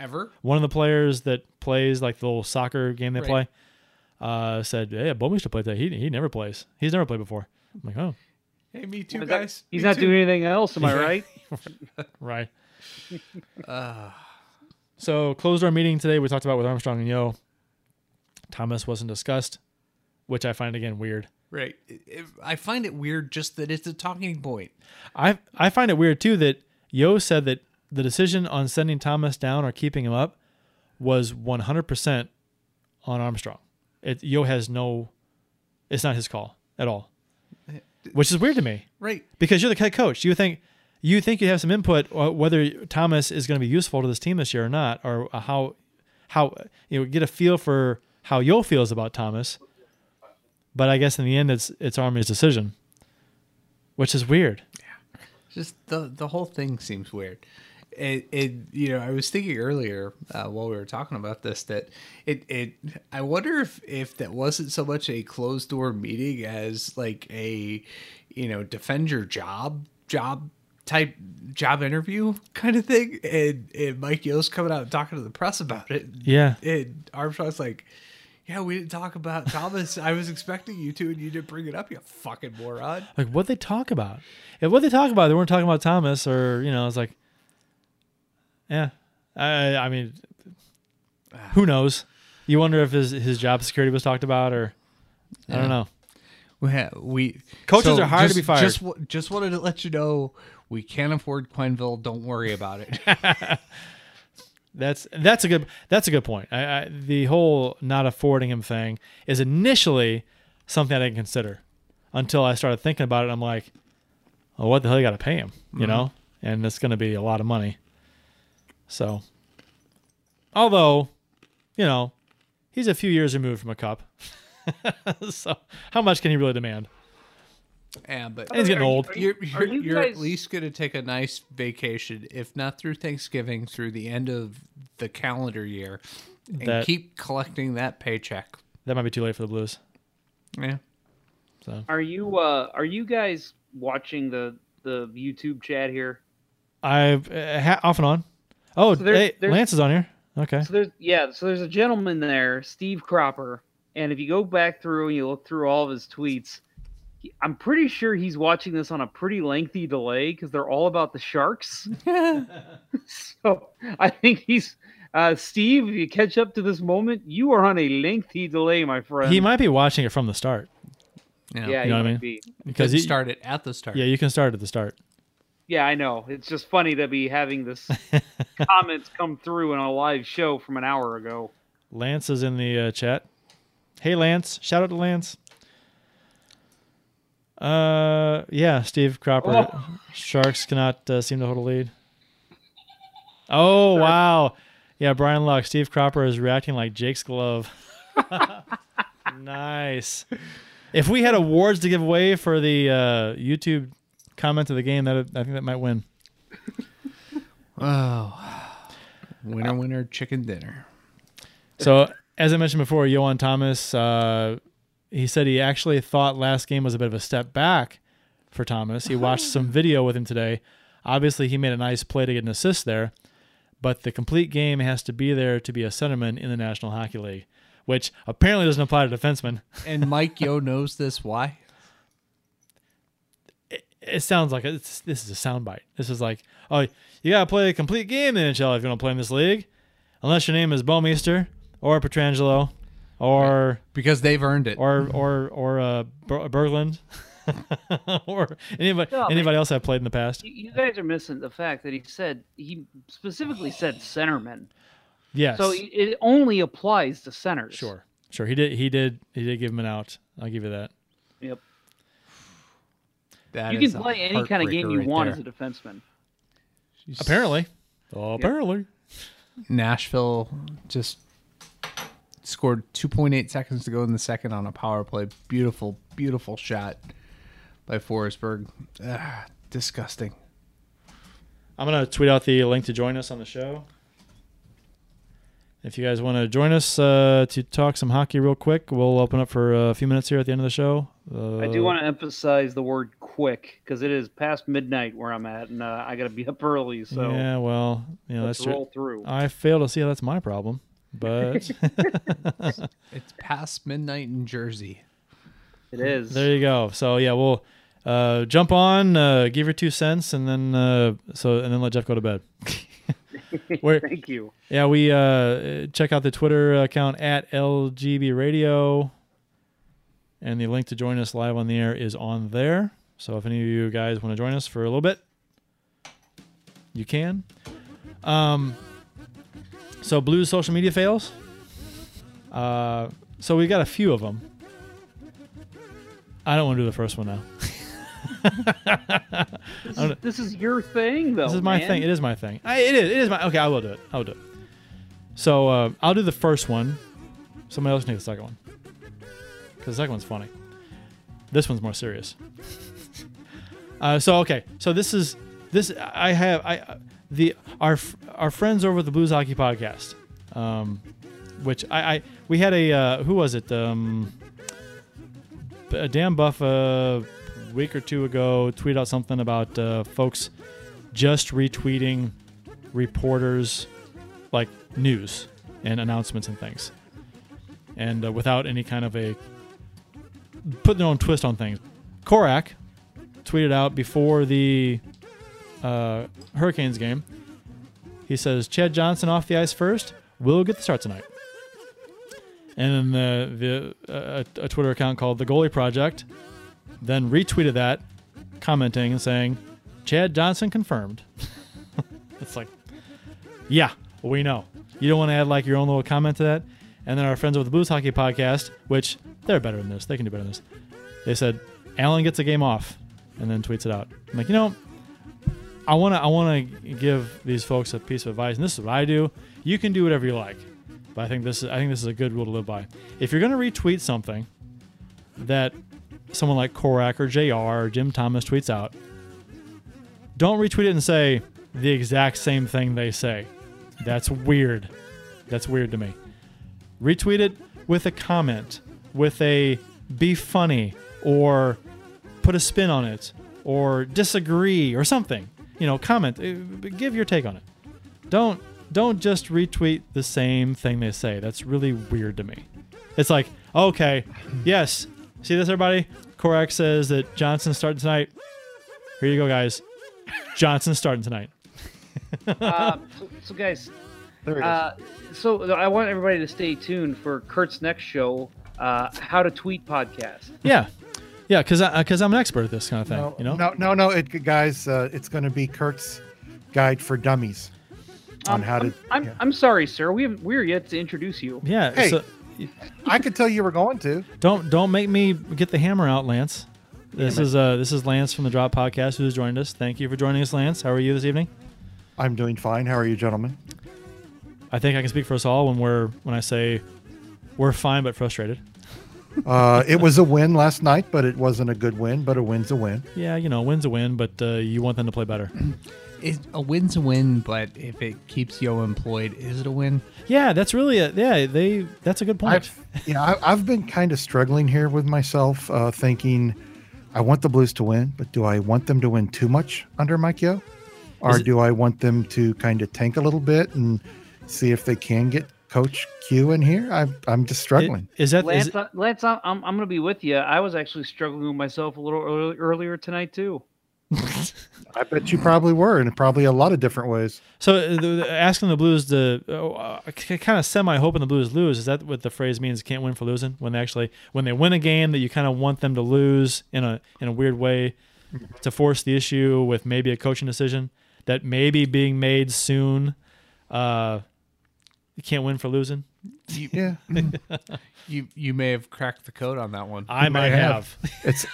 Ever? One of the players that plays like the little soccer game they Right. play uh, said, "Yeah, Bouwmeester played that. He he never plays. He's never played before." I'm like, "Oh, Hey, me too, He's not- guys. He's Me not too. doing anything else, am I right? *laughs* right." *laughs* so closed our meeting today. We talked about with Armstrong and Yeo. Thomas wasn't discussed, which I find again weird. Right. I find it weird just that it's a talking point. I I find it weird too that Yeo said that the decision on sending Thomas down or keeping him up was 100% on Armstrong. It Yeo has no it's not his call at all. Eh, which is weird to me Right. because you're the head coach. You think you think you have some input uh, whether Thomas is going to be useful to this team this year or not or how how you know get a feel for how Yeo feels about Thomas. But I guess in the end it's it's Army's decision. Which is weird. Yeah, Just the the whole thing seems weird. It, it you know I was thinking earlier uh, while we were talking about this that it it I wonder if if that wasn't so much a closed door meeting as like a you know defend your job job type job interview kind of thing and, and Mike Yost coming out and talking to the press about it Yeah. and Armstrong's like yeah we didn't talk about Thomas I was expecting you to and you didn't bring it up you fucking moron Like what they talk about? If what they talk about, they weren't talking about Thomas, or you know, it's like, yeah. I I mean, who knows? You wonder if his his job security was talked about, or I don't know. We ha- we Coaches are hard to be fired. Just just wanted to let you know we can't afford Quenneville. Don't worry about it. *laughs* That's that's a good that's a good point. I, I, the whole not affording him thing is initially something I didn't consider until I started thinking about it. I'm like, oh, what the hell you got to pay him? You mm-hmm. know, and it's going to be a lot of money. So, although, you know, he's a few years removed from a cup. *laughs* so, how much can he really demand? Yeah, but And he's getting Are you- old. are you- you're are you're, you you're at least going to take a nice vacation, if not through Thanksgiving, through the end of the calendar year, and That- keep collecting that paycheck. That might be too late for the Blues. Yeah. So are you uh are you guys watching the the YouTube chat here? I've uh, ha- off and on. Oh, So there's- hey, there's- Lance is on here. Okay. So there's yeah, so there's a gentleman there, Steve Cropper, and if you go back through and you look through all of his tweets, he, I'm pretty sure he's watching this on a pretty lengthy delay because they're all about the Sharks. *laughs* *laughs* so I think he's uh, Steve. If you catch up to this moment, you are on a lengthy delay, my friend. He might be watching it from the start Yeah. Yeah, You know he what I mean? be. because Because he you started at the start. Yeah, you can start at the start. Yeah, I know. It's just funny to be having this *laughs* comments come through in a live show from an hour ago. Lance is in the uh, chat. Hey, Lance! Shout out to Lance. Uh, yeah, Steve Cropper. Sharks cannot uh, seem to hold a lead. Oh wow, yeah, Brian Luck. Steve Cropper is reacting like Jake's glove. *laughs* nice. If we had awards to give away for the uh, YouTube comment of the game, that I think that might win. Oh. Winner, winner, chicken dinner. So, as I mentioned before, Johan Thomas, uh, he said he actually thought last game was a bit of a step back for Thomas. He watched some *laughs* video with him today. Obviously, he made a nice play to get an assist there, but the complete game has to be there to be a centerman in the National Hockey League, which apparently doesn't apply to defensemen. *laughs* And Mike Yeo knows this. Why? It sounds like it's, this is a soundbite. This is like, oh, you got to play a complete game in the NHL if you want to play in this league, unless your name is Bouwmeester or Pietrangelo or. Because they've earned it. or or or uh, Ber- Berglund, *laughs* or anybody No, man. anybody else I've played in the past. You, you guys are missing the fact that he said he specifically said centerman. Yes, So it- it only applies to centers. sure, sure. He did he did he did give him an out. I'll give you that. Yep. That you can play any kind of game you right want there. as a defenseman. Apparently, apparently. Nashville just scored 2.8 seconds to go in the second on a power play. Beautiful, beautiful shot by Forsberg. Ah, disgusting. I'm gonna tweet out the link to join us on the show. if you guys want to join us uh, to talk some hockey real quick, we'll open up for a few minutes here at the end of the show. Uh, I do want to emphasize the word quick because it is past midnight where I'm at, and uh, I got to be up early. So yeah, well, you know let's that's true. roll through. I fail to see how that's my problem, but *laughs* It's past midnight in Jersey. it is. there you go. So yeah, we'll uh, jump on, uh, give your two cents, and then uh, so and then let Jeff go to bed. *laughs* We're- Thank you. Yeah, we uh, check out the Twitter account at LGB Radio, and the link to join us live on the air is on there. So if any of you guys want to join us for a little bit, you can. Um, so Blues social media fails. Uh, so we got a few of them. I don't want to do the first one now. *laughs* This is, this is your thing, though. This is my man. thing. It is my thing. I, it is. It is my. Okay, I will do it. I will do it. So uh, I'll do the first one. Somebody else can take the second one. Because the second one's funny. This one's more serious. *laughs* uh, so okay. So this is this. I have I the our our friends over at the Blues Hockey Podcast, um, which I, I we had a uh, who was it? Um, Dan Buff a week or two ago tweeted out something about uh, folks just retweeting reporters like news and announcements and things. And uh, without any kind of a putting their own twist on things. Korac tweeted out before the uh, hurricanes game he says chad johnson off the ice first will get the start tonight and then the, the uh, a, twitter account called the goalie project then retweeted that, commenting and saying, Chad Johnson confirmed. *laughs* it's like, yeah, we know. You don't want to add like your own little comment to that. And then our friends over the Blues Hockey Podcast, which they're better than this, they can do better than this. They said, Allen gets a game off, and then tweets it out. I'm like, you know, I want to I want to give these folks a piece of advice, and this is what I do. You can do whatever you like, but I think this is I think this is a good rule to live by. If you're going to retweet something that someone like Korac or JR or Jim Thomas tweets out, don't retweet it and say the exact same thing they say. That's weird. That's weird to me. Retweet it with a comment, with a be funny, or put a spin on it, or disagree, or something. You know, comment, uh, give your take on it. Don't don't just retweet the same thing they say. That's really weird to me. It's like, okay, yes, see this, everybody? Korac says that Johnson's starting tonight. Here you go, guys. Johnson's starting tonight. *laughs* uh, so, so, guys, There it is. uh, so I want everybody to stay tuned for Kurt's next show, uh, How to Tweet Podcast. Yeah, yeah, because because I'm an expert at this kind of thing. no, you know, no, no, no. It, guys, uh, it's going to be Kurt's guide for dummies on Um, how to. I'm, I'm, yeah. I'm sorry, sir. We have, we're yet to introduce you. yeah. Hey. So I could tell you were going to. don't don't make me get the hammer out, Lance. This is uh this is Lance from the Drop Podcast who's joined us. Thank you for joining us, Lance. How are you this evening? I'm doing fine. How are you, gentlemen? I think I can speak for us all when we're when I say we're fine but frustrated. Uh, it was a win last night, but it wasn't a good win. But a win's a win. Yeah, you know, a win's a win, but uh, you want them to play better. *clears throat* It, a win's a win, but if it keeps Yeo employed, is it a win? yeah, that's really a, yeah. They that's a good point. I've, yeah, I, I've been kind of struggling here with myself, uh, thinking I want the Blues to win, but do I want them to win too much under Mike Yeo, or it- do I want them to kind of tank a little bit and see if they can get Coach Q in here? I'm I'm just struggling. Is that Lance, is, uh, Lance I'm, I'm, I'm going to be with you. I was actually struggling with myself a little early, earlier tonight, too. *laughs* I bet you probably were, in probably a lot of different ways. so? uh, The, the- asking the Blues to uh, kind of semi hoping the Blues lose is that what the phrase means? Can't win for losing when they actually when they win a game that you kind of want them to lose in a in a weird way to force the issue with maybe a coaching decision that may be being made soon. Uh, you can't win for losing. Yeah, *laughs* You you may have cracked the code on that one. I might have. have. *laughs* it's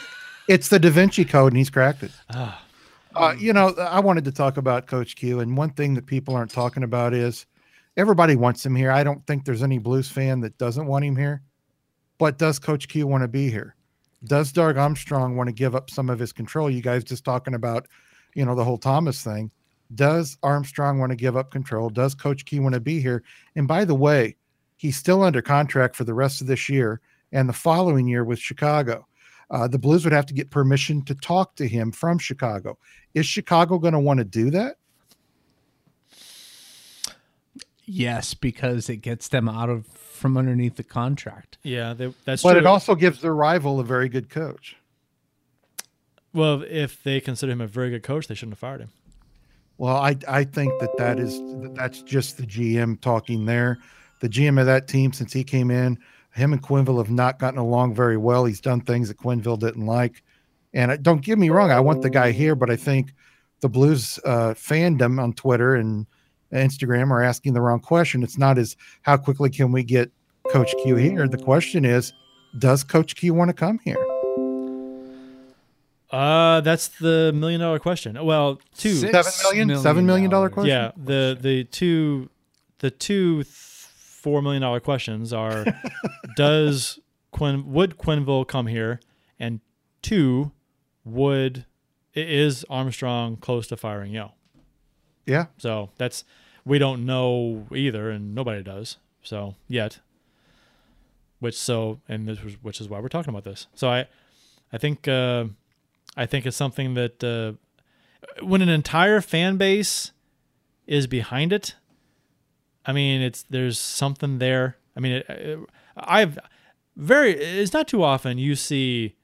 it's the Da Vinci Code, and he's cracked it. Ah. Uh, you know, I wanted to talk about Coach Q, and one thing that people aren't talking about is everybody wants him here. I don't think there's any Blues fan that doesn't want him here. But does Coach Q want to be here? Does Doug Armstrong want to give up some of his control? You guys just talking about, you know, the whole Thomas thing. Does Armstrong want to give up control? Does Coach Key want to be here? And by the way, he's still under contract for the rest of this year and the following year with Chicago. Uh, the Blues would have to get permission to talk to him from Chicago. Is Chicago going to want to do that? Yes, because it gets them out of from underneath the contract. Yeah, they, that's but true. it also gives their rival a very good coach. well, if they consider him a very good coach, they shouldn't have fired him. Well, I I think that that is that's just the GM talking there. The GM of that team since he came in, him and Quenneville have not gotten along very well. He's done things that Quenneville didn't like. And I- don't get me wrong, I want the guy here, but I think the Blues uh, fandom on Twitter and Instagram are asking the wrong question. It's not as how quickly can we get Coach Q here. The question is, does Coach Q want to come here? Uh, that's the million dollar question. Well, two. Six Seven million? Seven million dollar question? Yeah, the the two the two th- four million dollar questions are: *laughs* Does Quinn would Quenneville come here? And two, would i- is Armstrong close to firing Yeo? Yeah. So that's we don't know either, and nobody does. So yet, which so and this was which is why we're talking about this. So I, I think uh, I think it's something that uh, when an entire fan base is behind it, I mean it's there's something there. I mean it, it, I've very it's not too often you see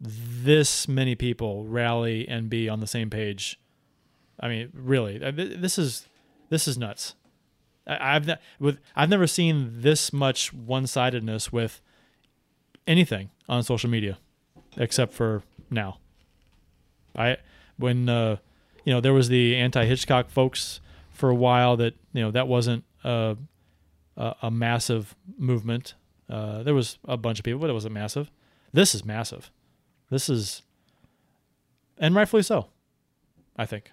this many people rally and be on the same page I mean, really, uh, this is this is nuts. I, I've with I've never seen this much one sidedness with anything on social media, except for now. I when uh, you know there was the anti Hitchcock folks for a while that you know that wasn't a a, a massive movement. Uh, there was a bunch of people, but it wasn't massive. This is massive. This is, and rightfully so. I think.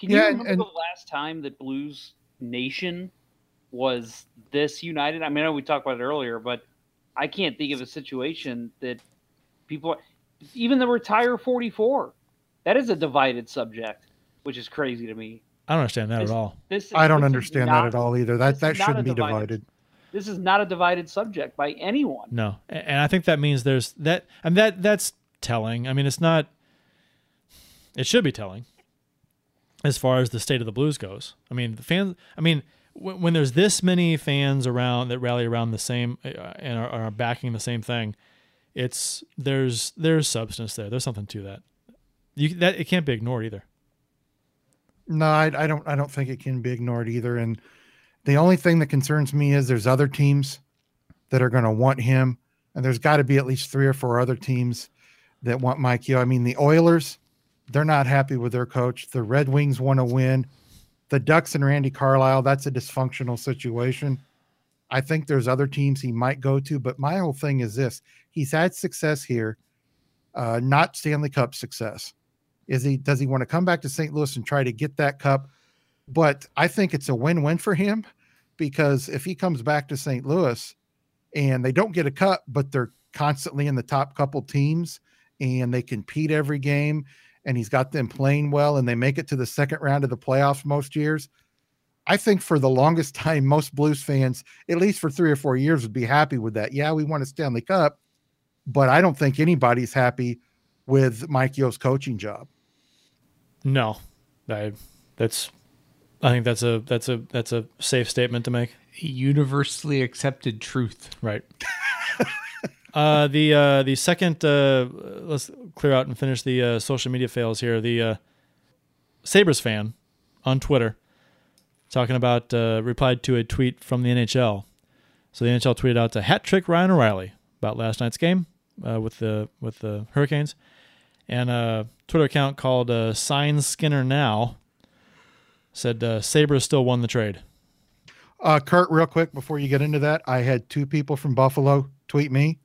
Can you Yeah, remember and- the last time that Blues Nation was this united? I mean, I know we talked about it earlier, but I can't think of a situation that people, even the retire 44, that is a divided subject, which is crazy to me. I don't understand that This- at all. This I don't this understand not- that at all either. That this that is not a shouldn't be divided- divided. This is not a divided subject by anyone. No, and I think that means there's that, and that that's telling. I mean, it's not. It should be telling. As far as the state of the blues goes, I mean, the fans. I mean, when, when there's this many fans around that rally around the same uh, and are, are backing the same thing, it's there's there's substance there. There's something to that. You that it can't be ignored either. No, I, I don't. I don't think it can be ignored either. And the only thing that concerns me is there's other teams that are going to want him, and there's got to be at least three or four other teams that want Mike Yeo. I mean, the Oilers, they're not happy with their coach. The Red Wings want to win. The Ducks and Randy Carlyle, that's a dysfunctional situation. I think there's other teams he might go to, but my whole thing is this: he's had success here, uh, not Stanley Cup success. Is he does he want to come back to St. Louis and try to get that cup? But I think it's a win-win for him because if he comes back to St. Louis and they don't get a cup, but they're constantly in the top couple teams and they compete every game and he's got them playing well and they make it to the second round of the playoffs most years. I think for the longest *laughs* time, most Blues fans, at least for three or four years, would be happy with that. Yeah, we won a Stanley Cup, but I don't think anybody's happy with Mike Yeo's coaching job. No, I that's. I think that's a that's a that's a safe statement to make. Universally accepted truth. Right. *laughs* uh, the uh, the second uh, let's clear out and finish the uh, social media fails here. The uh, Sabres fan on Twitter talking about uh, replied to a tweet from the NHL. So the NHL tweeted out to hat trick Ryan O'Reilly about last night's game uh, with the with the Hurricanes, and a Twitter account called uh, Sign Skinner Now said uh, Sabres still won the trade. Uh, Kurt, real quick before you get into that, I had two people from Buffalo tweet me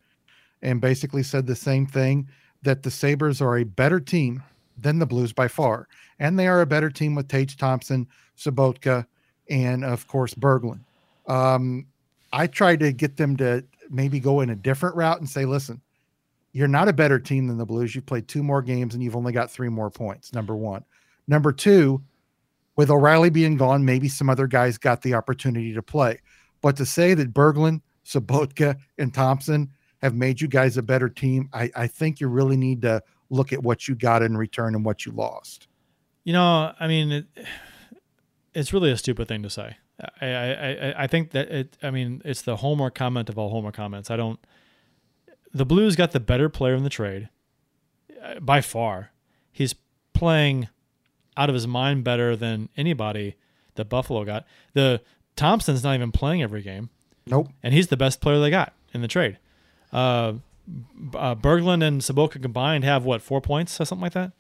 and basically said the same thing that the Sabres are a better team than the Blues by far. And they are a better team with Tage Thompson, Sobotka, and of course, Berglund. Um, I tried to get them to maybe go in a different route and say, listen, you're not a better team than the Blues. You've played two more games and you've only got three more points. Number one. Number two, With O'Reilly being gone, maybe some other guys got the opportunity to play. But to say that Berglund, Sobotka, and Thompson have made you guys a better team, I, I think you really need to look at what you got in return and what you lost. You know, I mean, it, it's really a stupid thing to say. I, I, I, think that it. I mean, it's the homer comment of all homer comments. I don't. The Blues got the better player in the trade, uh, by far. He's playing out of his mind better than anybody that Buffalo got. The Thompson's not even playing every game. Nope. And he's the best player they got in the trade. Uh, uh, Berglund and Sobotka combined have what four points or something like that.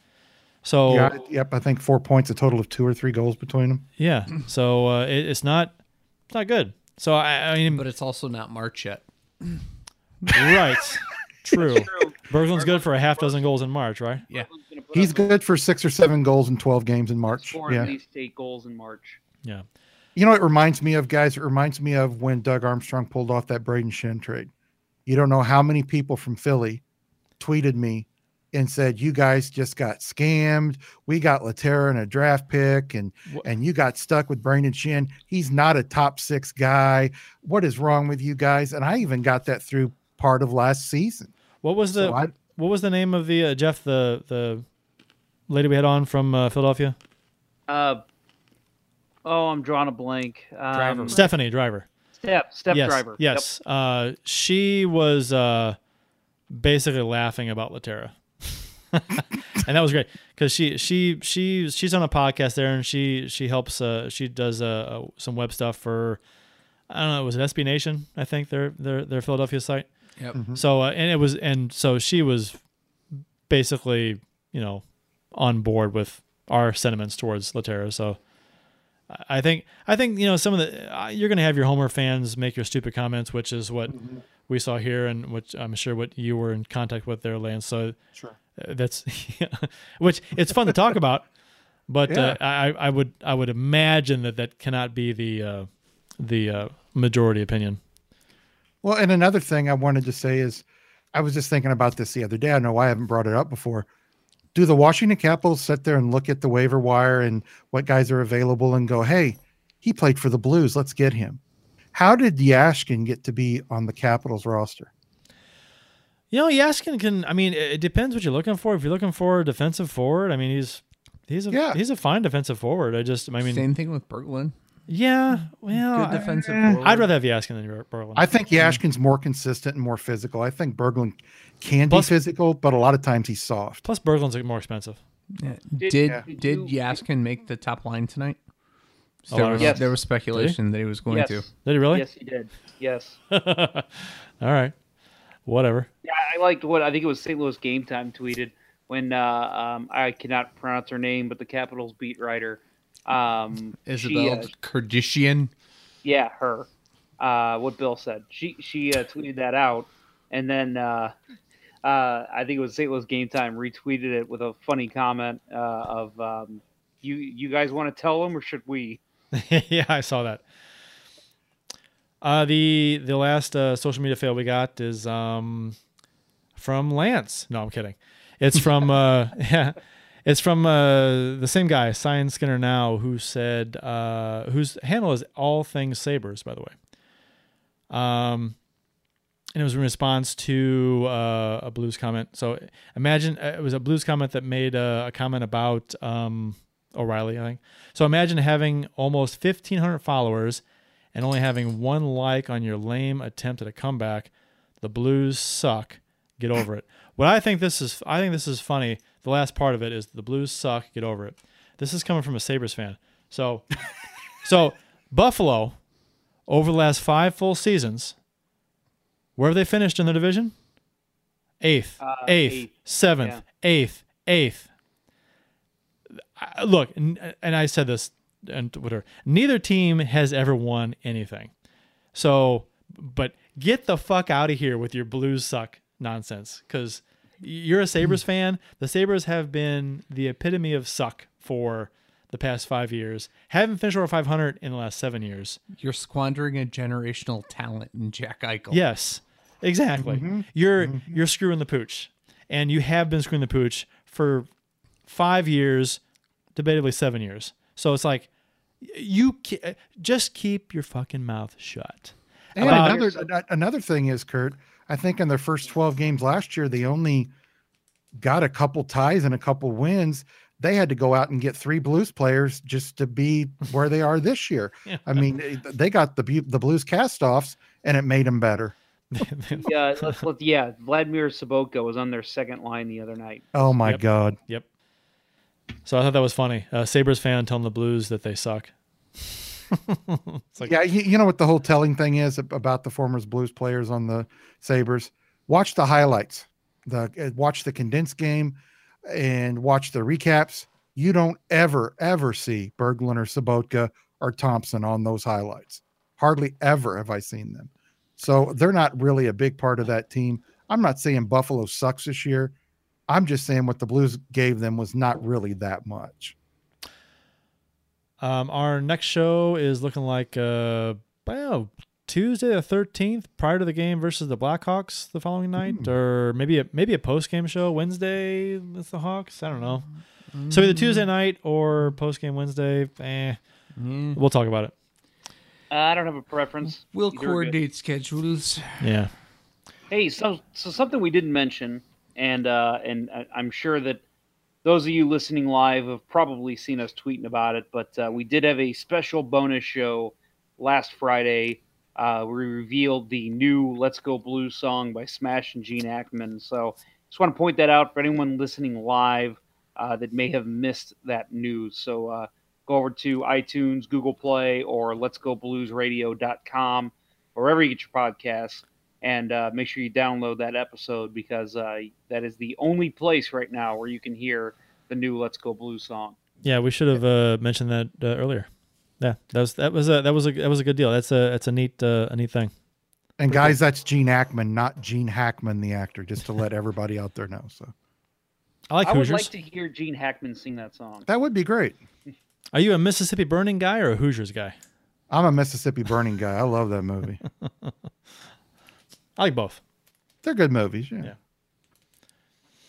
So yeah, yep, I think four points, a total of two or three goals between them. yeah, *clears throat* so uh, it, it's not it's not good. So I, I mean, But it's also not March yet. *clears throat* right, *laughs* true. True. Berglund's good for a half dozen goals in March, right? Yeah. Berglund's gonna put He's good for six or seven goals in 12 games in March. Score Yeah. at least eight goals in March. Yeah. You know, it reminds me of guys. It reminds me of when Doug Armstrong pulled off that Brayden Schenn trade. You don't know how many people from Philly tweeted me and said, "You guys just got scammed. We got Lehtera and a draft pick, and Wha- and you got stuck with Brandon Schenn. He's not a top six guy. What is wrong with you guys?" And I even got that through part of last season. What was the So I, what was the name of the uh, Jeff the the lady we had on from uh, Philadelphia? Uh, oh, I'm drawing a blank. Um, Stephanie Driver. Step, step yes, driver. Yep. Yes. Uh, she was uh, basically laughing about Lehtera. *laughs* and that was great because she she she she's on a podcast there and she she helps uh she does uh, uh some web stuff for I don't know it was it SB Nation I think their their their Philadelphia site Yep. so uh, and it was and so she was basically you know on board with our sentiments towards Lehtera so I- I think I think you know some of the uh, you're going to have your Homer fans make your stupid comments, which is what we saw here, and which I'm sure what you were in contact with there, Lance. So Sure. uh, that's *laughs* which it's fun to talk about, but uh, I I would I would imagine that that cannot be the uh, the uh, majority opinion. Well, and another thing I wanted to say is I was just thinking about this the other day. I know I haven't brought it up before. Do the Washington Capitals sit there and look at the waiver wire and what guys are available and go, hey, he played for the Blues. Let's get him. How did Jaskin get to be on the Capitals roster? You know, Jaskin can. I mean, it it depends what you're looking for. If you're looking for a defensive forward, I mean, he's he's a Yeah. he's a fine defensive forward. I just, I mean, Same thing with Berglund. Yeah. Well, Good defensive eh. I'd rather have Jaskin than Berglund. I think Jaskin's more consistent and more physical. I think Berglund can Plus- be physical, but a lot of times he's soft. Plus, Berglund's more expensive. Yeah. Did- Did yeah. did, Did you- Jaskin make the top line tonight? Oh, there, was, don't there was speculation that he was going yes. to. Did he really? Yes, he did. Yes. *laughs* All right. Whatever. Yeah, I liked what I think it was St. Louis Game Time tweeted when uh, um, I cannot pronounce her name, but the Capitals beat writer. Um, Isabel she, uh, Kardashian. yeah, her. Uh, what Bill said. She she uh, tweeted that out, and then uh, uh, I think it was St. Louis Game Time retweeted it with a funny comment uh, of um, "You you guys want to tell them or should we?" *laughs* yeah, I saw that. Uh, the the last uh, social media fail we got is um, from Lance. No, I'm kidding. It's from *laughs* uh, *laughs* yeah, it's from uh, the same guy, Science Skinner now, who said uh, whose handle is all things sabers, by the way. Um, and it was in response to uh, a blues comment. So imagine uh, it was a blues comment that made a, a comment about um, O'Reilly, I think. So imagine having almost 1,500 followers and only having one like on your lame attempt at a comeback. The Blues suck. Get over it. What I think this is, I think this is funny. The last part of it is the Blues suck. Get over it. This is coming from a Sabres fan. So, *laughs* so Buffalo, over the last five full seasons, where have they finished in the division? Eighth, Uh, eighth, eighth. seventh, Yeah. eighth, eighth. I- Look, and, and I said this and whatever. Neither team has ever won anything. So, but get the fuck out of here with your Blues suck nonsense because you're a Sabres mm. fan. The Sabres have been the epitome of suck for the past five years. Haven't finished over 500 in the last seven years. You're squandering a generational talent in Jack Eichel. Yes, exactly. Mm-hmm. You're mm-hmm. you're screwing the pooch, and you have been screwing the pooch for five years, debatably seven years. So it's like you ca- just keep your fucking mouth shut. And About- another a- another thing is, Kurt, I think in their first 12 games last year, they only got a couple ties and a couple wins. They had to go out and get three Blues players just to be where they are this year. *laughs* Yeah. I mean, they- they got the the Blues cast-offs, and it made them better. *laughs* Yeah, let's, let yeah. Vladimir Sobotka was on their second line the other night. Oh my Yep. God! Yep. So I thought that was funny. Uh, Sabres fan telling the Blues that they suck. Like, yeah, you, you know what the whole telling thing is about the former Blues players on the Sabres? Watch the highlights, the uh, watch the condensed game, and watch the recaps. You don't ever ever see Berglund or Sobotka or Thompson on those highlights. Hardly ever have I seen them. So they're not really a big part of that team. I'm not saying Buffalo sucks this year. I'm just saying what the Blues gave them was not really that much. Um, our next show is looking like uh, well, Tuesday the thirteenth, prior to the game versus the Blackhawks the following night, or maybe a maybe a post game show Wednesday with the Hawks. I don't know. So either Tuesday night or post game Wednesday. Eh, we'll talk about it. Uh, I don't have a preference. We'll Either coordinate schedules. Yeah. Hey, so so something we didn't mention, and uh, and I- I'm sure that those of you listening live have probably seen us tweeting about it. But uh, we did have a special bonus show last Friday. Uh, we revealed the new "Let's Go Blues" song by Smash and Gene Ackman. So just want to point that out for anyone listening live uh, that may have missed that news. So uh, go over to iTunes, Google Play, or Let's Go Blues wherever you get your podcasts and uh, make sure you download that episode because uh, that is the only place right now where you can hear the new "Let's Go Blue" song. Yeah, we should have uh, mentioned that uh, earlier. Yeah, that was that was a that was a that was a good deal. That's a that's a neat uh, a neat thing. And guys, that's Gene Ackman, not Gene Hackman, the actor, just to let everybody out there know. So I like I would like to hear Gene Hackman sing that song. that would be great. Are you a Mississippi Burning guy or a Hoosiers guy? I'm a Mississippi Burning guy. I love that movie. *laughs* I like both. They're good movies. Yeah. Yeah.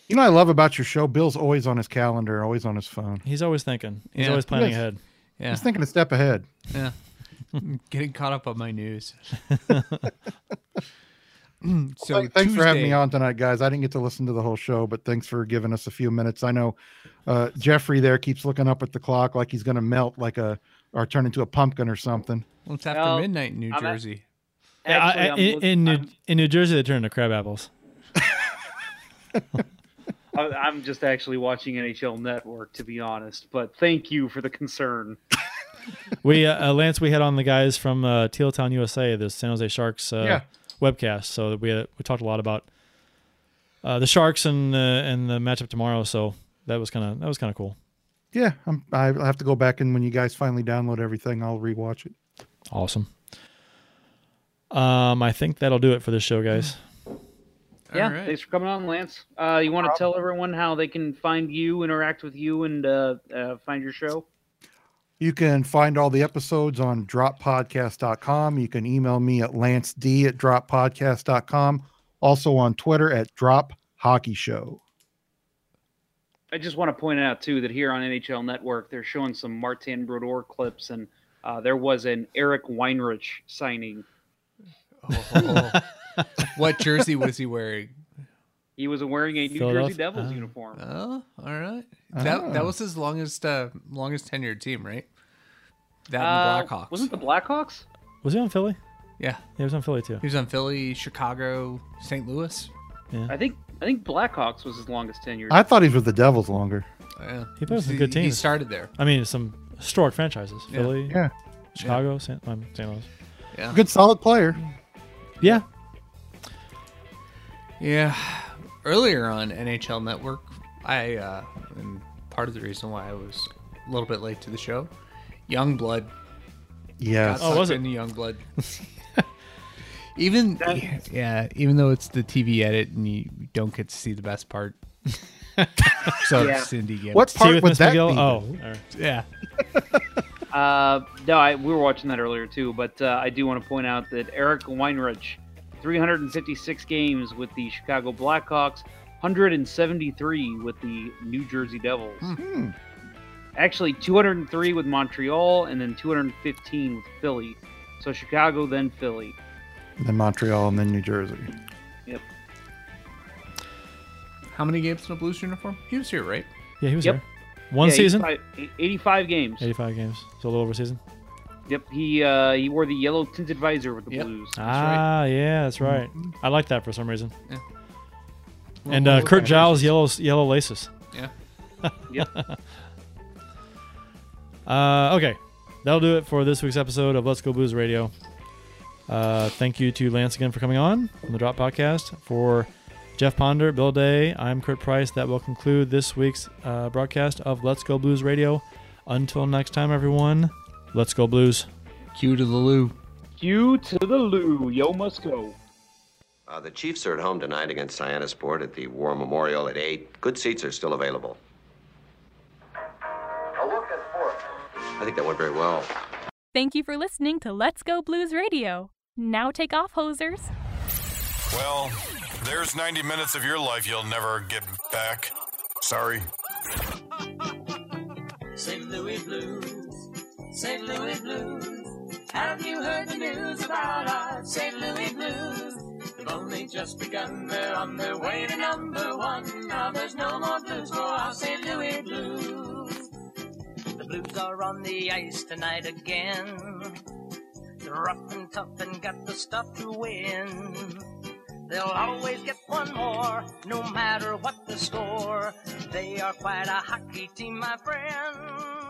You know, what I love about your show. Bill's always on his calendar, always on his phone. He's always thinking. He's Yeah. always planning Yes. ahead. Yeah. He's thinking a step ahead. Yeah. *laughs* Getting caught up on my news. *laughs* *clears throat* so Thank- thanks for having me Tuesday- on tonight, guys. I didn't get to listen to the whole show, but thanks for giving us a few minutes. I know uh, Jeffrey there keeps looking up at the clock like he's going to melt like a or turn into a pumpkin or something. Well, it's after Well, midnight in New I'm at- Jersey. Yeah, Actually, I- I'm in, in, New, in New Jersey, they turn into crab apples. *laughs* I- I'm just actually watching NHL Network, to be honest. But thank you for the concern. *laughs* We uh, uh, Lance, we had on the guys from uh, Teal Town, USA, the San Jose Sharks uh, Yeah. webcast. So we uh, we talked a lot about uh, the Sharks and uh, and the matchup tomorrow. So that was kind of that was kind of cool. Yeah, I'm, I'll have to go back and when you guys finally download everything, I'll rewatch it. Awesome. Um, I think that'll do it for this show, guys. yeah, right. thanks for coming on, Lance. Uh, you want to tell everyone how they can find you, interact with you, and uh, uh, find your show? You can find all the episodes on droppodcast.com. You can email me at lance d at droppodcast.com. Also on Twitter at drop hockey show. I just want to point out too that here on NHL Network they're showing some Martin Brodeur clips, and uh, there was an Eric Weinrich signing. Oh. what jersey was he wearing? He was wearing a New Jersey Philadelphia- Devils oh. uniform. Oh, all right. That that Oh. was his longest uh, longest tenured team, right? That Uh, and the Blackhawks. Wasn't the Blackhawks? Was he on Philly? yeah, Yeah, he was on Philly too. he was on Philly, Chicago, St. Louis. Yeah. I think I think Blackhawks was his longest tenure. I thought he was with the Devils longer. Yeah. He played with some good team. He started there. I mean, some historic franchises: Philly, Yeah. Chicago, San, um, St. Louis. Yeah. Good solid player. Yeah, Yeah. Earlier on NHL Network, I uh, and part of the reason why I was a little bit late to the show, Young Blood. Yes. Got Oh, was sucked it? into Young Blood. *laughs* even yeah, even though it's the TV edit and you don't get to see the best part. *laughs* so Yeah. Cindy gets What See part with would Miss that McGill. be? Oh, all right. yeah. *laughs* Uh, no, I, we were watching that earlier too, but uh, I do want to point out that Eric Weinrich, 356 games with the Chicago Blackhawks, 173 with the New Jersey Devils. Hmm. actually 203 with Montreal, and then 215 with Philly. So Chicago, then Philly. then Montreal, and then New Jersey. Yep. How many games in a Blues uniform? He was here, right? Yeah, he was Yep. there. One Yeah, season, 85, 85 games. 85 games, so a little over a season. Yep. He uh, he wore the yellow tinted visor with the Yep. Blues. ah, yeah, that's right. I like that for some reason. Yeah. And uh, well, Kurt okay. Giles, yellow yellow laces. Yeah. *laughs* Yep. Uh, okay, that'll do it for this week's episode of Let's Go Blues Radio. Uh, thank you to Lance again for coming on on the Drop Podcast. For Jeff Ponder, Bill Day, I'm Kurt Price. That will conclude this week's uh, broadcast of Let's Go Blues Radio. Until next time, everyone, let's go Blues. Cue to the loo. Q to the loo. Yo must go. Uh, the Chiefs are at home tonight against Sport at the War Memorial at 8. Good seats are still available. A look at fourth. I think that went very well. Thank you for listening to Let's Go Blues Radio. Now take off, hosers. Well, there's 90 minutes of your life you'll never get back. Sorry. St. Louis Blues, St. Louis Blues. Have you heard the news about our St. Louis Blues? They've only just begun, they're on their way to number one. Now there's no more blues for our St. Louis Blues. The Blues are on the ice tonight again. They're rough and tough and got the stuff to win. They'll always get one more, no matter what the score. They are quite a hockey team, my friend.